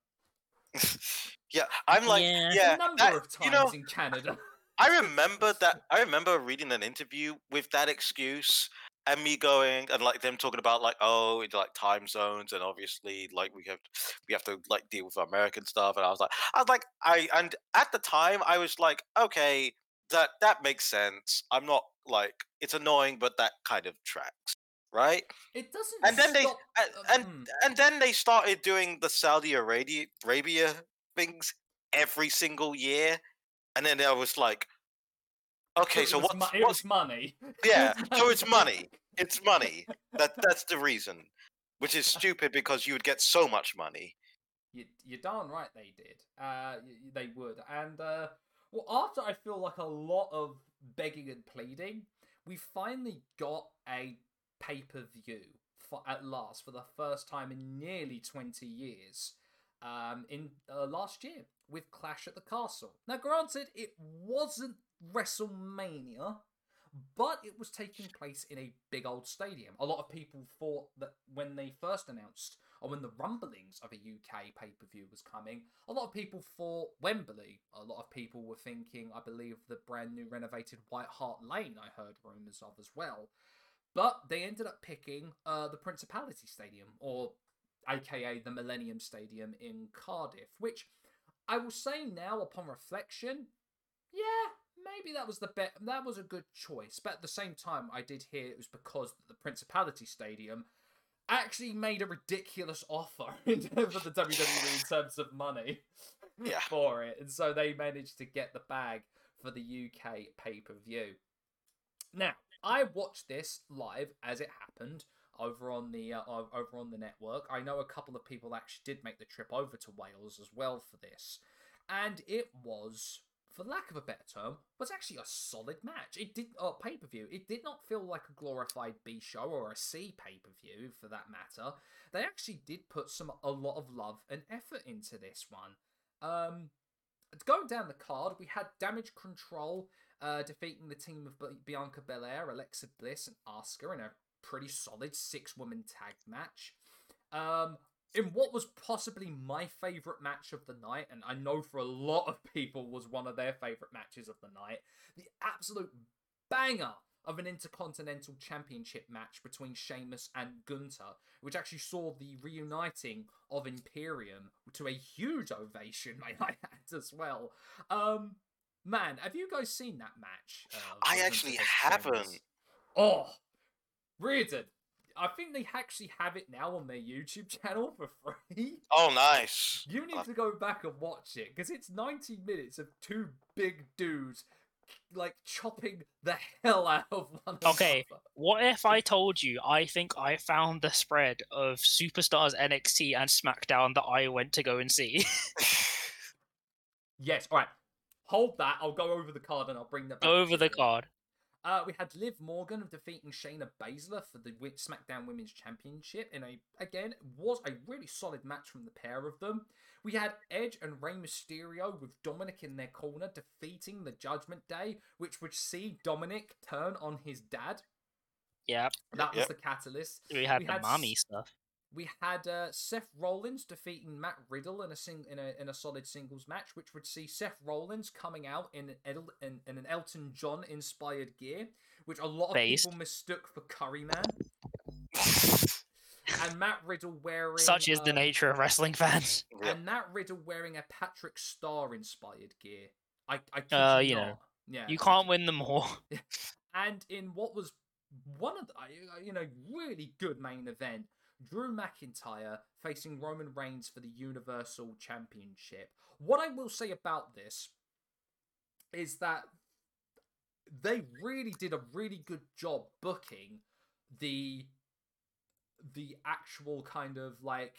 (laughs) yeah, I'm like, Yeah. yeah, a number that- of times you know, in Canada. I (laughs) remember that. I remember reading an interview with that excuse, and me going and like them talking about like, oh, it's like time zones, and obviously like we have we have to like deal with American stuff, and I was like, I was like, I and at the time I was like, okay, that that makes sense. I'm not like it's annoying, but that kind of tracks, right? It doesn't. And then they and uh, and, mm. and then they started doing the Saudi Arabia Arabia things every single year, and then I was like, okay, so what's, mo- what's money. yeah, so it's money. (laughs) It's money. That that's the reason, which is stupid because you would get so much money. You, you're darn right they did. Uh, they would. And uh, well, after I feel like a lot of begging and pleading, we finally got a pay per view for at last for the first time in nearly twenty years. Um, in uh, last year with Clash at the Castle. Now, granted, it wasn't WrestleMania, but it was taking place in a big old stadium. A lot of people thought that when they first announced, or when the rumblings of a UK pay per view was coming, a lot of people thought Wembley. A lot of people were thinking, I believe, the brand new renovated White Hart Lane, I heard rumours of as well. But they ended up picking uh, the Principality Stadium, or aka the Millennium Stadium in Cardiff, which I will say now, upon reflection, yeah, maybe that was the bet. That was a good choice. But at the same time, I did hear it was because the Principality Stadium actually made a ridiculous offer (laughs) in terms of the WWE in terms of money (laughs) Yeah. for it, and so they managed to get the bag for the UK pay per view. Now, I watched this live as it happened over on the uh, over on the network. I know a couple of people actually did make the trip over to Wales as well for this, and it was, for lack of a better term, was actually a solid match. It did uh, pay per view. It did not feel like a glorified B show or a C pay per view for that matter. They actually did put some a lot of love and effort into this one. Um, going down the card, we had Damage Control uh, defeating the team of Bianca Belair, Alexa Bliss, and Asuka in a pretty solid six-woman tag match. Um, in what was possibly my favorite match of the night, and I know for a lot of people was one of their favorite matches of the night, the absolute banger of an Intercontinental Championship match between Sheamus and Gunther, which actually saw the reuniting of Imperium to a huge ovation, (laughs) may I add, as well. Um, man, have you guys seen that match? Uh, I actually haven't. Sheamus? Oh, Reardon. I think they actually have it now on their YouTube channel for free. Oh, nice. You need to go back and watch it because it's 90 minutes of two big dudes like chopping the hell out of one Okay. another. What if I told you I think I found the spread of Superstars NXT and SmackDown that I went to go and see? (laughs) Yes, all right. Hold that. I'll go over the card and I'll bring that back. over the card. Uh, we had Liv Morgan defeating Shayna Baszler for the SmackDown Women's Championship in a again was a really solid match from the pair of them. We had Edge and Rey Mysterio with Dominic in their corner defeating the Judgment Day, which would see Dominic turn on his dad. Yep. That was Yep. the catalyst. We had We the had mommy stuff. We had uh, Seth Rollins defeating Matt Riddle in a sing in a in a solid singles match, which would see Seth Rollins coming out in an, El- in, in an Elton John inspired gear, which a lot of Based. people mistook for Curry Man, and Matt Riddle wearing Such is the uh, nature of wrestling fans. And Matt Riddle wearing a Patrick Star inspired gear. I I Uh, you know, yeah, You can't win them all. (laughs) and in what was one of the, you know really good main event, Drew McIntyre facing Roman Reigns for the Universal Championship. What I will say about this is that they really did a really good job booking the the actual kind of like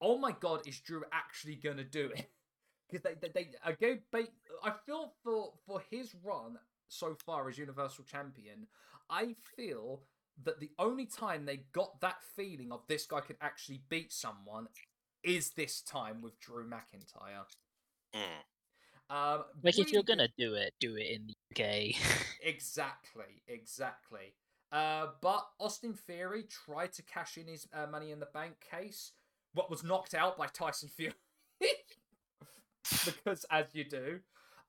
oh my god is Drew actually gonna do it (laughs) because they, they they they, I feel for for his run so far as Universal Champion, I feel that the only time they got that feeling of this guy could actually beat someone is this time with Drew McIntyre. Mm. Um, Like, if you're gonna do it, do it in the UK. (laughs) Exactly, exactly. Uh, but Austin Theory tried to cash in his uh, Money in the Bank case, but was knocked out by Tyson Fury. (laughs) because, as you do.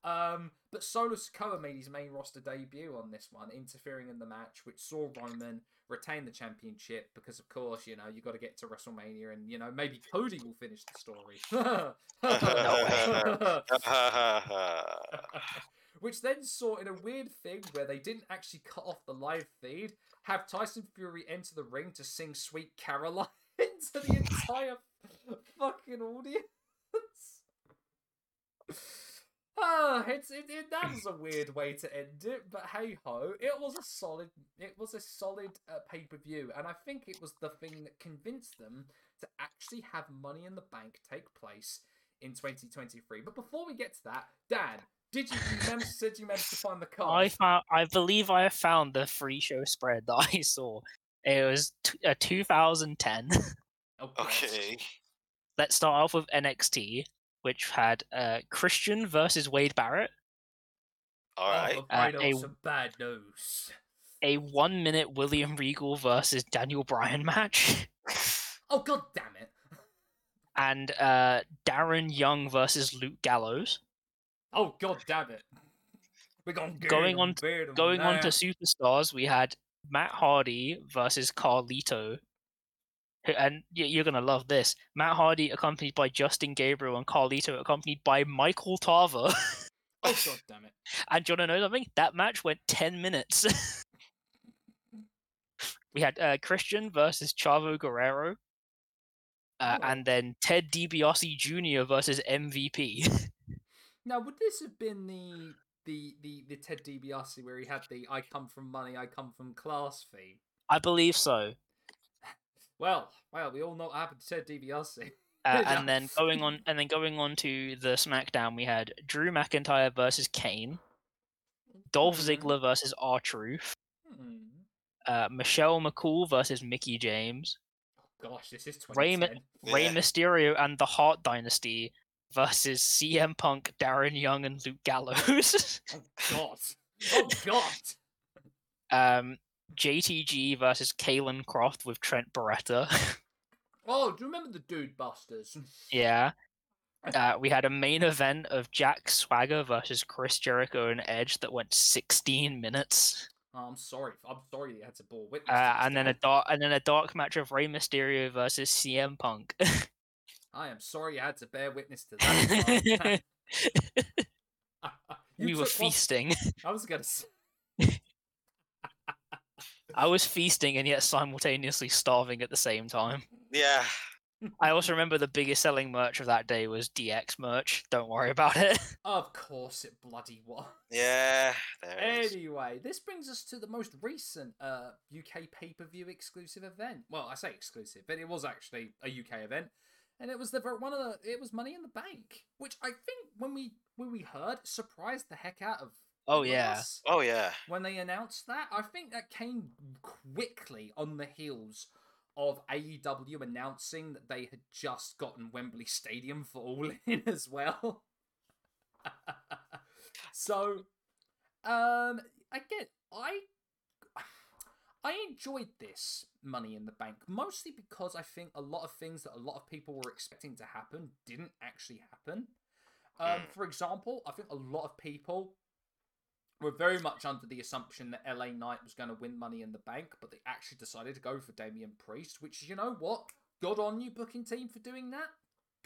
Um, but Solo Sikoa made his main roster debut on this one, interfering in the match, which saw Roman retain the championship because, of course, you know, you got to get to WrestleMania and, you know, maybe Cody will finish the story. (laughs) (laughs) Which then saw in a weird thing where they didn't actually cut off the live feed, have Tyson Fury enter the ring to sing Sweet Caroline (laughs) to the entire fucking audience. Ah, it's it, it, that (clears throat) was a weird way to end it, but hey ho, it was a solid it was a solid uh, pay per view, and I think it was the thing that convinced them to actually have Money in the Bank take place in 2023. But before we get to that, Dan, did you, you manage, (laughs) said you managed to find the card? I found, I believe I have found the free show spread that (laughs) I saw. It was t- uh, 2010. (laughs) Oh, okay. Let's start off with NXT, which had uh, Christian versus Wade Barrett, All right. Oh, Uh, a- some bad news. a one minute William Regal versus Daniel Bryan match, (laughs) Oh god damn it! and uh, Darren Young versus Luke Gallows. Oh god damn it! We're going Going on to, Going on to superstars, we had Matt Hardy versus Carlito. And you're gonna love this. Matt Hardy accompanied by Justin Gabriel and Carlito accompanied by Michael Tarver. (laughs) Oh god damn it! And do you want to know something? That match went 10 minutes. (laughs) we had uh, Christian versus Chavo Guerrero. Uh, Oh. And then Ted DiBiase Jr. versus MVP. (laughs) Now, would this have been the the the the Ted DiBiase where he had the "I come from money, I come from class" theme? I believe so. Well, well, we all know what happened to Ted DiBiase. Uh, (laughs) and then going on, and then going on to the SmackDown, we had Drew McIntyre versus Kane, Dolph Mhm. Ziggler versus R Truth, Hmm. uh, Michelle McCool versus Mickie James, Oh, gosh, this is Ray 2010. Rey Mysterio and the Hart Dynasty versus CM Punk, Darren Young, and Luke Gallows. Oh god! Oh god! (laughs) um, JTG versus Caylen Croft with Trent Barreta. (laughs) Oh, do you remember the Dude Busters? (laughs) yeah. Uh, we had a main event of Jack Swagger versus Chris Jericho and Edge that went 16 minutes. Oh, I'm sorry. I'm sorry you had to bore witness. to Uh, and then a dark and then a dark match of Rey Mysterio versus CM Punk. I am sorry you had to bear witness to (laughs) that. You we were took one- feasting. I was gonna say. I was feasting and yet simultaneously starving at the same time. Yeah. I also remember the biggest selling merch of that day was DX merch. Don't worry about it. (laughs) Of course, it bloody was. Yeah. There it is. Anyway, this brings us to the most recent uh, UK pay per view exclusive event. Well, I say exclusive, but it was actually a UK event, and it was the one of the it was Money in the Bank, which I think when we when we heard surprised the heck out of Oh, yeah. us Oh yeah. when they announced that. I think that came quickly on the heels of AEW announcing that they had just gotten Wembley Stadium for All (laughs) In as well. (laughs) so, um, again, I I enjoyed this Money in the Bank mostly because I think a lot of things that a lot of people were expecting to happen didn't actually happen. Um, Mm. for example, I think a lot of people were very much under the assumption that LA Knight was going to win Money in the Bank, but they actually decided to go for Damian Priest, which, you know what? Good on you, booking team, for doing that.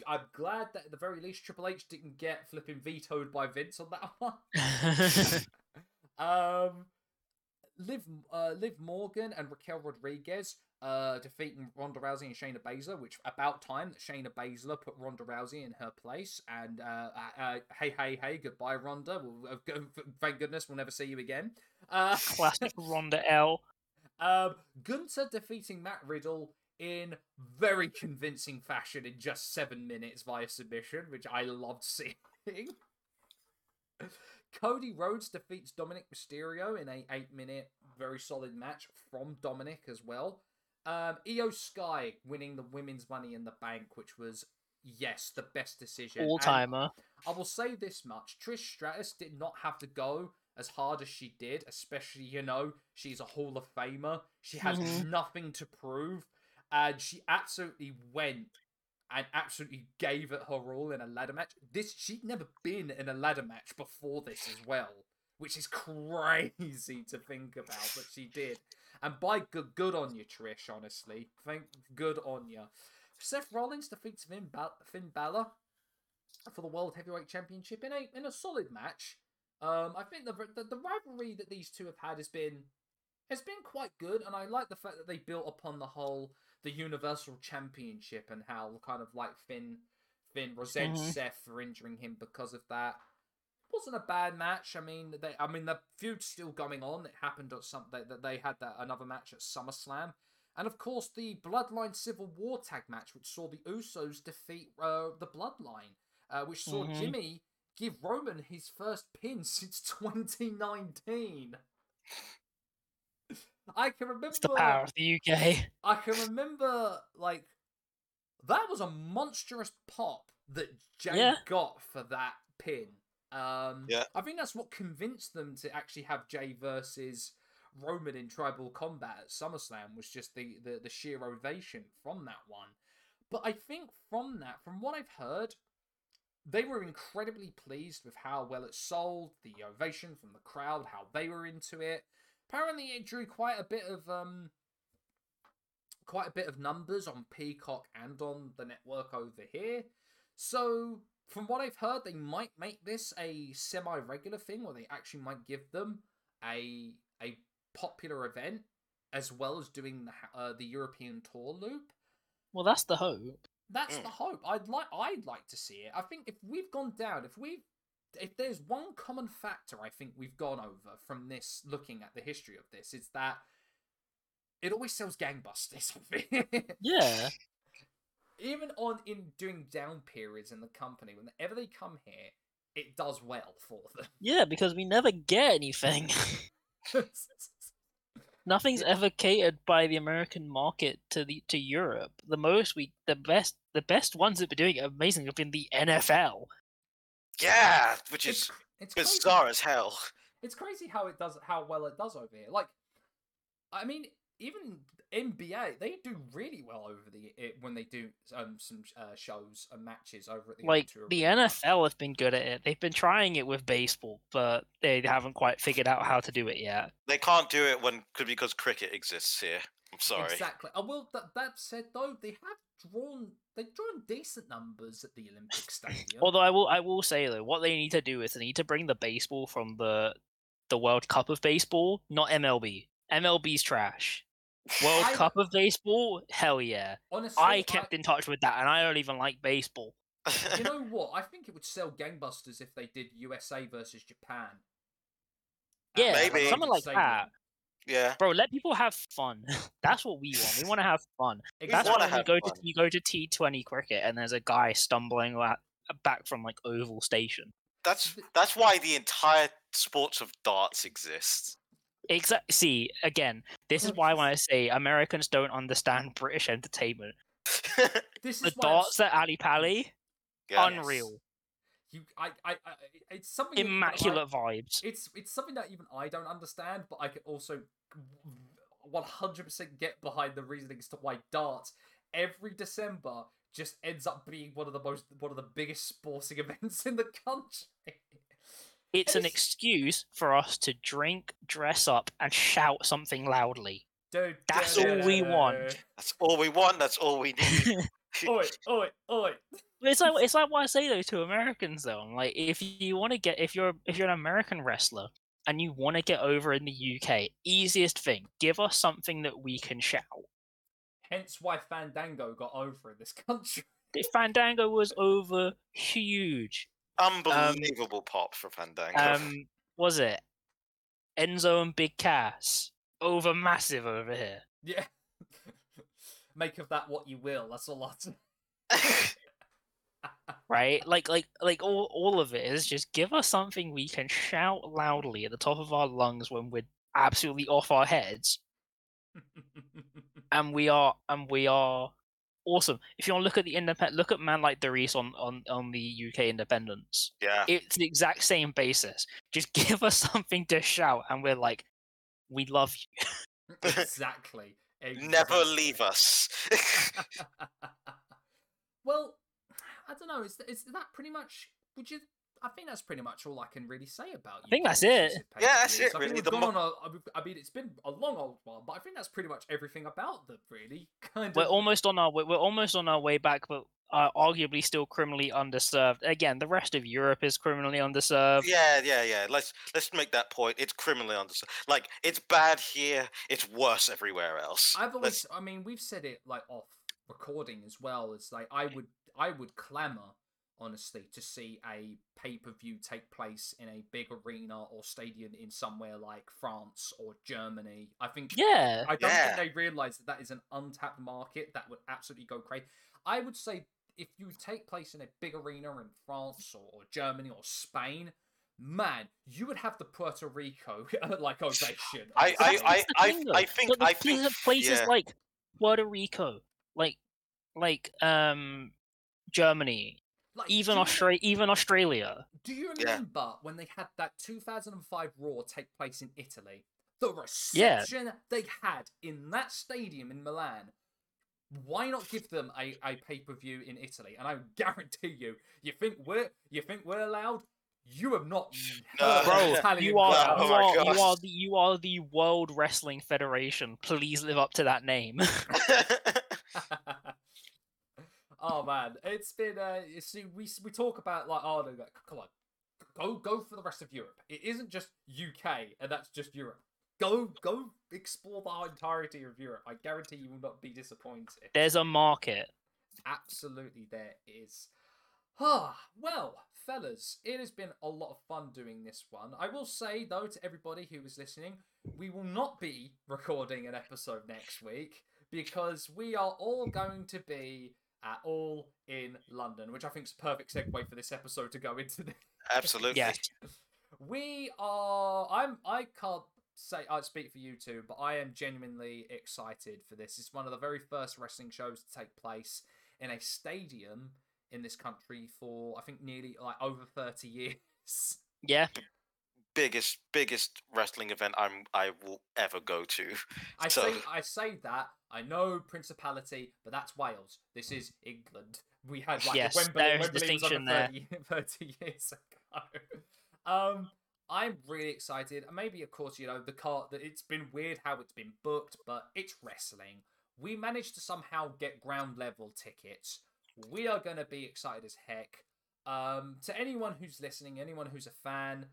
I'm glad that at the very least Triple H didn't get flipping vetoed by Vince on that (laughs) one. (laughs) Um, Liv, uh, Liv Morgan and Raquel Rodriguez uh, defeating Ronda Rousey and Shayna Baszler, which about time that Shayna Baszler put Ronda Rousey in her place. And uh, uh, uh, hey, hey, hey, goodbye, Ronda. We'll, uh, go- thank goodness we'll never see you again. Uh, (laughs) Classic Ronda L. um, Gunther defeating Matt Riddle in very convincing fashion in just seven minutes via submission, which I loved (laughs) seeing. Cody Rhodes defeats Dominik Mysterio in a eight minute, very solid match from Dominik as well. Um, IYO SKY winning the women's Money in the Bank, which was yes the best decision. All timer. I will say this much: Trish Stratus did not have to go as hard as she did, especially you know she's a Hall of Famer. She has Mhm. nothing to prove, and she absolutely went and absolutely gave it her all in a ladder match. This she'd never been in a ladder match before this as well, which is (laughs) crazy to think about, but she did. And by good, good on you, Trish. Honestly, thank good on you. Seth Rollins defeats Finn, Bal- Finn Balor for the World Heavyweight Championship in a in a solid match. Um, I think the, the the rivalry that these two have had has been has been quite good, and I like the fact that they built upon the whole the Universal Championship and how kind of like Finn Finn resents Mhm. Seth for injuring him because of that. Wasn't a bad match. I mean, they I mean the feud's still going on. It happened at some that they, they had that another match at SummerSlam. And of course, the Bloodline Civil War tag match, which saw the Usos defeat uh, the Bloodline, uh, which saw Mhm. Jimmy give Roman his first pin (laughs) since 2019. I can remember. It's the power of the UK. I can remember like that was a monstrous pop that Jay Yeah. got for that pin. Um, Yeah. I think that's what convinced them to actually have Jay versus Roman in tribal combat at SummerSlam was just the, the the sheer ovation from that one. But I think from that, from what I've heard, they were incredibly pleased with how well it sold, the ovation from the crowd, how they were into it. Apparently, it drew quite a bit of um, quite a bit of numbers on Peacock and on the network over here. So from what I've heard, they might make this a semi-regular thing, where they actually might give them a a popular event as well as doing the uh, the European tour loop. Well, that's the hope. That's Mm. the hope. I'd like I'd like to see it. I think if we've gone down, if we've if there's one common factor I think we've gone over from this looking at the history of this, it's that it always sells gangbusters. (laughs) Yeah. Even on in doing down periods in the company, whenever they come here, it does well for them. (laughs) Yeah, because we never get anything. (laughs) Nothing's ever catered by the American market to the to Europe. The most we the best the best ones that have been doing it amazing have been the NFL. yeah, which is it's crazy. bizarre as hell. It's crazy how it does how well it does over here. Like, I mean, even NBA they do really well over the it, when they do um some uh, shows and matches over at the Like the Arena. NFL have been good at it. They've been trying it with baseball, but they haven't quite figured out how to do it yet. They can't do it when could because cricket exists here. I'm sorry. Exactly. Uh, well, that, that said, though, they have drawn they've drawn decent numbers at the Olympic (laughs) Stadium. Although I will I will say though, what they need to do is they need to bring the baseball from the the World Cup of Baseball, not MLB. MLB's trash. World I- Cup of Baseball, hell yeah. Honestly, I kept in touch with that, and I don't even like baseball. You (laughs) know what? I think it would sell gangbusters if they did USA versus Japan. Yeah, the Maybe. something like Stadium. that. yeah. Bro, let people have fun. (laughs) That's what we want. We want to have fun. That's why you go fun. to you go to T Twenty cricket and there's a guy stumbling la- back from like Oval Station. That's that's why the entire sports of darts exists. Exactly. See, again, this is why when I say Americans don't understand British entertainment, (laughs) This the is why darts s- at Ally Pally, yeah. unreal, You, I, I, I, it's something that even I- immaculate vibes. it's it's something that even I don't understand, but I can also 100% get behind the reasoning as to why darts every December just ends up being one of the most one of the biggest sporting (laughs) events in the country. It's an excuse for us to drink, dress up, and shout something loudly. Dude, That's all we want. That's all we want. That's all we need. (laughs) Oi, oi, oi. It's like it's like what I say though to Americans though. I'm like, if you want to get if you're if you're an American wrestler and you want to get over in the UK, easiest thing, give us something that we can shout. Hence why Fandango got over in this country. Fandango was over huge. Unbelievable pop for Fandango. (laughs) Um, was it Enzo and Big Cass over massive over here? Yeah. (laughs) Make of that what you will. That's all I say. right? (laughs) Like, like, like all, all of it is just give us something we can shout loudly at the top of our lungs when we're absolutely off our heads, and we are, and we are awesome. If you want to look at the independent, look at man like Darius on on on the UK Independence. yeah. It's the exact same basis. Just (laughs) give us something to shout, and we're like, we love you. (laughs) exactly. Never leave us. (laughs) well, I don't know. Is, is that pretty much? Would you? I think that's pretty much all I can really say about. You. I think that's it. Yeah, that's pay-per-views. it, I think really. we've The gone mo- on a- I mean, it's been a long old while, but I think that's pretty much everything about them. Really, (laughs) kind We're of. almost on our we're we're almost on our way back, but uh, arguably still criminally underserved. Again, the rest of Europe is criminally underserved. yeah, yeah, yeah. Let's let's make that point. It's criminally understood. Like it's bad here. It's worse everywhere else. I've Let's- always, I mean, we've said it like off recording as well. It's like I would, I would clamor honestly to see a pay per view take place in a big arena or stadium in somewhere like France or Germany. I think Yeah. I don't Yeah. think they realise that that is an untapped market that would absolutely go crazy. I would say if you take place in a big arena in France or, or Germany or Spain, man, you would have the Puerto Rico (laughs) like ovation. I- But that's- I- I- thing, I though. think- But I places- think- places yeah. like Puerto Rico, like like um Germany, like, even do you- Australia, even Australia. Do you Yeah. remember when they had that 2005 Raw take place in Italy? The Yeah. reception they had in that stadium in Milan. Why not give them a, a pay per view in Italy? And I guarantee you, you think we're you think we're allowed? You have not No. Bro, Italian you are crowd. Oh you are you are the you are the World Wrestling Federation. Please live up to that name. (laughs) (laughs) oh man, it's been. Uh, you see, we we talk about like, oh, no, like, come on, go go for the rest of Europe. It isn't just UK, and that's just Europe. Go go explore the entirety of Europe. I guarantee you will not be disappointed. There's a market. Absolutely, there is. Ah, well, fellas, it has been a lot of fun doing this one. I will say, though, to everybody who was listening, we will not be recording an episode next week because we are all going to be at all in London, which I think is a perfect segue for this episode to go into. The... Absolutely. Yes. (laughs) We are. I'm. I can't say I speak for you two, but I am genuinely excited for this. It's one of the very first wrestling shows to take place in a stadium in this country for I think nearly like over thirty years. Yeah. Biggest biggest wrestling event I'm I will ever go to. I So- say I say that I know Principality, but that's Wales. This is England. We had like Yes, Wembley. there is Wembley was distinction there. 30, (laughs) 30 years ago. Um, I'm really excited. And Maybe, of course, you know the car. That it's been weird how it's been booked, but it's wrestling. We managed to somehow get ground level tickets. We are going to be excited as heck. Um, to anyone who's listening, anyone who's a fan,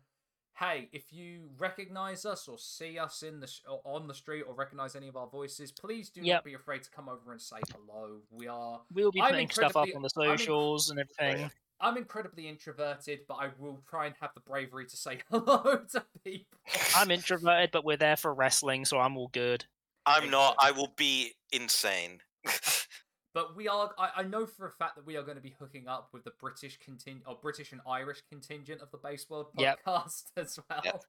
hey, if you recognize us or see us in the sh- on the street or recognize any of our voices, please do Yep. not be afraid to come over and say hello. We are. We'll be putting stuff up on the I'm inc- socials and everything. I'm incredibly introverted, but I will try and have the bravery to say (laughs) hello to people. I'm introverted, but we're there for wrestling, so I'm all good. I'm not. I will be insane. (laughs) But we are. I, I know for a fact that we are going to be hooking up with the British contingent or British and Irish contingent of the Base World Yep. podcast (laughs) as well. Yep.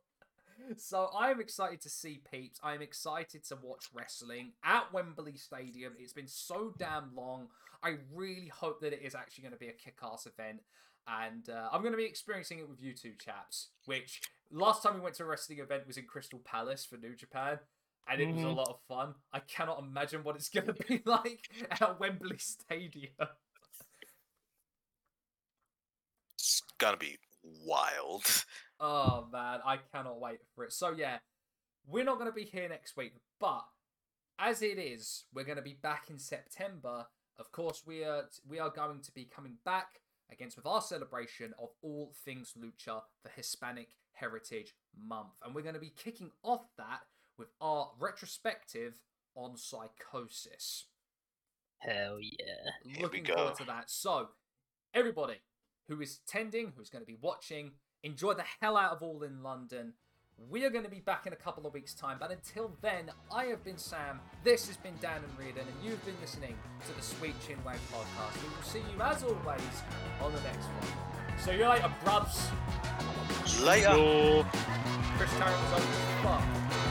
So I'm excited to see peeps. I'm excited to watch wrestling at Wembley Stadium. It's been so damn long. I really hope that it is actually going to be a kick-ass event, and uh, I'm going to be experiencing it with you two chaps. Which last time we went to a wrestling event was in Crystal Palace for New Japan, and it was a Mhm. lot of fun. I cannot imagine what it's going (laughs) to be like at Wembley Stadium. It's gonna be wild. Oh man, I cannot wait for it. So yeah, we're not going to be here next week, but as it is, we're going to be back in September. Of course, we are we are going to be coming back against with our celebration of all things lucha, the Hispanic Heritage Month, and we're going to be kicking off that with our retrospective on Psicosis. Hell yeah. Here we Looking go. forward to that. So, everybody who is attending, who's going to be watching, enjoy the hell out of All in London. We are going to be back in a couple of weeks' time, but until then, I have been Sam, this has been Dan and Reardon, and you've been listening to the Sweet Chinwag podcast. We will see you, as always, on the next one. See you later, brubs. Later. Yo. Chris Tarrant was over as fuck.